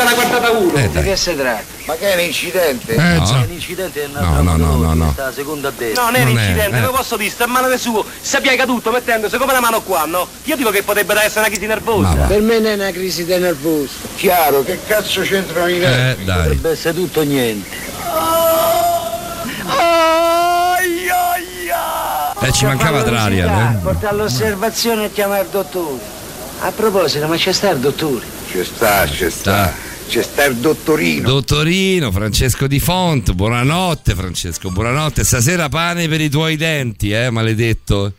uno. Eh, di che si tratta? Ma che è un incidente? Eh, No. già. L'incidente è No, no, no, no, no. la seconda a destra. No, Non è un è, incidente, eh. come posso dire, sta a mano del suo, si piega tutto mettendosi come la mano qua, no? Io dico che potrebbe essere una crisi nervosa. Per me non è una crisi di nervoso. Chiaro, che cazzo c'entrano i nervi? Eh, dai. Potrebbe essere tutto o niente. Eh, ci mancava Drariel, eh. Porta all'osservazione e chiama il dottore. A proposito, ma c'è sta il dottore? Ci sta, ci sta. C'è sta il dottorino. Dottorino, Francesco Di Font, buonanotte Francesco, buonanotte. Stasera pane per i tuoi denti, eh, maledetto.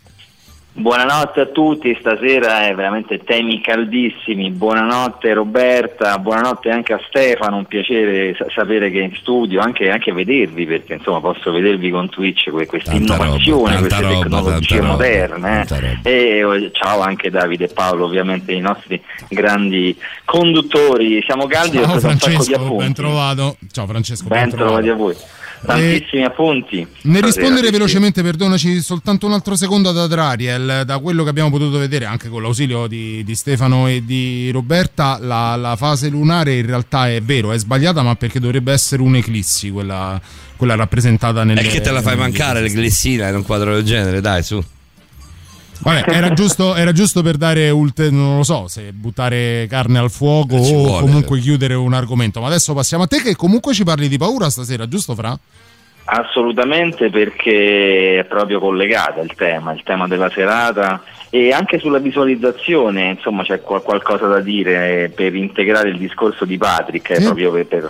Buonanotte a tutti, stasera è veramente temi caldissimi. Buonanotte Roberta, buonanotte anche a Stefano, un piacere sa- sapere che è in studio, anche, anche vedervi perché insomma posso vedervi con Twitch que- questa innovazione, queste roba, tecnologie moderne. eh. E oh, ciao anche Davide e Paolo, ovviamente i nostri grandi conduttori. Siamo caldi Ciao perché sono un sacco di appunti. ben trovato. Ciao Francesco, ben, Ben trovato. trovati a voi. Tantissimi appunti. Ne Stasera, rispondere sì, velocemente, perdonaci, soltanto un altro secondo da Drariel. Da quello che abbiamo potuto vedere, anche con l'ausilio di, di Stefano e di Roberta, la, la fase lunare in realtà è vero, è sbagliata, ma perché dovrebbe essere un'eclissi quella, quella rappresentata nel. E che te la fai mancare l'eglessina in un quadro del genere, dai, su. Vabbè, era giusto, era giusto per dare ulteriore, non lo so, se buttare carne al fuoco Eh, ci o vuole. comunque chiudere un argomento. Ma adesso passiamo a te che comunque ci parli di paura stasera, giusto Fra? Assolutamente perché è proprio collegata il tema, il tema della serata e anche sulla visualizzazione, insomma c'è qual- qualcosa da dire eh, per integrare il discorso di Patrick, eh, proprio per, per-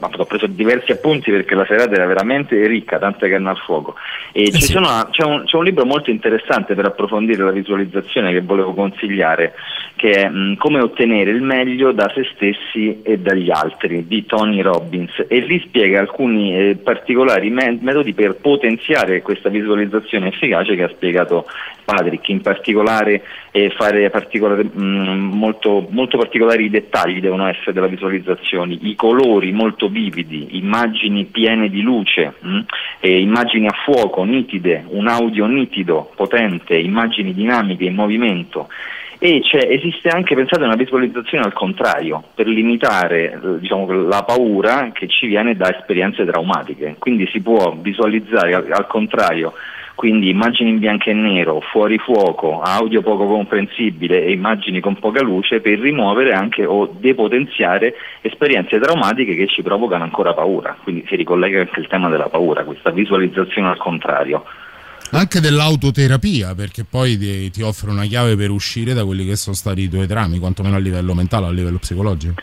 eh, ho preso diversi appunti perché la serata era veramente ricca, tante canne al fuoco. E ci sono- c'è, un, c'è un libro molto interessante per approfondire la visualizzazione che volevo consigliare che è mh, Come ottenere il meglio da se stessi e dagli altri di Tony Robbins. E lì spiega alcuni eh, particolari me- metodi per potenziare questa visualizzazione efficace che ha spiegato Patrick, in particolare eh, fare particolare- mh, molto, molto particolari dettagli devono essere della visualizzazione, i colori molto vividi, immagini piene di luce, mh, eh, immagini a fuoco, nitide, un audio nitido, potente, immagini dinamiche in movimento e esiste anche, pensate, una visualizzazione al contrario, per limitare eh, diciamo, la paura che ci viene da esperienze traumatiche. Quindi si può visualizzare al, al contrario, quindi immagini in bianco e nero, fuori fuoco, audio poco comprensibile e immagini con poca luce per rimuovere anche o depotenziare esperienze traumatiche che ci provocano ancora paura. Quindi si ricollega anche il tema della paura, questa visualizzazione al contrario. Anche dell'autoterapia, perché poi ti, offre una chiave per uscire da quelli che sono stati i tuoi drammi, quantomeno a livello mentale, a livello psicologico.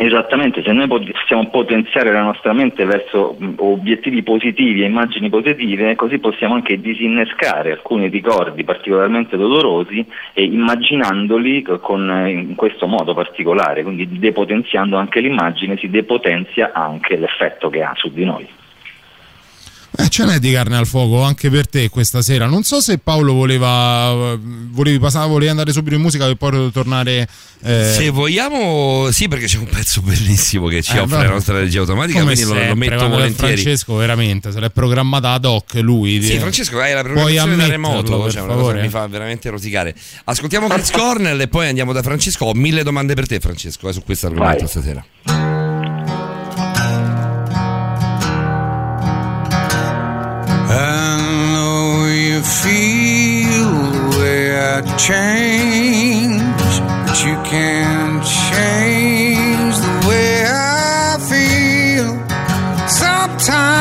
Esattamente, se noi possiamo potenziare la nostra mente verso obiettivi positivi e immagini positive, così possiamo anche disinnescare alcuni ricordi particolarmente dolorosi e immaginandoli co- con, eh, in questo modo particolare, quindi depotenziando anche l'immagine si depotenzia anche l'effetto che ha su di noi. Eh, ce n'è di carne al fuoco anche per te questa sera. Non so se Paolo voleva. Volevi, passare, volevi andare subito in musica per poi tornare. eh, Se vogliamo, sì, perché c'è un pezzo bellissimo che ci Eh, offre vabbè. la nostra regia automatica, come quindi lo- lo, sempre, metto volentieri. Francesco, veramente, se l'è programmata ad hoc lui. Sì, di- Francesco, hai la programmazione da remoto, cioè una cosa che mi fa veramente rosicare. Ascoltiamo Chris Cornell e poi andiamo da Francesco. Ho mille domande per te, Francesco, eh, su questo argomento Vai. stasera. You feel the way I change, but you can't change the way I feel. Sometimes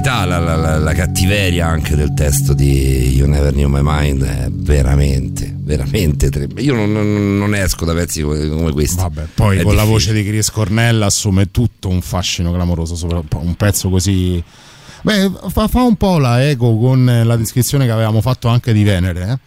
l'intensità, la, la- la- la cattiveria anche del testo di You Never Knew My Mind è veramente, veramente tremenda. Io non, non- non esco da pezzi come, questi. Vabbè, poi È con la difficile. voce di Chris Cornell assume tutto un fascino clamoroso, sopra- un pezzo così... Beh, fa, fa un po' la eco con la descrizione che avevamo fatto anche di Venere. eh.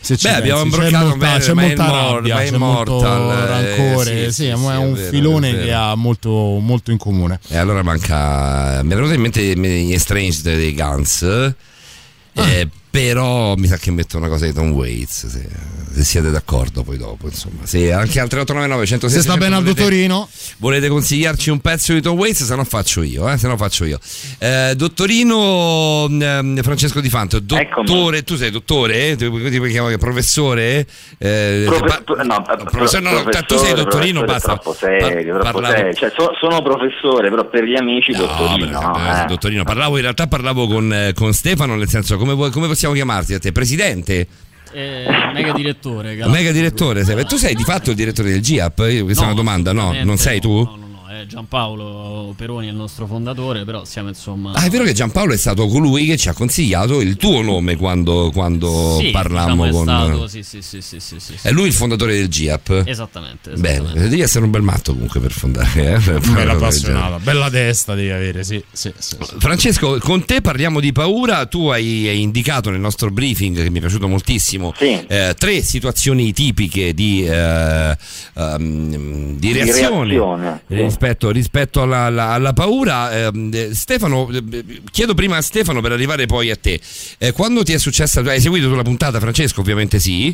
Se Beh, abbiamo pensi, c'è imbroccato molta, c'è molta rabbia, c'è molto immortal, eh, rancore, sì, sì, sì, è sì, un vero, filone che ha molto, molto in comune. E allora manca. Mi è venuto in mente gli Estranged dei Guns. Ah. eh, però mi sa che metto una cosa di Tom Waits. Se, se siete d'accordo, poi dopo, insomma. Se anche al 3899 106 Se sta bene al dottorino, Volete consigliarci un pezzo di Tom Waits? Se no faccio io, eh, se no faccio io. Eh, dottorino ehm, Francesco Di Fanto, dottore, tu sei dottore? Eh? Tu, ti puoi chiamare professore? Eh, Profe- pa- pro- no, professore, no, no, professore, tu sei dottorino, basta. Troppo serio, Par- troppo parlavo- serio. Cioè, so- sono professore, però per gli amici dottorino. no? Eh, Eh. dottorino, parlavo in realtà parlavo con, eh, con Stefano, nel senso come, vuoi- come possiamo chiamarti a te? Presidente? Eh, mega direttore, Mega direttore, sei, tu sei di fatto il direttore del GIAP? Questa è una domanda, no? Non sei tu? No, è Giampaolo Peroni è il nostro fondatore, però siamo insomma... Ah, è vero che Giampaolo è stato colui che ci ha consigliato il tuo nome quando, quando Sì, parlammo diciamo, è con. stato- sì, sì, sì, sì, sì, sì. È lui il fondatore del GIAP? Esattamente, Bene, devi essere un bel matto comunque per fondare. Eh? per bella appassionata, bella testa devi avere, sì, sì, sì, sì. Francesco, con te parliamo di paura. Tu hai, hai indicato nel nostro briefing, che mi è piaciuto moltissimo, eh, tre situazioni tipiche di, eh, ehm, di Di reazione, reazione, eh, sì. Rispetto, rispetto alla, alla- alla paura. ehm, eh, Stefano, eh, chiedo prima a Stefano per arrivare poi a te. Eh, quando ti è successa, hai seguito tu la puntata, Francesco? Ovviamente sì.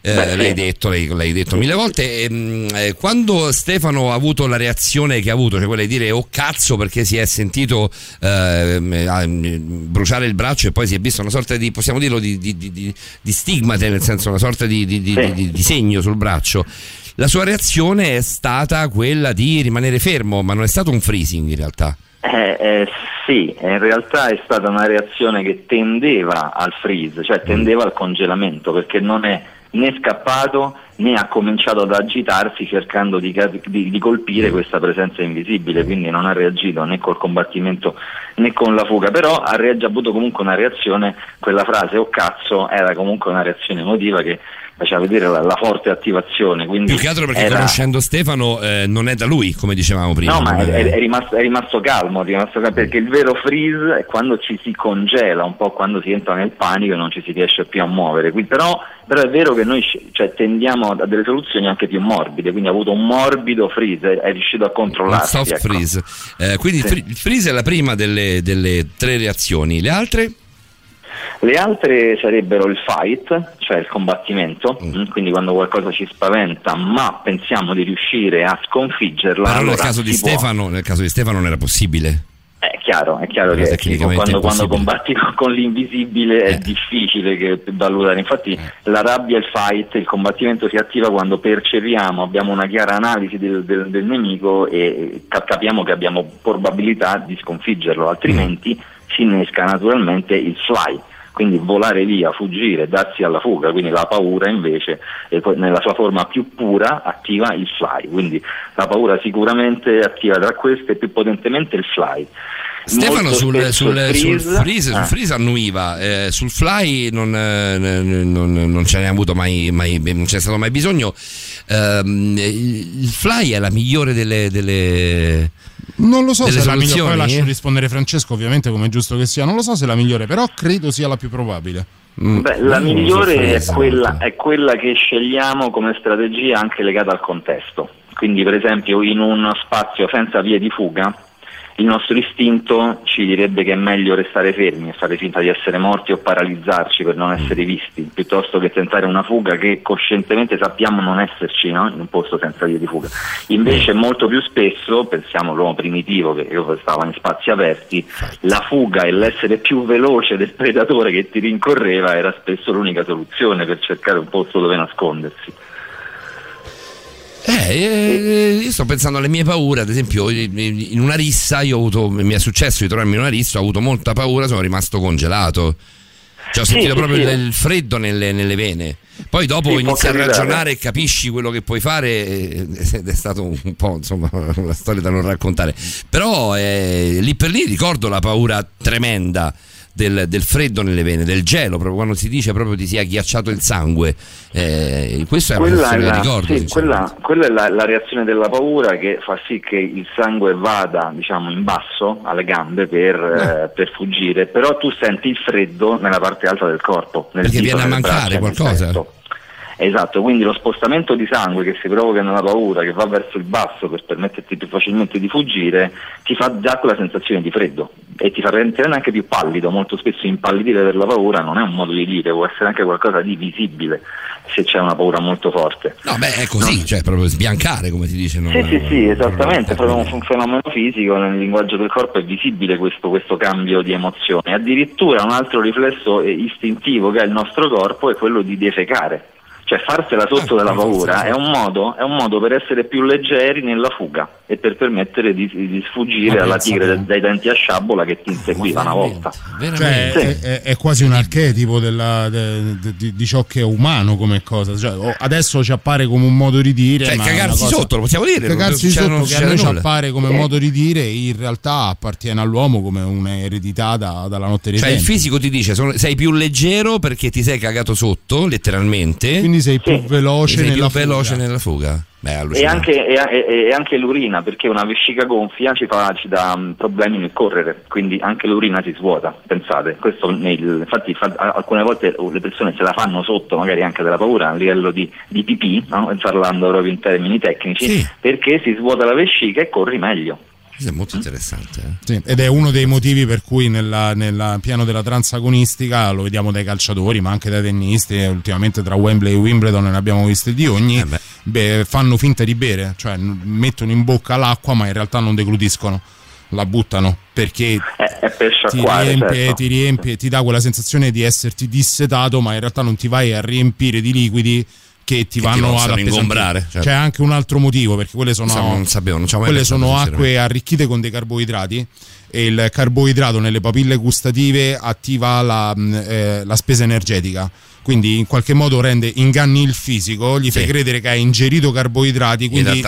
Eh, Beh, sì. l'hai detto, l'hai, l'hai detto mille volte. Ehm, eh, quando Stefano ha avuto la reazione che ha avuto, cioè quella di dire oh cazzo perché si è sentito ehm, eh, mm, bruciare il braccio e poi si è visto una sorta di, possiamo dirlo, di, di, di, di- stigmate, nel senso una sorta di, di- di- di- di segno sul braccio. La sua reazione è stata quella di rimanere fermo, ma non è stato un freezing in realtà. Eh, eh, sì, in realtà è stata una reazione che tendeva al freeze, cioè tendeva al congelamento, perché non è né scappato né ha cominciato ad agitarsi cercando di, di- di colpire questa presenza invisibile, quindi non ha reagito né col combattimento né con la fuga, però ha, reag- avuto comunque una reazione, quella frase o cazzo era comunque una reazione emotiva che faceva vedere la, la forte attivazione. Quindi Più che altro perché era- conoscendo Stefano eh, non è da lui, come dicevamo prima. No, ma è, è- rimasto, è rimasto calmo, è rimasto calmo, perché il vero freeze è quando ci si congela, un po' quando si entra nel panico e non ci si riesce più a muovere. Quindi, però, però è vero che noi cioè, tendiamo a delle soluzioni anche più morbide, quindi ha avuto un morbido freeze, è, riuscito a un controllarsi. soft ecco. freeze. Eh, quindi Sì. il freeze è la prima delle, delle tre reazioni. Le altre? Le altre sarebbero il fight, cioè il combattimento, mm, quindi quando qualcosa ci spaventa, ma pensiamo di riuscire a sconfiggerla. Però nel allora caso, di si può. Stefano, nel caso di Stefano non era possibile. È chiaro, è chiaro che tecnicamente quando, quando combatti con, con l'invisibile Eh. è difficile che, valutare. Infatti la rabbia, il fight, il combattimento si attiva quando percepiamo, abbiamo una chiara analisi del, del- del nemico e ca- capiamo che abbiamo probabilità di sconfiggerlo, altrimenti si innesca naturalmente il fly. Quindi volare via, fuggire, darsi alla fuga, quindi la paura invece eh, nella sua forma più pura attiva il fly, quindi la paura sicuramente attiva tra queste più potentemente il fly. Stefano sul, sul, il sul freeze- freeze, sul ah. freeze annuiva, eh, sul fly non, eh, non, non ce n'è avuto mai, mai- non c'è stato mai bisogno. Il il fly è la migliore delle, delle Non lo so se è la migliore, poi soluzioni? lascio rispondere Francesco, ovviamente come è giusto che sia. Non lo so se è la migliore, però credo sia la più probabile. Mm. Beh, la migliore è quella, è quella che scegliamo come strategia anche legata al contesto. Quindi, per esempio, in uno spazio senza vie di fuga, il nostro istinto ci direbbe che è meglio restare fermi e fare finta di essere morti o paralizzarci per non essere visti, piuttosto che tentare una fuga che coscientemente sappiamo non esserci no? in un posto senza vie di fuga. Invece molto più spesso, pensiamo all'uomo primitivo che io stava in spazi aperti, la fuga e l'essere più veloce del predatore che ti rincorreva era spesso l'unica soluzione per cercare un posto dove nascondersi. Eh, eh, io sto pensando alle mie paure, ad esempio in una rissa io ho avuto, mi è successo di trovarmi in una rissa, ho avuto molta paura, sono rimasto congelato. Cioè ho sentito sì, proprio sì. il, freddo nelle, nelle vene. Poi dopo Sì, inizi a ragionare e capisci quello che puoi fare eh, ed è stato un po' insomma una storia da non raccontare. Però eh, lì per lì ricordo la paura tremenda del, del freddo nelle vene, del gelo, proprio quando si dice proprio ti sia ghiacciato il sangue. Eh, questo è una Quella è, sensazione la, ricordo. sì, quella- quella è la, la reazione della paura che fa sì che il sangue vada diciamo, in basso alle gambe per, eh, per fuggire, però tu senti il freddo nella parte alta del corpo. Nel Perché viene a mancare braccia, qualcosa? Esatto, quindi lo spostamento di sangue che si provoca nella paura, che va verso il basso per permetterti più facilmente di fuggire, ti fa già quella sensazione di freddo e ti fa rendere anche più pallido. Molto spesso impallidire per la paura non è un modo di dire, può essere anche qualcosa di visibile se c'è una paura molto forte. No, beh, è così, cioè proprio sbiancare, come si dice. non- Sì, sì, sì, esattamente, è proprio un, un fenomeno fisico, nel linguaggio del corpo è visibile questo, questo cambio di emozione. Addirittura un altro riflesso eh, istintivo che ha il nostro corpo è quello di defecare. Cioè farsela sotto dalla paura è un, modo, è un modo per essere più leggeri nella fuga e per permettere di, di sfuggire alla tigre dai, dai denti a sciabola che ti inseguiva una volta. Cioè, Sì. è, è- è quasi un archetipo della- de- de- di, di ciò che è umano come cosa. Cioè, adesso ci appare come un modo di dire. Cioè, cagarsi cosa- sotto, lo possiamo dire, Cagarsi non sotto, che a noi ci appare come Eh. modo di dire, in realtà appartiene all'uomo come un'eredità da- dalla notte dei Cioè il tempi. fisico ti dice sono- sei più leggero perché ti sei cagato sotto, letteralmente. Quindi sei più veloce sei nella più fuga. veloce nella fuga. Beh, E anche, e, e- e anche l'urina, perché una vescica gonfia ci, fa, ci dà mm, problemi nel correre, quindi anche l'urina si svuota, pensate. Questo nel- infatti fa- alcune volte le persone se la fanno sotto, magari anche della paura, a livello di, di pipì, no? parlando proprio in termini tecnici, perché si svuota la vescica e corri meglio. Questo è molto interessante. eh. Sì, ed è uno dei motivi per cui nella- nel piano della transagonistica lo vediamo dai calciatori, ma anche dai tennisti. Ultimamente tra Wembley e Wimbledon ne abbiamo visti di ogni. beh, fanno finta di bere, cioè mettono in bocca l'acqua, ma in realtà non deglutiscono, la buttano perché È per ti riempie, certo. ti riempie, ti dà quella sensazione di esserti dissetato, ma in realtà non ti vai a riempire di liquidi che ti ti vanno ad ingombrare, certo. C'è anche un altro motivo, perché quelle sono, non sapevo, non quelle sono acque arricchite con dei carboidrati e il carboidrato nelle papille gustative attiva la, mh, eh, la spesa energetica. Quindi in qualche modo rende inganni il fisico, gli fai Sì. credere che hai ingerito carboidrati, quindi è il-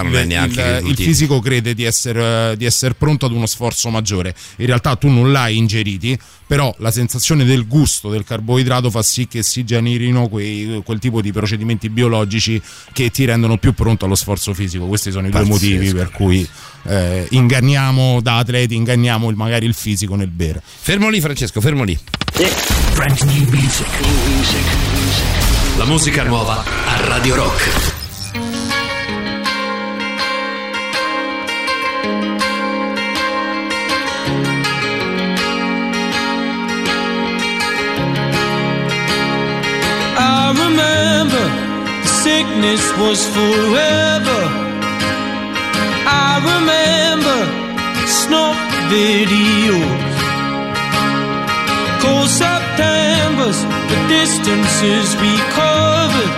il, il fisico crede di essere, di essere pronto ad uno sforzo maggiore. In realtà tu non l'hai ingeriti, però la sensazione del gusto del carboidrato fa sì che si generino quei- quel tipo di procedimenti biologici che ti rendono più pronto allo sforzo fisico. Questi sono i due Pazzesco. motivi per cui eh, inganniamo da atleti, inganniamo il- magari il fisico nel bere. Fermo lì, Francesco, fermo lì. Brand new music. La musica nuova a Radio Rock. I remember the sickness was forever. I remember snuff videos. Cold Septembers, the distances we covered,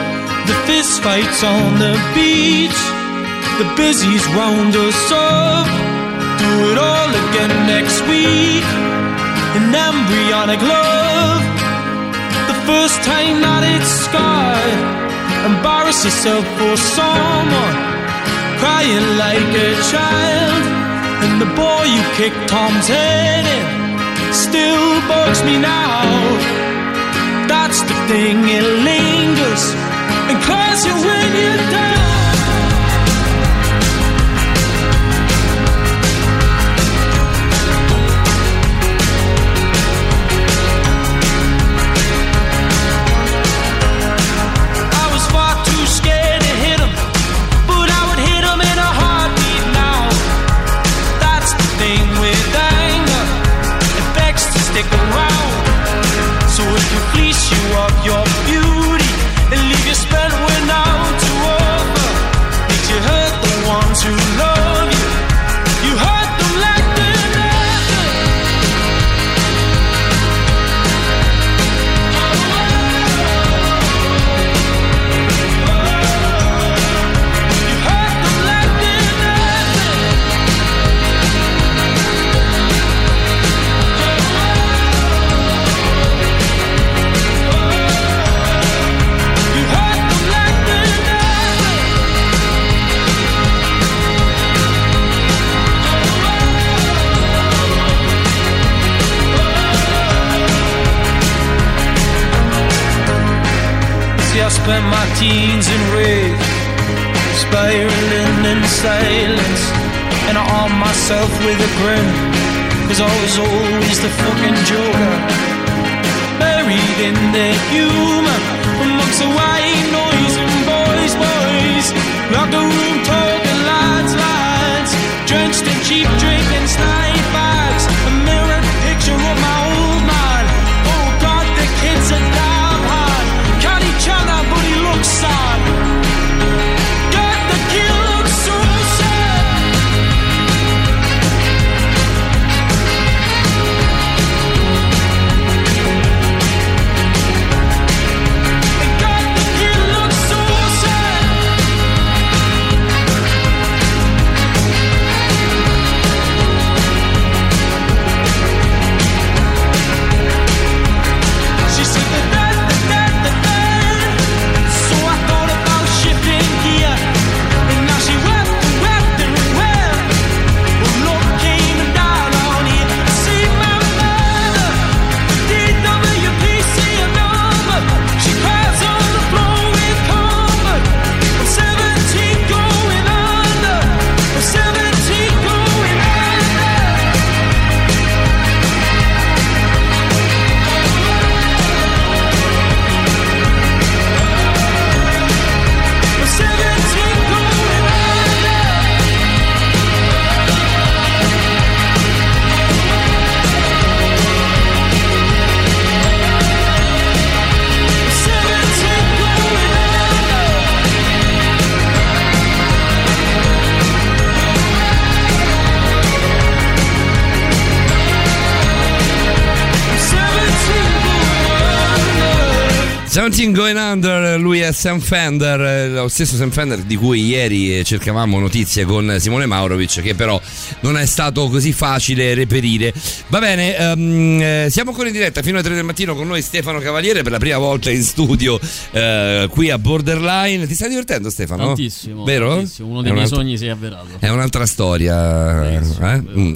the fist fights on the beach, the busies round us up. Do it all again next week. An embryonic love first time that it's scarred. Embarrass yourself for someone, crying like a child. And the boy you kicked Tom's head in still bugs me now. That's the thing, it lingers and claws you when you're down. Spent my teens in rage, spiraling in silence, and I arm myself with a grin, cause I was always the fucking joker. Buried in the humor, amongst the white noise and boys, boys, locker room talking lads, lads, drenched in cheap drink and snide Something Going Under, lui è Sam Fender, eh, lo stesso Sam Fender di cui ieri eh, cercavamo notizie con Simone Maurovic, che però non è stato così facile reperire. Va bene, eh, siamo ancora in diretta fino alle 3 del mattino con noi Stefano Cavaliere per la prima volta in studio eh, qui a Borderline. Ti stai divertendo Stefano? Tantissimo, Vero? tantissimo. Uno dei miei sogni si è avverato. È un'altra storia. eh? Mm.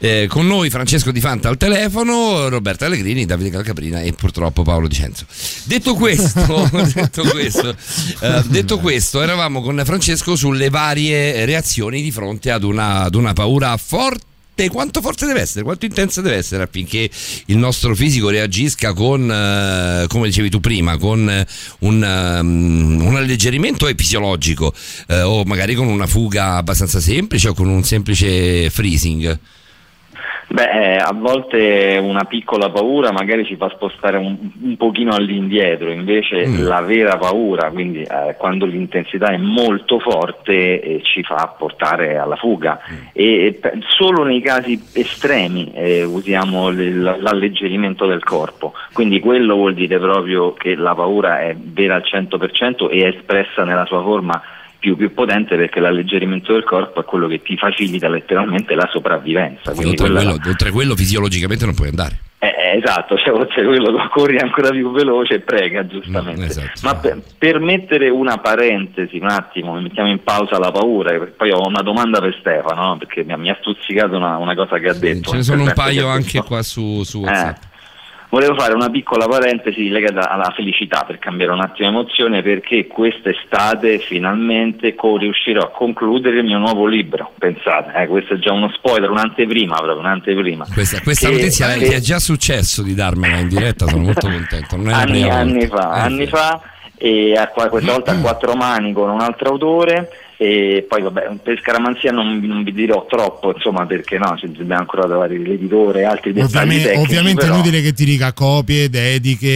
Eh, con noi Francesco Di Fanta al telefono, Roberto Allegrini, Davide Calcaprina e purtroppo Paolo Dicenzo. Detto questo, detto, questo eh, detto questo, eravamo con Francesco sulle varie reazioni di fronte ad una, ad una paura forte. Quanto forte deve essere, quanto intensa deve essere affinché il nostro fisico reagisca con, eh, come dicevi tu prima, con eh, un, um, un alleggerimento fisiologico eh, o magari con una fuga abbastanza semplice o con un semplice freezing. Beh, eh, a volte una piccola paura magari ci fa spostare un, un pochino all'indietro, invece Mm. la vera paura, quindi eh, quando l'intensità è molto forte, eh, ci fa portare alla fuga. Mm. E, e solo nei casi estremi eh, usiamo l'alleggerimento del corpo, quindi quello vuol dire proprio che la paura è vera al 100% e è espressa nella sua forma più, più potente perché l'alleggerimento del corpo è quello che ti facilita letteralmente la sopravvivenza. Quindi Oltre quella- quello, oltre quello fisiologicamente non puoi andare. eh, eh, esatto, cioè oltre quello corri ancora più veloce e prega giustamente. Mm, esatto. Ma per, per mettere una parentesi un attimo, mettiamo in pausa la paura, perché poi ho una domanda per Stefano, no? perché mi ha, mi ha stuzzicato una, una cosa che ha detto. Ce ne sono un paio anche qua su, su Eh, WhatsApp. Volevo fare una piccola parentesi legata alla felicità per cambiare un attimo emozione perché quest'estate finalmente co- riuscirò a concludere il mio nuovo libro. Pensate, eh, questo è già uno spoiler, un'anteprima proprio, un'anteprima. Questa, questa Che- notizia che- è già successo di darmela in diretta, sono molto contento. Anni, anni fa, Eh, anni fa e a, questa volta a quattro mani con un altro autore e poi vabbè per scaramanzia non, non vi dirò troppo insomma perché no ci dobbiamo ancora trovare l'editore e altri dettagli Ovviamente, tecnici ovviamente è però- inutile che ti dica copie, dediche,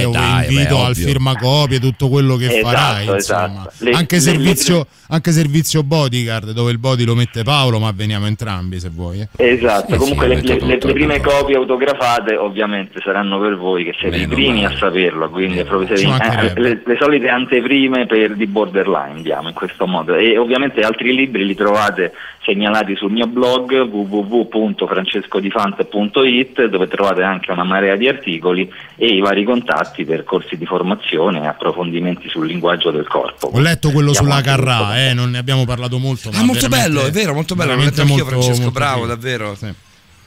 Eh, o dai, invito beh, al firmacopie, tutto quello che Esatto, farai. esatto. Le- anche, le- servizio, anche servizio bodyguard, dove il body lo mette Paolo, ma veniamo entrambi se vuoi. eh. Esatto, Sì, comunque sì, le, metto le- le tutto, prime tutto. copie autografate ovviamente saranno per voi che siete i Meno primi male. a saperlo, quindi eh, le, le solite anteprime per di borderline diamo in questo modo e ovviamente altri libri li trovate segnalati sul mio blog www.francescodifante.it dove trovate anche una marea di articoli e i vari contatti per corsi di formazione e approfondimenti sul linguaggio del corpo. Ho letto quello Diamo sulla Carrà, eh, non ne abbiamo parlato molto. Ah, ma molto veramente- bello, è vero, molto bello. L'ho letto anch'io, molto- Francesco. molto Bravo, figo. davvero. Sì.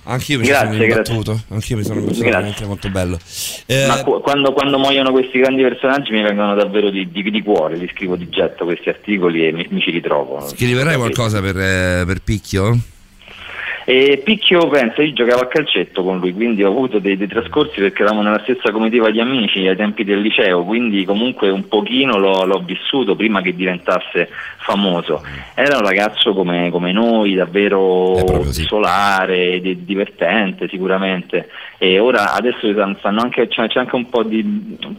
Anch'io mi Grazie, sono imbattuto. Anch'io mi sono imbattuto. Veramente molto bello. Eh, Ma qu- quando, quando muoiono questi grandi personaggi mi vengono davvero di, di- di cuore, li scrivo di getto questi articoli e mi, mi ci ritrovo. scriverai qualcosa per, eh, per Picchio? E Picchio pensa, io giocavo a calcetto con lui, quindi ho avuto dei, dei trascorsi perché eravamo nella stessa comitiva di amici ai tempi del liceo, quindi comunque un pochino l'ho, l'ho vissuto prima che diventasse famoso. Era un ragazzo come, come noi, davvero solare, di- divertente sicuramente. E ora adesso stanno anche, c'è, c'è anche un po' di,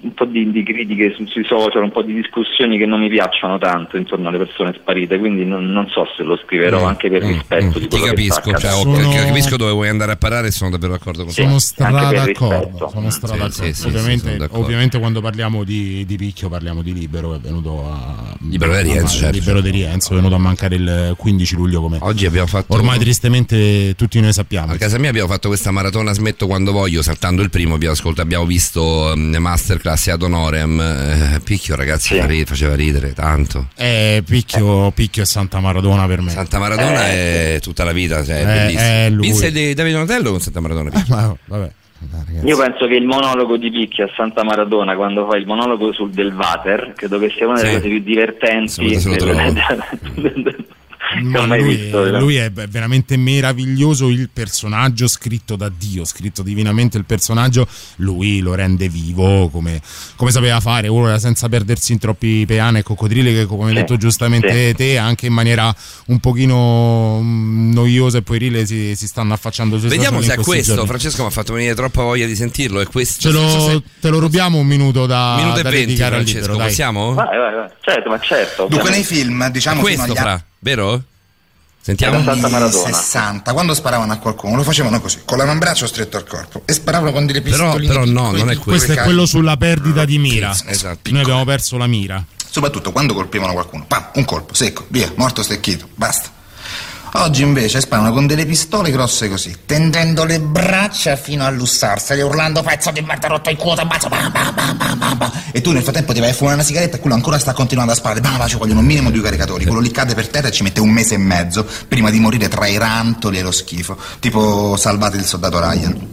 un po' di, di critiche su- sui social, un po' di discussioni che non mi piacciono tanto intorno alle persone sparite, quindi non, non so se lo scriverò Mm, anche per mm, rispetto mm. di Ti quello capisco, cioè, Sono- capisco dove vuoi andare a parare e sono davvero d'accordo con te. Sono stra anche per d'accordo. rispetto. Sono stra Sì, d'accordo. sì, sì, ovviamente, sì, sono d'accordo. ovviamente quando parliamo di, di picchio parliamo di libero, è venuto a Libero di Rienzo, certo. Libero di Rienzo, è venuto a mancare il 15 luglio come Oggi abbiamo fatto. ormai tristemente tutti noi sappiamo. A casa mia abbiamo fatto questa maratona Smetto quando voglio, saltando il primo abbiamo, ascoltato, abbiamo visto mm, Masterclass Ad Honorem. Eh, Picchio ragazzi ri- faceva ridere tanto. Eh, picchio, picchio e Santa Maradona per me. Santa Maradona è tutta la vita, cioè, è Eh, bellissimo. è. Vinse De- Davide Donatello con Santa Maradona. Picchio. Ma vabbè. Io penso che il monologo di Picchi a Santa Maradona, quando fa il monologo sul del Vater, credo che sia una delle Sì. cose più divertenti se lo che Ma lui, visto. no? lui è veramente meraviglioso il personaggio scritto da Dio, scritto divinamente il personaggio, lui lo rende vivo come, come sapeva fare, ora senza perdersi in troppi peane e coccodrilli che come hai Sì, detto giustamente sì. te, anche in maniera un pochino mm, noiosa e puerile si, si stanno affacciando sui Vediamo se è questo. giorni. Francesco mi ha fatto venire troppa voglia di sentirlo. È questo. Ce lo, se- te lo rubiamo un minuto da, Minuto e da venti, Francesco, libro, dai. possiamo? Vai, vai, vai. Certo, ma certo. Dunque nei film, diciamo, questo, fino agli fra, vero? Sentiamo. Era Maradona. 60, quando sparavano a qualcuno lo facevano così, con l'avambraccio stretto al corpo e sparavano con delle Però- pistoline. però no, non è piccole, Questo è quello sulla perdita di mira. Esatto. Noi abbiamo perso la mira. Soprattutto quando colpivano qualcuno. Pam, un colpo, secco, via, morto stecchito, basta. Oggi invece sparano con delle pistole grosse così, tendendo le braccia fino a lussarseli, urlando pezzo di merda rotto in quota, bam, bam, bam, bam, bam, bam. E tu nel frattempo ti vai a fumare una sigaretta e quello ancora sta continuando a sparare. Bam, bam, ci vogliono un minimo due caricatori. Quello lì cade per terra e ci mette un mese e mezzo prima di morire tra i rantoli e lo schifo. Tipo salvate il soldato Ryan.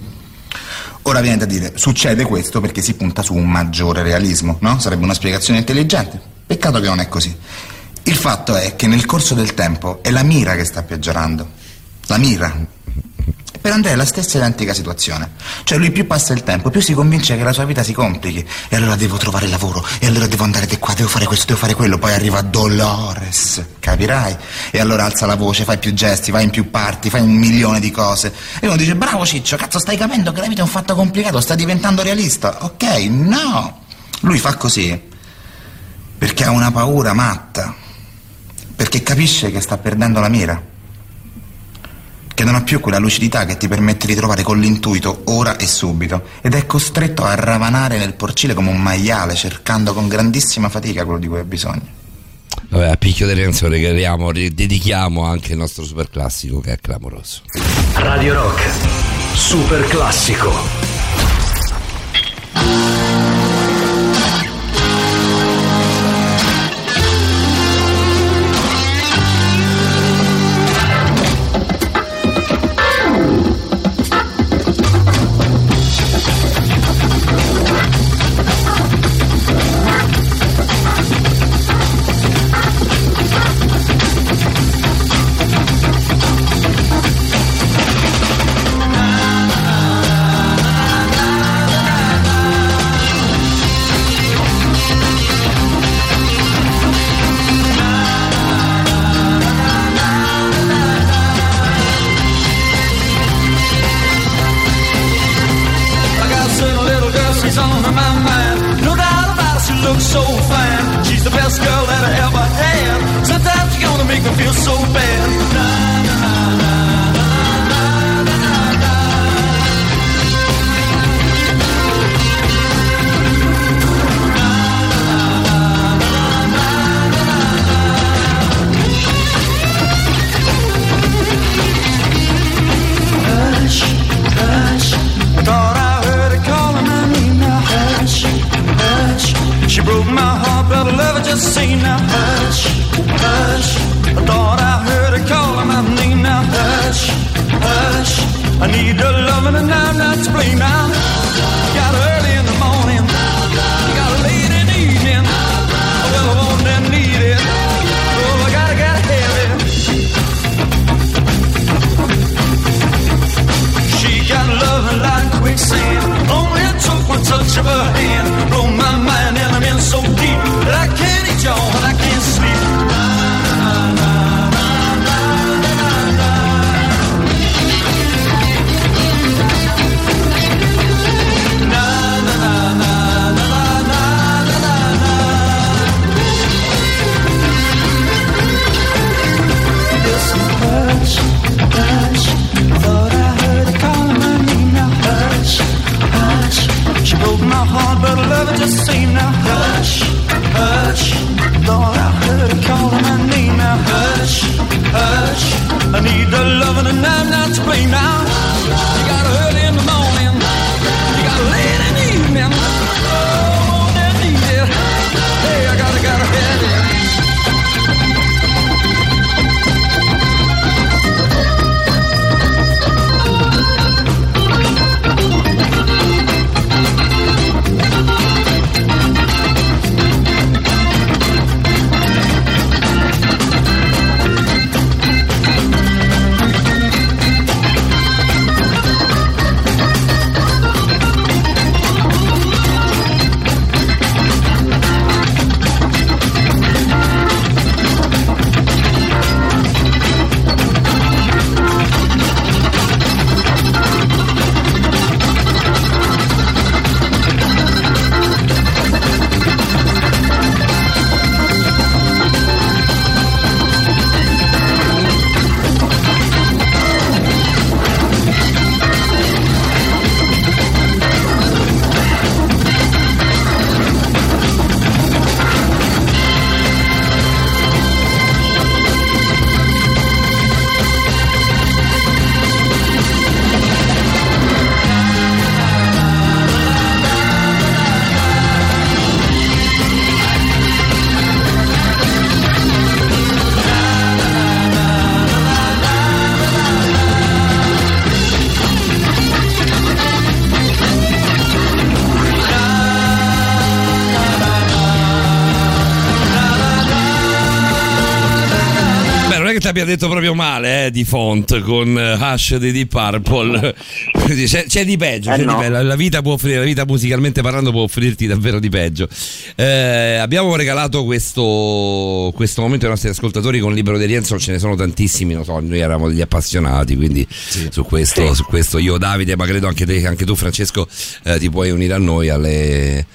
Ora viene da dire, succede questo perché si punta su un maggiore realismo, no? Sarebbe una spiegazione intelligente. Peccato che non è così. Il fatto è che nel corso del tempo è la mira che sta peggiorando. La mira. Per Andrea è la stessa identica situazione. Cioè lui più passa il tempo, più si convince che la sua vita si complichi. E allora devo trovare lavoro, e allora devo andare di qua, devo fare questo, devo fare quello. Poi arriva Dolores, capirai? E allora alza la voce, fai più gesti, vai in più parti, fai un milione di cose. E uno dice, bravo Ciccio, cazzo stai capendo che la vita è un fatto complicato, sta diventando realista. Ok, no. Lui fa così perché ha una paura matta perché capisce che sta perdendo la mira, che non ha più quella lucidità che ti permette di trovare con l'intuito ora e subito, ed è costretto a ravanare nel porcile come un maiale, cercando con grandissima fatica quello di cui ha bisogno. Vabbè, a picchio delle canzoni regaliamo, dedichiamo anche il nostro super classico che è clamoroso. Radio Rock, super classico. Male eh, di font con eh, Hash di Deep Purple. C'è, c'è di peggio, Eh, c'è di no. peggio. La vita può offrire, la vita musicalmente parlando può offrirti davvero di peggio. Eh, abbiamo regalato questo, questo momento ai nostri ascoltatori con Libero di Rienzo, ce ne sono tantissimi, non so, noi eravamo degli appassionati, quindi su, questo, su questo io Davide, ma credo anche te, anche tu Francesco, eh, ti puoi unire a noi alle...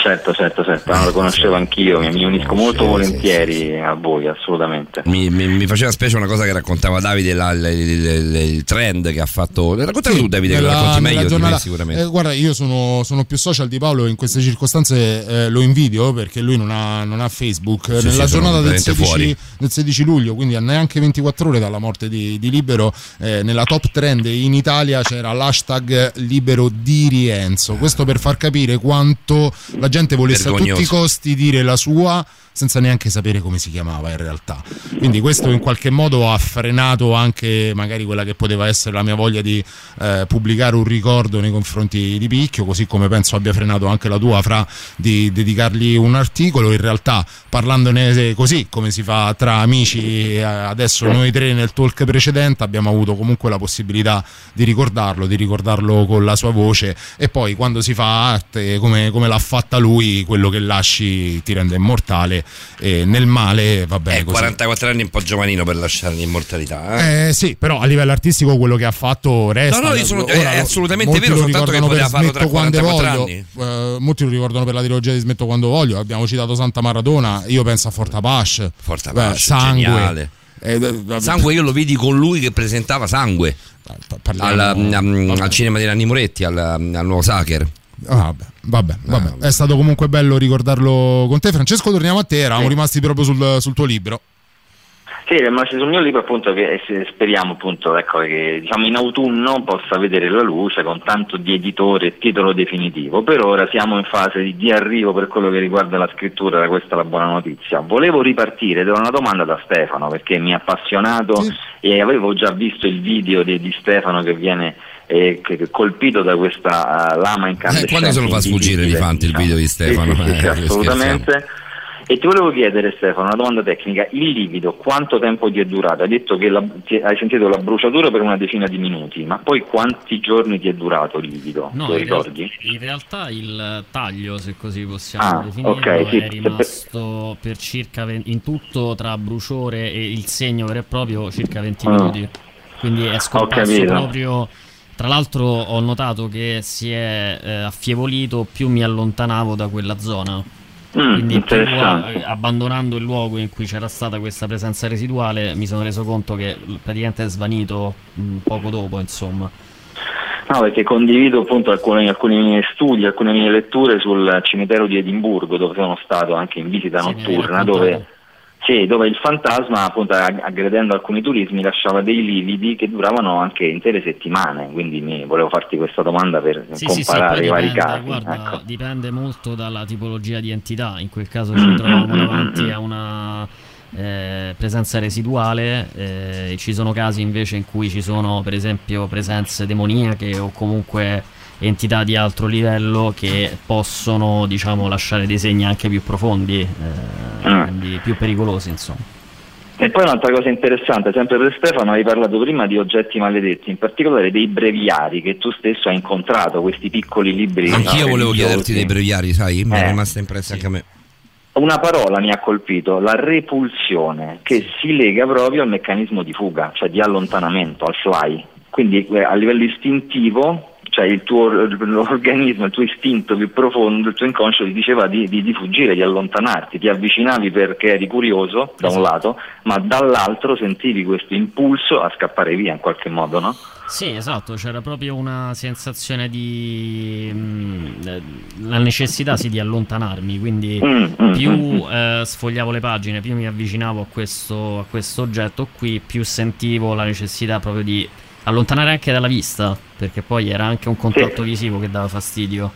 Certo, certo, certo, non lo conoscevo anch'io, mi, mi unisco molto volentieri a voi, assolutamente. Mi, mi- mi faceva specie una cosa che raccontava Davide, la- il, il- il trend che ha fatto. Raccontalo tu, Davide, che lo Nella- racconti nella meglio di giornata- me, sicuramente. Eh, guarda, io sono, sono più social di Paolo in queste circostanze eh, lo invidio perché lui non ha, non ha Facebook. Sì, Nella sì, giornata del veramente 16, fuori. del 16 luglio, quindi a neanche 24 ore dalla morte di, di Libero, eh, nella top trend in Italia c'era l'hashtag Libero di Rienzo. Questo per far capire quanto la gente volesse a tutti i Vergognoso. costi dire la sua senza neanche sapere come si chiamava in realtà. Quindi questo in qualche modo ha frenato anche magari quella che poteva essere la mia voglia di eh, pubblicare un ricordo nei confronti di Picchio, così come penso abbia frenato anche la tua fra di dedicargli un articolo. In realtà parlandone così come si fa tra amici, eh, adesso noi tre nel talk precedente abbiamo avuto comunque la possibilità di ricordarlo, di ricordarlo con la sua voce e poi quando si fa arte come, come l'ha fatta lui, quello che lasci ti rende immortale e nel male va bene Eh, così. 44 anni è un po' giovanino per lasciare l'immortalità. Eh? Eh, sì, però a livello artistico quello che ha fatto resta. No, no, io sono- Ora è lo- assolutamente vero, soltanto che poteva farlo tra Smetto quando 44 voglio. Eh, molti lo ricordano per la trilogia di Smetto quando voglio. Abbiamo citato Santa Maradona, io penso a Fortapash. Forza Beh, Pasce, sangue. geniale. Eh, eh, Sangue io lo vidi con lui che presentava Sangue al, mm, al cinema di Nanni Moretti, al, al nuovo Sacher. Ah, vabbè, vabbè, vabbè. È stato comunque bello ricordarlo con te. Francesco, torniamo a te. Eravamo Sì. rimasti proprio sul, sul tuo libro. Sì, è rimasto sul mio libro appunto che speriamo appunto ecco, che diciamo, in autunno possa vedere la luce con tanto di editore e titolo definitivo. Per ora siamo in fase di, di arrivo per quello che riguarda la scrittura, era questa la buona notizia. Volevo ripartire da una domanda da Stefano perché mi ha appassionato e avevo già visto il video di, di Stefano che viene eh, colpito da questa eh, lama incandescente. Eh, quando se lo fa sfuggire di Fanti il video di Stefano? Sì, sì, sì, Eh, assolutamente. E ti volevo chiedere Stefano, una domanda tecnica, il livido quanto tempo ti è durato? Hai detto che la- ti- hai sentito la bruciatura per una decina di minuti, ma poi quanti giorni ti è durato il livido? No, Lo in, real- ricordi? in realtà il taglio, se così possiamo Ah, definirlo, ok, sì. è rimasto per circa 20 in tutto tra bruciore e il segno vero e proprio circa 20 Ah. minuti. Quindi è scomparso proprio. Tra l'altro ho notato che si è eh, affievolito più mi allontanavo da quella zona. Mm, Quindi più, interessante. eh, abbandonando il luogo in cui c'era stata questa presenza residuale mi sono reso conto che praticamente è svanito mm, poco dopo, insomma. No, perché condivido appunto alcuni, alcuni miei studi, alcune mie letture sul cimitero di Edimburgo, dove sono stato anche in visita Sì, notturna, dove, sì, dove il fantasma, appunto, ag- aggredendo alcuni turismi, lasciava dei lividi che duravano anche intere settimane. Quindi mi, volevo farti questa domanda per Sì, sì, sì, comparare poi i vari dipende, casi. guarda, ecco. dipende molto dalla tipologia di entità. In quel caso ci troviamo davanti a una eh, presenza residuale. eh, ci sono casi invece in cui ci sono, per esempio, presenze demoniache o comunque entità di altro livello che possono, diciamo, lasciare dei segni anche più profondi, eh, Mm. quindi più pericolosi, insomma. E poi un'altra cosa interessante, sempre per Stefano, hai parlato prima di oggetti maledetti, in particolare dei breviari che tu stesso hai incontrato, questi piccoli libri. Anch'io no, volevo chiederti dei breviari, sai? Mi è Eh. rimasta impressa anche a me. Una parola mi ha colpito, la repulsione, che si lega proprio al meccanismo di fuga, cioè di allontanamento, al fly. Quindi eh, a livello istintivo, cioè il tuo l'organismo, il tuo istinto più profondo, il tuo inconscio ti diceva di, di- di fuggire, di allontanarti, ti avvicinavi perché eri curioso da un lato, ma dall'altro sentivi questo impulso a scappare via in qualche modo, no? Sì, esatto, c'era proprio una sensazione di... mm, eh, la necessità sì di allontanarmi, quindi Mm, mm, più mm, eh, sfogliavo le pagine, più mi avvicinavo a questo, a questo oggetto qui, più sentivo la necessità proprio di allontanare anche dalla vista, perché poi era anche un contatto visivo che dava fastidio.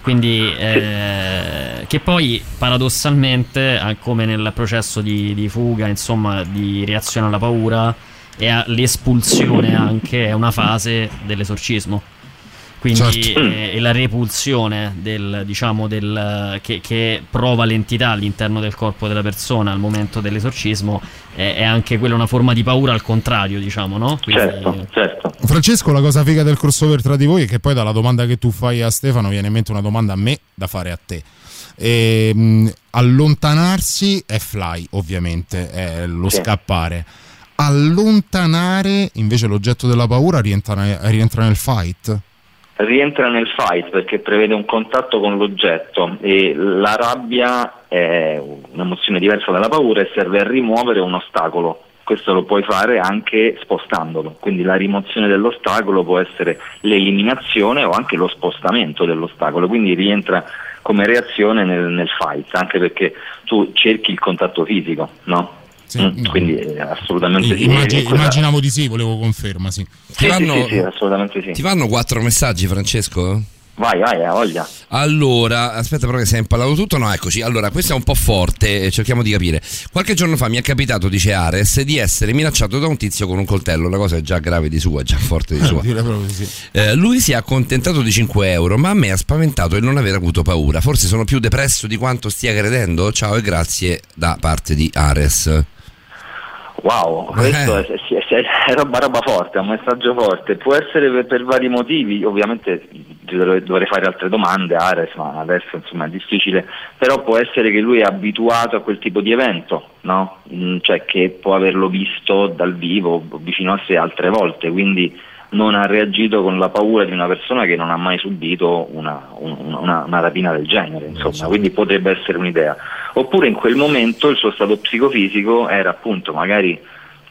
Quindi, eh, che poi paradossalmente, come nel processo di, di fuga, insomma, di reazione alla paura, e l'espulsione anche è una fase dell'esorcismo. Quindi Certo. eh, e la repulsione del, diciamo, del, che, che prova l'entità all'interno del corpo della persona al momento dell'esorcismo è, è anche quella una forma di paura al contrario, diciamo, no? Quindi- Certo, certo. Francesco, la cosa figa del crossover tra di voi è che poi dalla domanda che tu fai a Stefano viene in mente una domanda a me da fare a te. E, mh, allontanarsi è fly, ovviamente, è lo Sì. scappare. Allontanare invece l'oggetto della paura rientra, rientra nel fight. Rientra nel fight perché prevede un contatto con l'oggetto e la rabbia è un'emozione diversa dalla paura e serve a rimuovere un ostacolo. Questo lo puoi fare anche spostandolo, quindi la rimozione dell'ostacolo può essere l'eliminazione o anche lo spostamento dell'ostacolo, quindi rientra come reazione nel, nel fight, anche perché tu cerchi il contatto fisico, no? Mm, Quindi eh, assolutamente sì. Immagi- E quella- immaginavo di sì, volevo conferma, sì. Sì, sì, sì, sì, assolutamente sì. Ti vanno quattro messaggi, Francesco? Vai, vai, ha voglia. Allora, aspetta però che si è impallato tutto. No, eccoci. Allora, questo è un po' forte, eh, cerchiamo di capire. Qualche giorno fa mi è capitato, dice Ares, di essere minacciato da un tizio con un coltello. La cosa è già grave di sua, è già forte di sua. Proprio di sì. Eh, lui si è accontentato di 5 euro, ma a me ha spaventato il non aver avuto paura. Forse sono più depresso di quanto stia credendo. Ciao e grazie da parte di Ares. Wow, questo è, è- è- è roba, roba forte, è un messaggio forte. Può essere per, per vari motivi, ovviamente dovrei, dovrei fare altre domande, Ares, ma adesso insomma è difficile, però può essere che lui è abituato a quel tipo di evento, no? Mm, Cioè che può averlo visto dal vivo, vicino a sé altre volte, quindi non ha reagito con la paura di una persona che non ha mai subito una, un- una- una rapina del genere, insomma, quindi potrebbe essere un'idea. Oppure in quel momento il suo stato psicofisico era appunto magari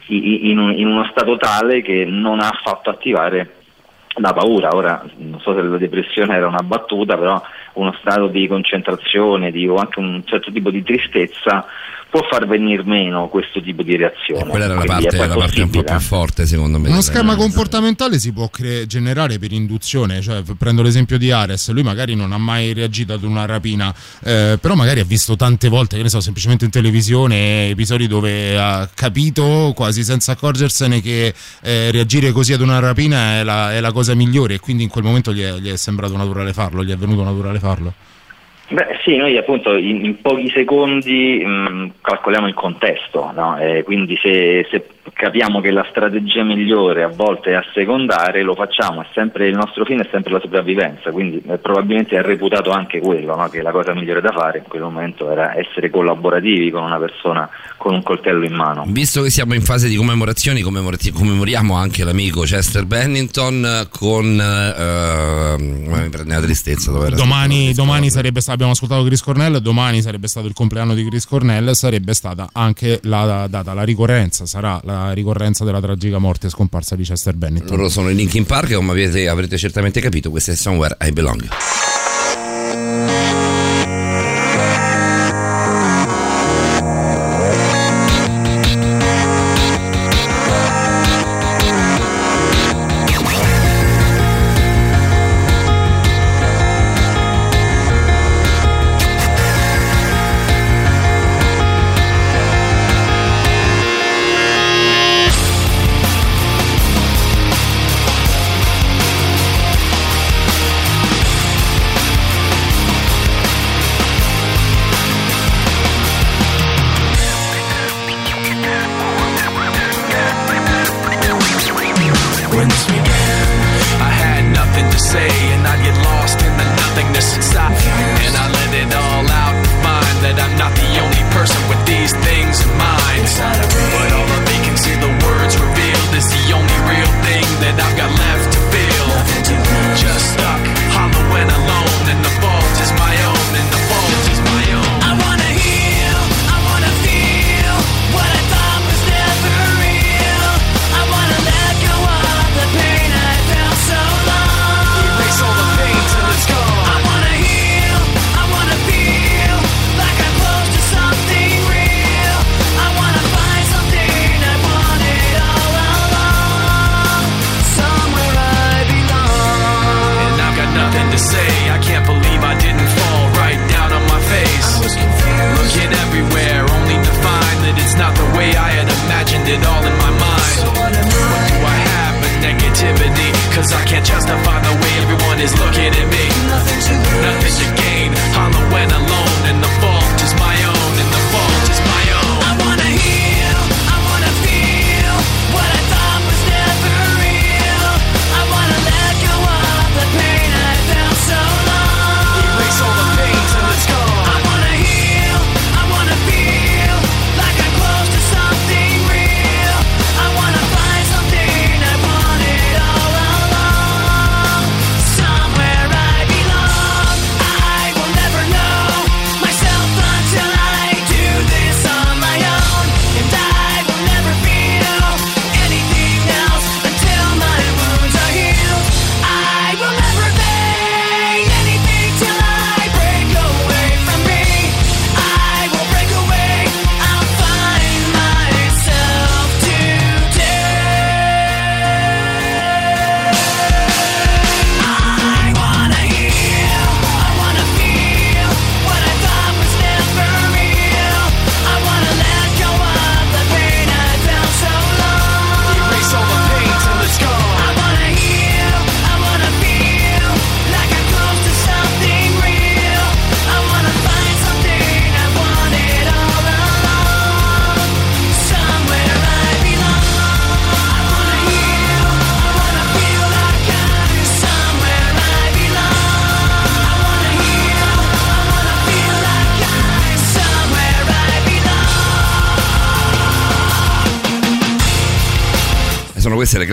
in, un- in uno stato tale che non ha fatto attivare la paura. Ora non so se la depressione era una battuta, però uno stato di concentrazione di- o anche un certo tipo di tristezza può far venire meno questo tipo di reazione. Quella era la parte, la parte un po' più forte, secondo me. Uno schema comportamentale si può cre- generare per induzione, cioè prendo l'esempio di Ares, lui magari non ha mai reagito ad una rapina, eh, però magari ha visto tante volte, che ne so, semplicemente in televisione episodi dove ha capito quasi senza accorgersene che eh, reagire così ad una rapina è la, è la cosa migliore e quindi in quel momento gli è, gli è sembrato naturale farlo, gli è venuto naturale farlo. Beh sì, noi appunto in, in pochi secondi mh, calcoliamo il contesto, no? Quindi se, se capiamo che la strategia migliore a volte è assecondare, lo facciamo, sempre, il nostro fine è sempre la sopravvivenza, quindi eh, probabilmente è reputato anche quello, no? che la cosa migliore da fare in quel momento era essere collaborativi con una persona con un coltello in mano. Visto che siamo in fase di commemorazioni, commemoriamo anche l'amico Chester Bennington con... Eh, mi prende la tristezza. Domani, domani sarebbe stato, abbiamo ascoltato Chris Cornell, domani sarebbe stato il compleanno di Chris Cornell, sarebbe stata anche la data, la ricorrenza, sarà la ricorrenza della tragica morte e scomparsa di Chester Bennington. Loro sono i Linkin Park e come avete, avrete certamente capito, questo è Somewhere I Belong.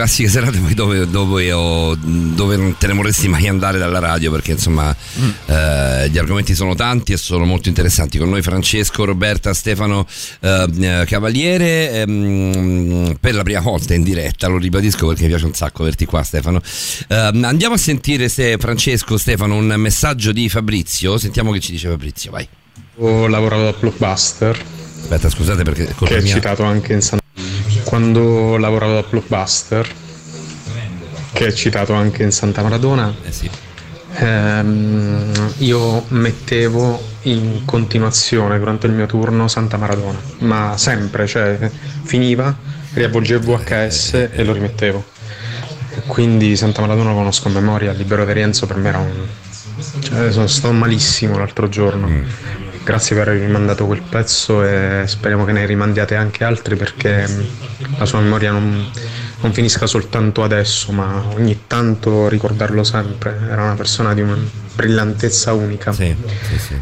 Classiche serate poi dove, dove, ho- dove non te ne vorresti mai andare dalla radio perché insomma eh, gli argomenti sono tanti e sono molto interessanti. Con noi Francesco, Roberta, Stefano eh, eh, Cavaliere ehm, per la prima volta in diretta, lo ribadisco perché mi piace un sacco averti qua Stefano. Ehm, andiamo a sentire se Francesco, Stefano, un messaggio di Fabrizio, sentiamo che ci dice Fabrizio, vai. Ho lavorato da Blockbuster. Aspetta, scusate perché che è mia. citato anche in San Quando lavoravo da Blockbuster, che è citato anche in Santa Maradona, ehm, io mettevo in continuazione durante il mio turno Santa Maradona, ma sempre, cioè finiva, riavvolgevo VHS e lo rimettevo. Quindi Santa Maradona lo conosco a memoria, libero di Rienzo per me era un... Cioè, sono stato malissimo l'altro giorno. Grazie per aver rimandato quel pezzo e speriamo che ne rimandiate anche altri perché la sua memoria non, non finisca soltanto adesso, ma ogni tanto ricordarlo sempre. Era una persona di una brillantezza unica.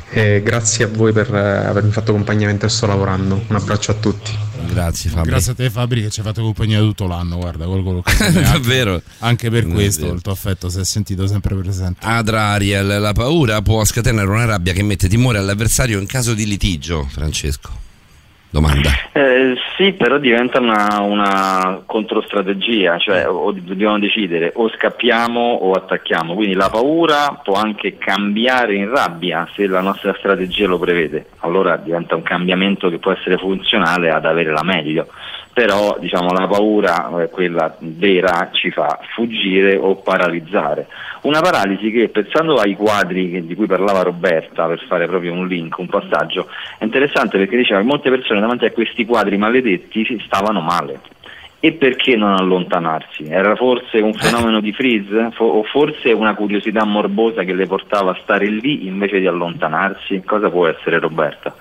E grazie a voi per eh, avermi fatto compagnia mentre sto lavorando. Un abbraccio a tutti. Grazie Fabri. Grazie a te Fabri che ci hai fatto compagnia tutto l'anno, guarda, l'occasione. anche- Davvero? Anche per questo il tuo affetto si è sentito sempre presente. Adra Ariel, la paura può scatenare una rabbia che mette timore all'avversario in caso di litigio, Francesco. Domanda. Eh, sì, però diventa una, una controstrategia, cioè o dobbiamo decidere o scappiamo o attacchiamo, quindi la paura può anche cambiare in rabbia se la nostra strategia lo prevede, allora diventa un cambiamento che può essere funzionale ad avere la meglio, però diciamo la paura, eh, quella vera, ci fa fuggire o paralizzare. Una paralisi che pensando ai quadri di cui parlava Roberta, per fare proprio un link, un passaggio, è interessante perché diceva che molte persone davanti a questi quadri maledetti stavano male. E perché non allontanarsi? Era forse un fenomeno di freeze? Fo- o forse una curiosità morbosa che le portava a stare lì invece di allontanarsi? Cosa può essere Roberta?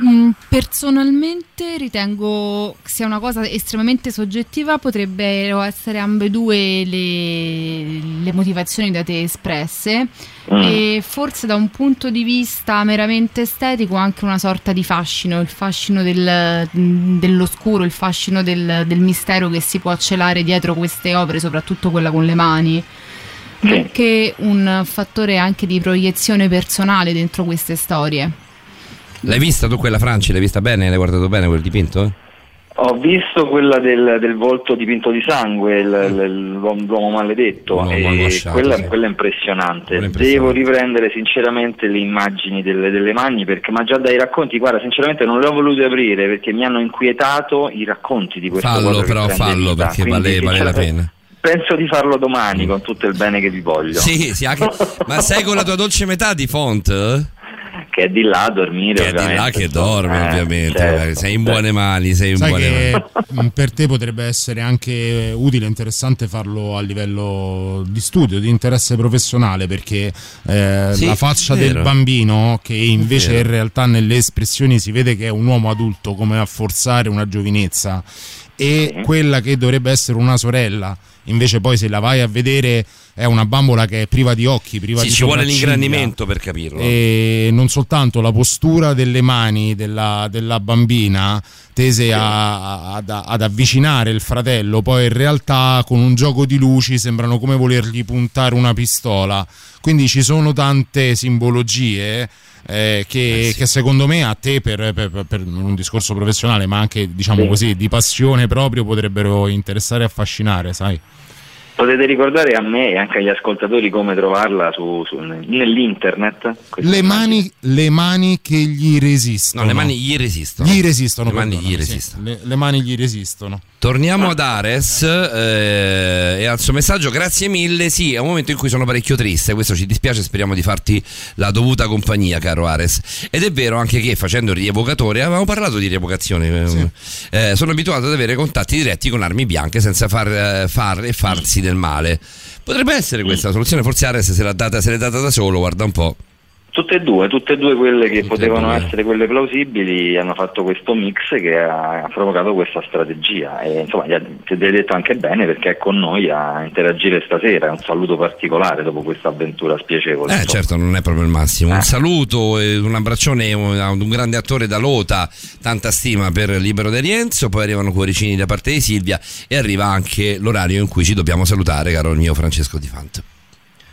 Mm, personalmente ritengo sia una cosa estremamente soggettiva, potrebbero essere ambedue le, le motivazioni da te espresse Mm. e forse da un punto di vista meramente estetico anche una sorta di fascino, il fascino del- dell'oscuro, il fascino del, del mistero che si può celare dietro queste opere, soprattutto quella con le mani. Nonché un fattore anche di proiezione personale dentro queste storie. L'hai vista tu quella Franci? L'hai vista bene? L'hai guardato bene quel dipinto? Ho visto quella del, del volto dipinto di sangue, il- il- l'uomo, l'uomo maledetto, L'uomo e quella, sì. quella è impressionante. Quella è impressionante. Devo riprendere sinceramente le immagini delle, delle mani perché, ma già dai racconti, guarda, sinceramente non le ho volute aprire perché mi hanno inquietato i racconti di questo Fallo però, fallo vita. perché Quindi, vale, vale la pena. Penso di farlo domani con tutto il bene che vi voglio. Sì, sì, anche... ma sei con la tua dolce metà di font? Che è di là a dormire. Che è di là che dorme, Eh, ovviamente. certo, sei in certo. buone mani, sei in Sai buone che mani. per te potrebbe essere anche utile e interessante farlo a livello di studio, di interesse professionale, perché eh, Sì, la faccia del bambino, che invece in realtà nelle espressioni si vede che è un uomo adulto, come a forzare una giovinezza, e quella che dovrebbe essere una sorella, invece poi se la vai a vedere è una bambola che è priva di occhi, priva Sì, di ci vuole l'ingrandimento per capirlo. E non soltanto la postura delle mani della, della bambina tese a- ad, ad avvicinare il fratello, poi in realtà con un gioco di luci sembrano come volergli puntare una pistola. Quindi ci sono tante simbologie. Eh, che, che secondo me a te per, per- per- per un discorso professionale ma anche diciamo Sì. così di passione proprio potrebbero interessare e affascinare sai Potete ricordare a me e anche agli ascoltatori come trovarla su, su- nell'internet? Le mani, le mani che gli resistono No, le mani gli resistono. Gli resistono, Le mani gli sì. resistono. Le, le mani gli resistono. Torniamo ad Ares eh, e al suo messaggio, grazie mille. Sì, è un momento in cui sono parecchio triste, questo ci dispiace, speriamo di farti la dovuta compagnia, caro Ares. Ed è vero anche che facendo il rievocatore, avevamo parlato di rievocazione, ehm, eh, sono abituato ad avere contatti diretti con armi bianche senza far, eh, far e farsi del male. Potrebbe essere questa la soluzione, forse Ares se l'ha data, se l'è data da solo, guarda un po'. Tutte e due, tutte e due quelle che Tutte potevano essere quelle plausibili hanno fatto questo mix che ha, ha provocato questa strategia e insomma gli ha- ti hai detto anche bene perché è con noi a interagire stasera, un saluto particolare dopo questa avventura spiacevole. Eh certo, non è proprio il massimo. Un saluto e un abbraccione a un grande attore da Lota, tanta stima per Libero De Rienzo, poi arrivano cuoricini da parte di Silvia e arriva anche l'orario in cui ci dobbiamo salutare, caro il mio Francesco Di Fant.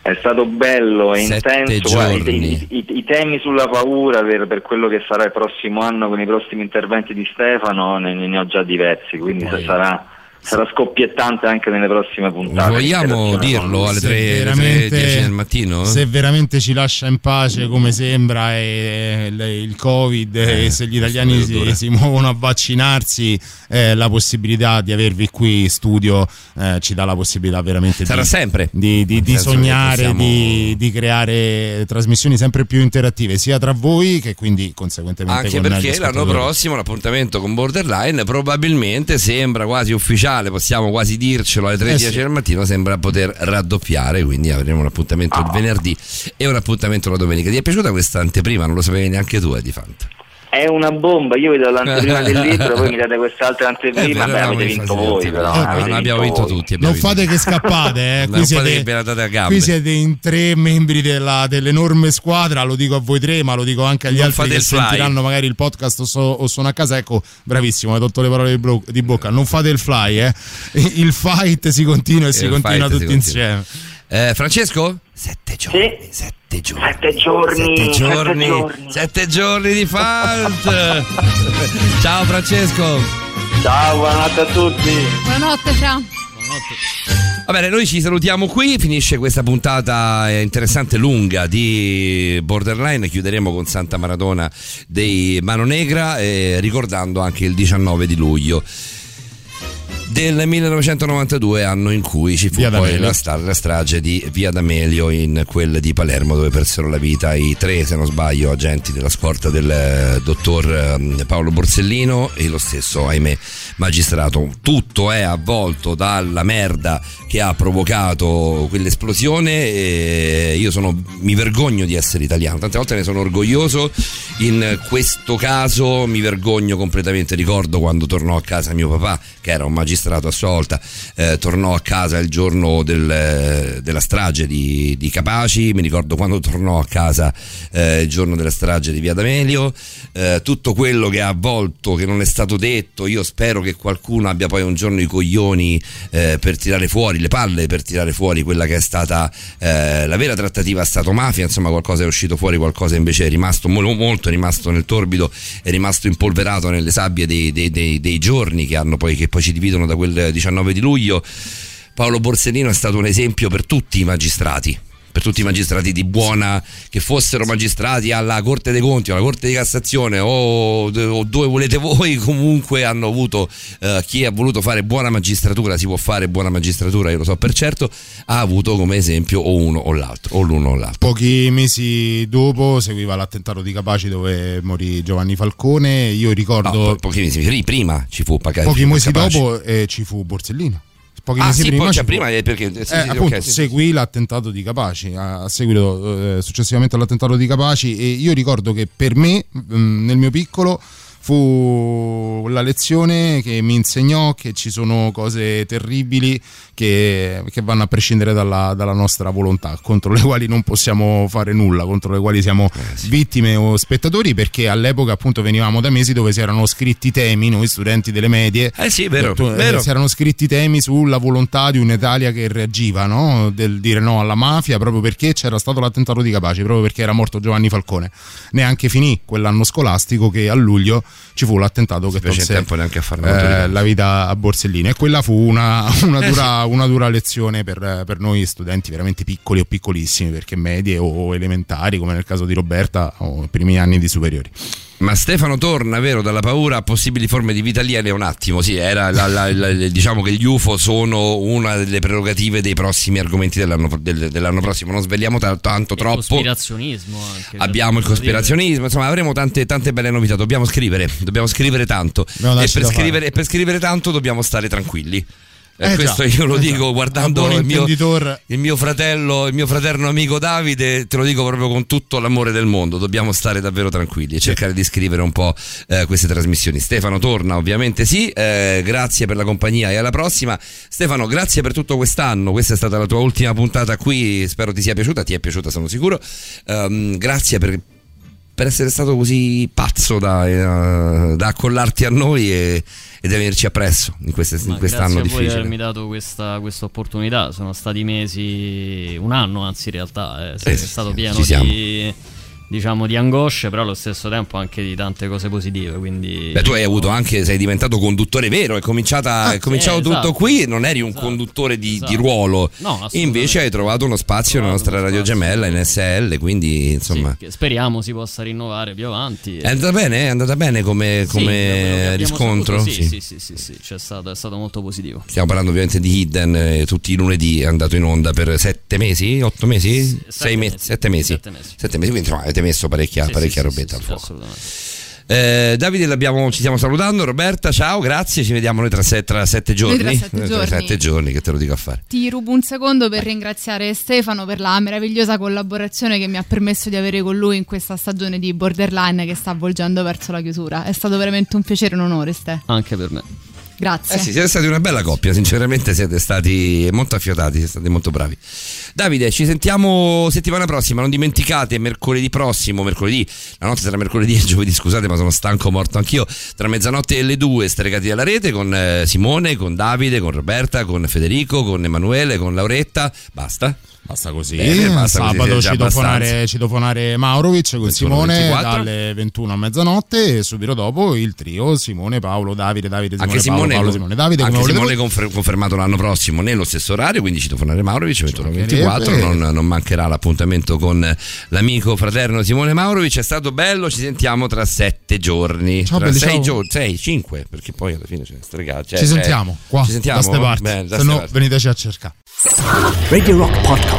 È stato bello e intenso. guarda, i, i- i- temi sulla paura per, per quello che sarà il prossimo anno con i prossimi interventi di Stefano ne, ne ho già diversi, quindi Poi- sarà, sarà scoppiettante anche nelle prossime puntate. Vogliamo dirlo alle lui. 3, alle 3.10 del mattino? se veramente ci lascia in pace come sembra e, e il covid e se gli italiani si, si muovono a vaccinarsi eh, la possibilità di avervi qui in studio eh, ci dà la possibilità veramente Sarà di, sempre. di, di- di sognare possiamo- di, di creare trasmissioni sempre più interattive sia tra voi che quindi conseguentemente Anche perché l'anno prossimo l'appuntamento con Borderline probabilmente sembra quasi ufficiale, possiamo quasi dircelo alle 3.10 Eh sì. del mattino, sembra poter raddoppiare, quindi avremo un appuntamento il venerdì e un appuntamento la domenica. Ti è piaciuta questa anteprima? Non lo sapevi neanche tu, eh, di Fant. È una bomba, io vedo l'anteprima del libro, poi mi date quest'altra anteprima, beh avete vinto voi però. No, avete no, abbiamo vinto voi. tutti. abbiamo non vinto fate che scappate, eh. Non qui, fate che siete, qui siete in tre membri della- dell'enorme squadra. Lo dico a voi tre, ma lo dico anche agli Non altri fate che il fly. sentiranno magari il podcast o, so- o sono a casa. Ecco, bravissimo, hai tolto le parole di, blo- di bocca. Non fate il fly, eh. Il fight si continua e si Il continua fight si tutti continua. insieme. Eh, Francesco? Sette giorni, Sì. sette giorni. Sette giorni, Sette sette giorni, sette giorni di Fant. Ciao Francesco. Ciao, buonanotte a tutti. Buonanotte, Fra. Va bene, noi ci salutiamo qui, finisce questa puntata interessante lunga di Borderline, chiuderemo con Santa Maradona dei Mano Negra, eh, ricordando anche il 19 di luglio del 1992, anno in cui ci fu poi la, sta- la strage di Via D'Amelio in quel di Palermo dove persero la vita i tre, se non sbaglio, agenti della scorta del eh, dottor ehm, Paolo Borsellino e lo stesso, ahimè, magistrato. Tutto è avvolto dalla merda che ha provocato quell'esplosione e io sono, mi vergogno di essere italiano, tante volte ne sono orgoglioso, in questo caso mi vergogno completamente, ricordo quando tornò a casa mio papà, che era un magistrato a sua volta, eh, tornò a casa il giorno del- della strage di, di Capaci, mi ricordo quando tornò a casa eh, il giorno della strage di Via D'Amelio, eh, tutto quello che ha avvolto, che non è stato detto, io spero che qualcuno abbia poi un giorno i coglioni eh, per tirare fuori le palle, per tirare fuori quella che è stata eh, la vera trattativa Stato-mafia, insomma qualcosa è uscito fuori, qualcosa invece è rimasto mo- molto, è rimasto nel torbido, è rimasto impolverato nelle sabbie dei, dei- dei- dei giorni che, hanno poi, che poi ci dividono da quel 19 di luglio. Paolo Borsellino è stato un esempio per tutti i magistrati per tutti i magistrati di buona che fossero magistrati alla Corte dei Conti o alla Corte di Cassazione o, o dove volete voi comunque hanno avuto eh, chi ha voluto fare buona magistratura si può fare buona magistratura io lo so per certo ha avuto come esempio o uno o l'altro o l'uno o l'altro Pochi mesi dopo seguiva l'attentato di Capaci dove morì Giovanni Falcone. Io ricordo. No, po- pochi mesi ri- prima ci fu Paca- pochi mesi dopo eh, ci fu Borsellino. Pochi Ah, mesi sì, prima, ci cioè, fu- prima, perché- sì, Eh, sì, appunto, ok, sì. seguì l'attentato di Capaci, a seguito eh, successivamente all'attentato di Capaci e io ricordo che per me, mh, nel mio piccolo, fu la lezione che mi insegnò che ci sono cose terribili che, che vanno a prescindere dalla, dalla nostra volontà, contro le quali non possiamo fare nulla, contro le quali siamo Eh, vittime o spettatori, perché all'epoca appunto venivamo da mesi dove si erano scritti temi, noi studenti delle medie, Eh sì, vero, tu- eh, vero. si erano scritti temi sulla volontà di un'Italia che reagiva, no? del dire no alla mafia proprio perché c'era stato l'attentato di Capaci, proprio perché era morto Giovanni Falcone. Neanche finì quell'anno scolastico che a luglio ci fu l'attentato che tolse tempo neanche a farne eh, la vita a Borsellino e quella fu una, una dura, una dura lezione per, per noi studenti veramente piccoli o piccolissimi perché medie o elementari come nel caso di Roberta o i primi anni di superiori. Ma Stefano torna, vero, dalla paura a possibili forme di vita aliene un attimo, sì, era la- la- la- diciamo che gli UFO sono una delle prerogative dei prossimi argomenti dell'anno, del- dell'anno prossimo, non svegliamo ta- tanto troppo. Cospirazionismo anche. Abbiamo il devo dire. cospirazionismo, insomma avremo tante, tante belle novità, dobbiamo scrivere, dobbiamo scrivere tanto Abbiamo e per scrivere, e per scrivere tanto dobbiamo stare tranquilli. E Eh questo già, io lo eh dico guardando il mio, il mio fratello, il mio fraterno amico Davide, te lo dico proprio con tutto l'amore del mondo, dobbiamo stare davvero tranquilli e cercare di scrivere un po' eh, queste trasmissioni. Stefano torna, ovviamente sì, eh, grazie per la compagnia e alla prossima. Stefano, grazie per tutto quest'anno, questa è stata la tua ultima puntata qui, spero ti sia piaciuta, ti è piaciuta sono sicuro. Ehm, grazie per per essere stato così pazzo da, eh, da accollarti a noi e, di venirci appresso in, queste- in quest'anno grazie a voi di difficile. avermi dato questa, questa opportunità. Sono stati mesi, un anno anzi in realtà, eh, Sì, è stato pieno di, diciamo, di angosce, però allo stesso tempo anche di tante cose positive. Quindi Beh, tu hai avuto anche, sei diventato conduttore vero, è, cominciata, è cominciato eh, tutto esatto. qui, non eri un conduttore di, di ruolo, No, invece hai trovato uno spazio nella nostra radio gemella in SL, quindi insomma... che speriamo si possa rinnovare più avanti. È andata bene? È andata bene come, Sì, come riscontro? Sì, Sì. sì, sì, sì, sì, c'è stato, è stato molto positivo. Stiamo parlando ovviamente di Hidden, eh, tutti i lunedì è andato in onda per sette mesi, otto mesi? Sei mesi, sette mesi. Sette mesi. Sette mesi, quindi insomma, avete messo parecchia, Sì, parecchia sì, robetta sì, al sì, fuoco. Eh, Davide l'abbiamo- ci stiamo salutando, Roberta ciao, grazie, ci vediamo noi tra, se- tra sette giorni. tra sette giorni. sette giorni che te lo dico a fare. Ti rubo un secondo per ringraziare Stefano per la meravigliosa collaborazione che mi ha permesso di avere con lui in questa stagione di Borderline che sta avvolgendo verso la chiusura. È stato veramente un piacere e un onore, Ste. Anche per me. Grazie. Eh sì, siete stati una bella coppia, sinceramente siete stati molto affiatati, siete stati molto bravi. Davide, ci sentiamo settimana prossima, non dimenticate mercoledì prossimo, mercoledì, la notte tra mercoledì e giovedì, scusate ma sono stanco, morto anch'io, tra mezzanotte e le due stregati dalla rete con eh, Simone, con Davide, con Roberta, con Federico, con Emanuele, con Lauretta, basta? Basta così. Bene, basta così, Sabato è già citofonare, abbastanza. citofonare Maurovic con 21, Simone 24. dalle 21 a mezzanotte e subito dopo il trio Simone, Paolo, Davide, Davide, Simone, Anche Paolo, Simone, Paolo, Simone, Davide. anche Simone confer- confermato l'anno prossimo nello stesso orario, quindi citofonare Maurovic 21-24, mancherebbe. non, non mancherà l'appuntamento con l'amico fraterno Simone Maurovic, è stato bello, ci sentiamo tra sette giorni, Ciao, tra belli, sei ciao. giorni, sei, cinque, perché poi alla fine c'è stregato. cioè, Ci cioè, sentiamo qua, ci sentiamo? da ste parti. Se no parti. veniteci a cercare. Radio Rock Podcast.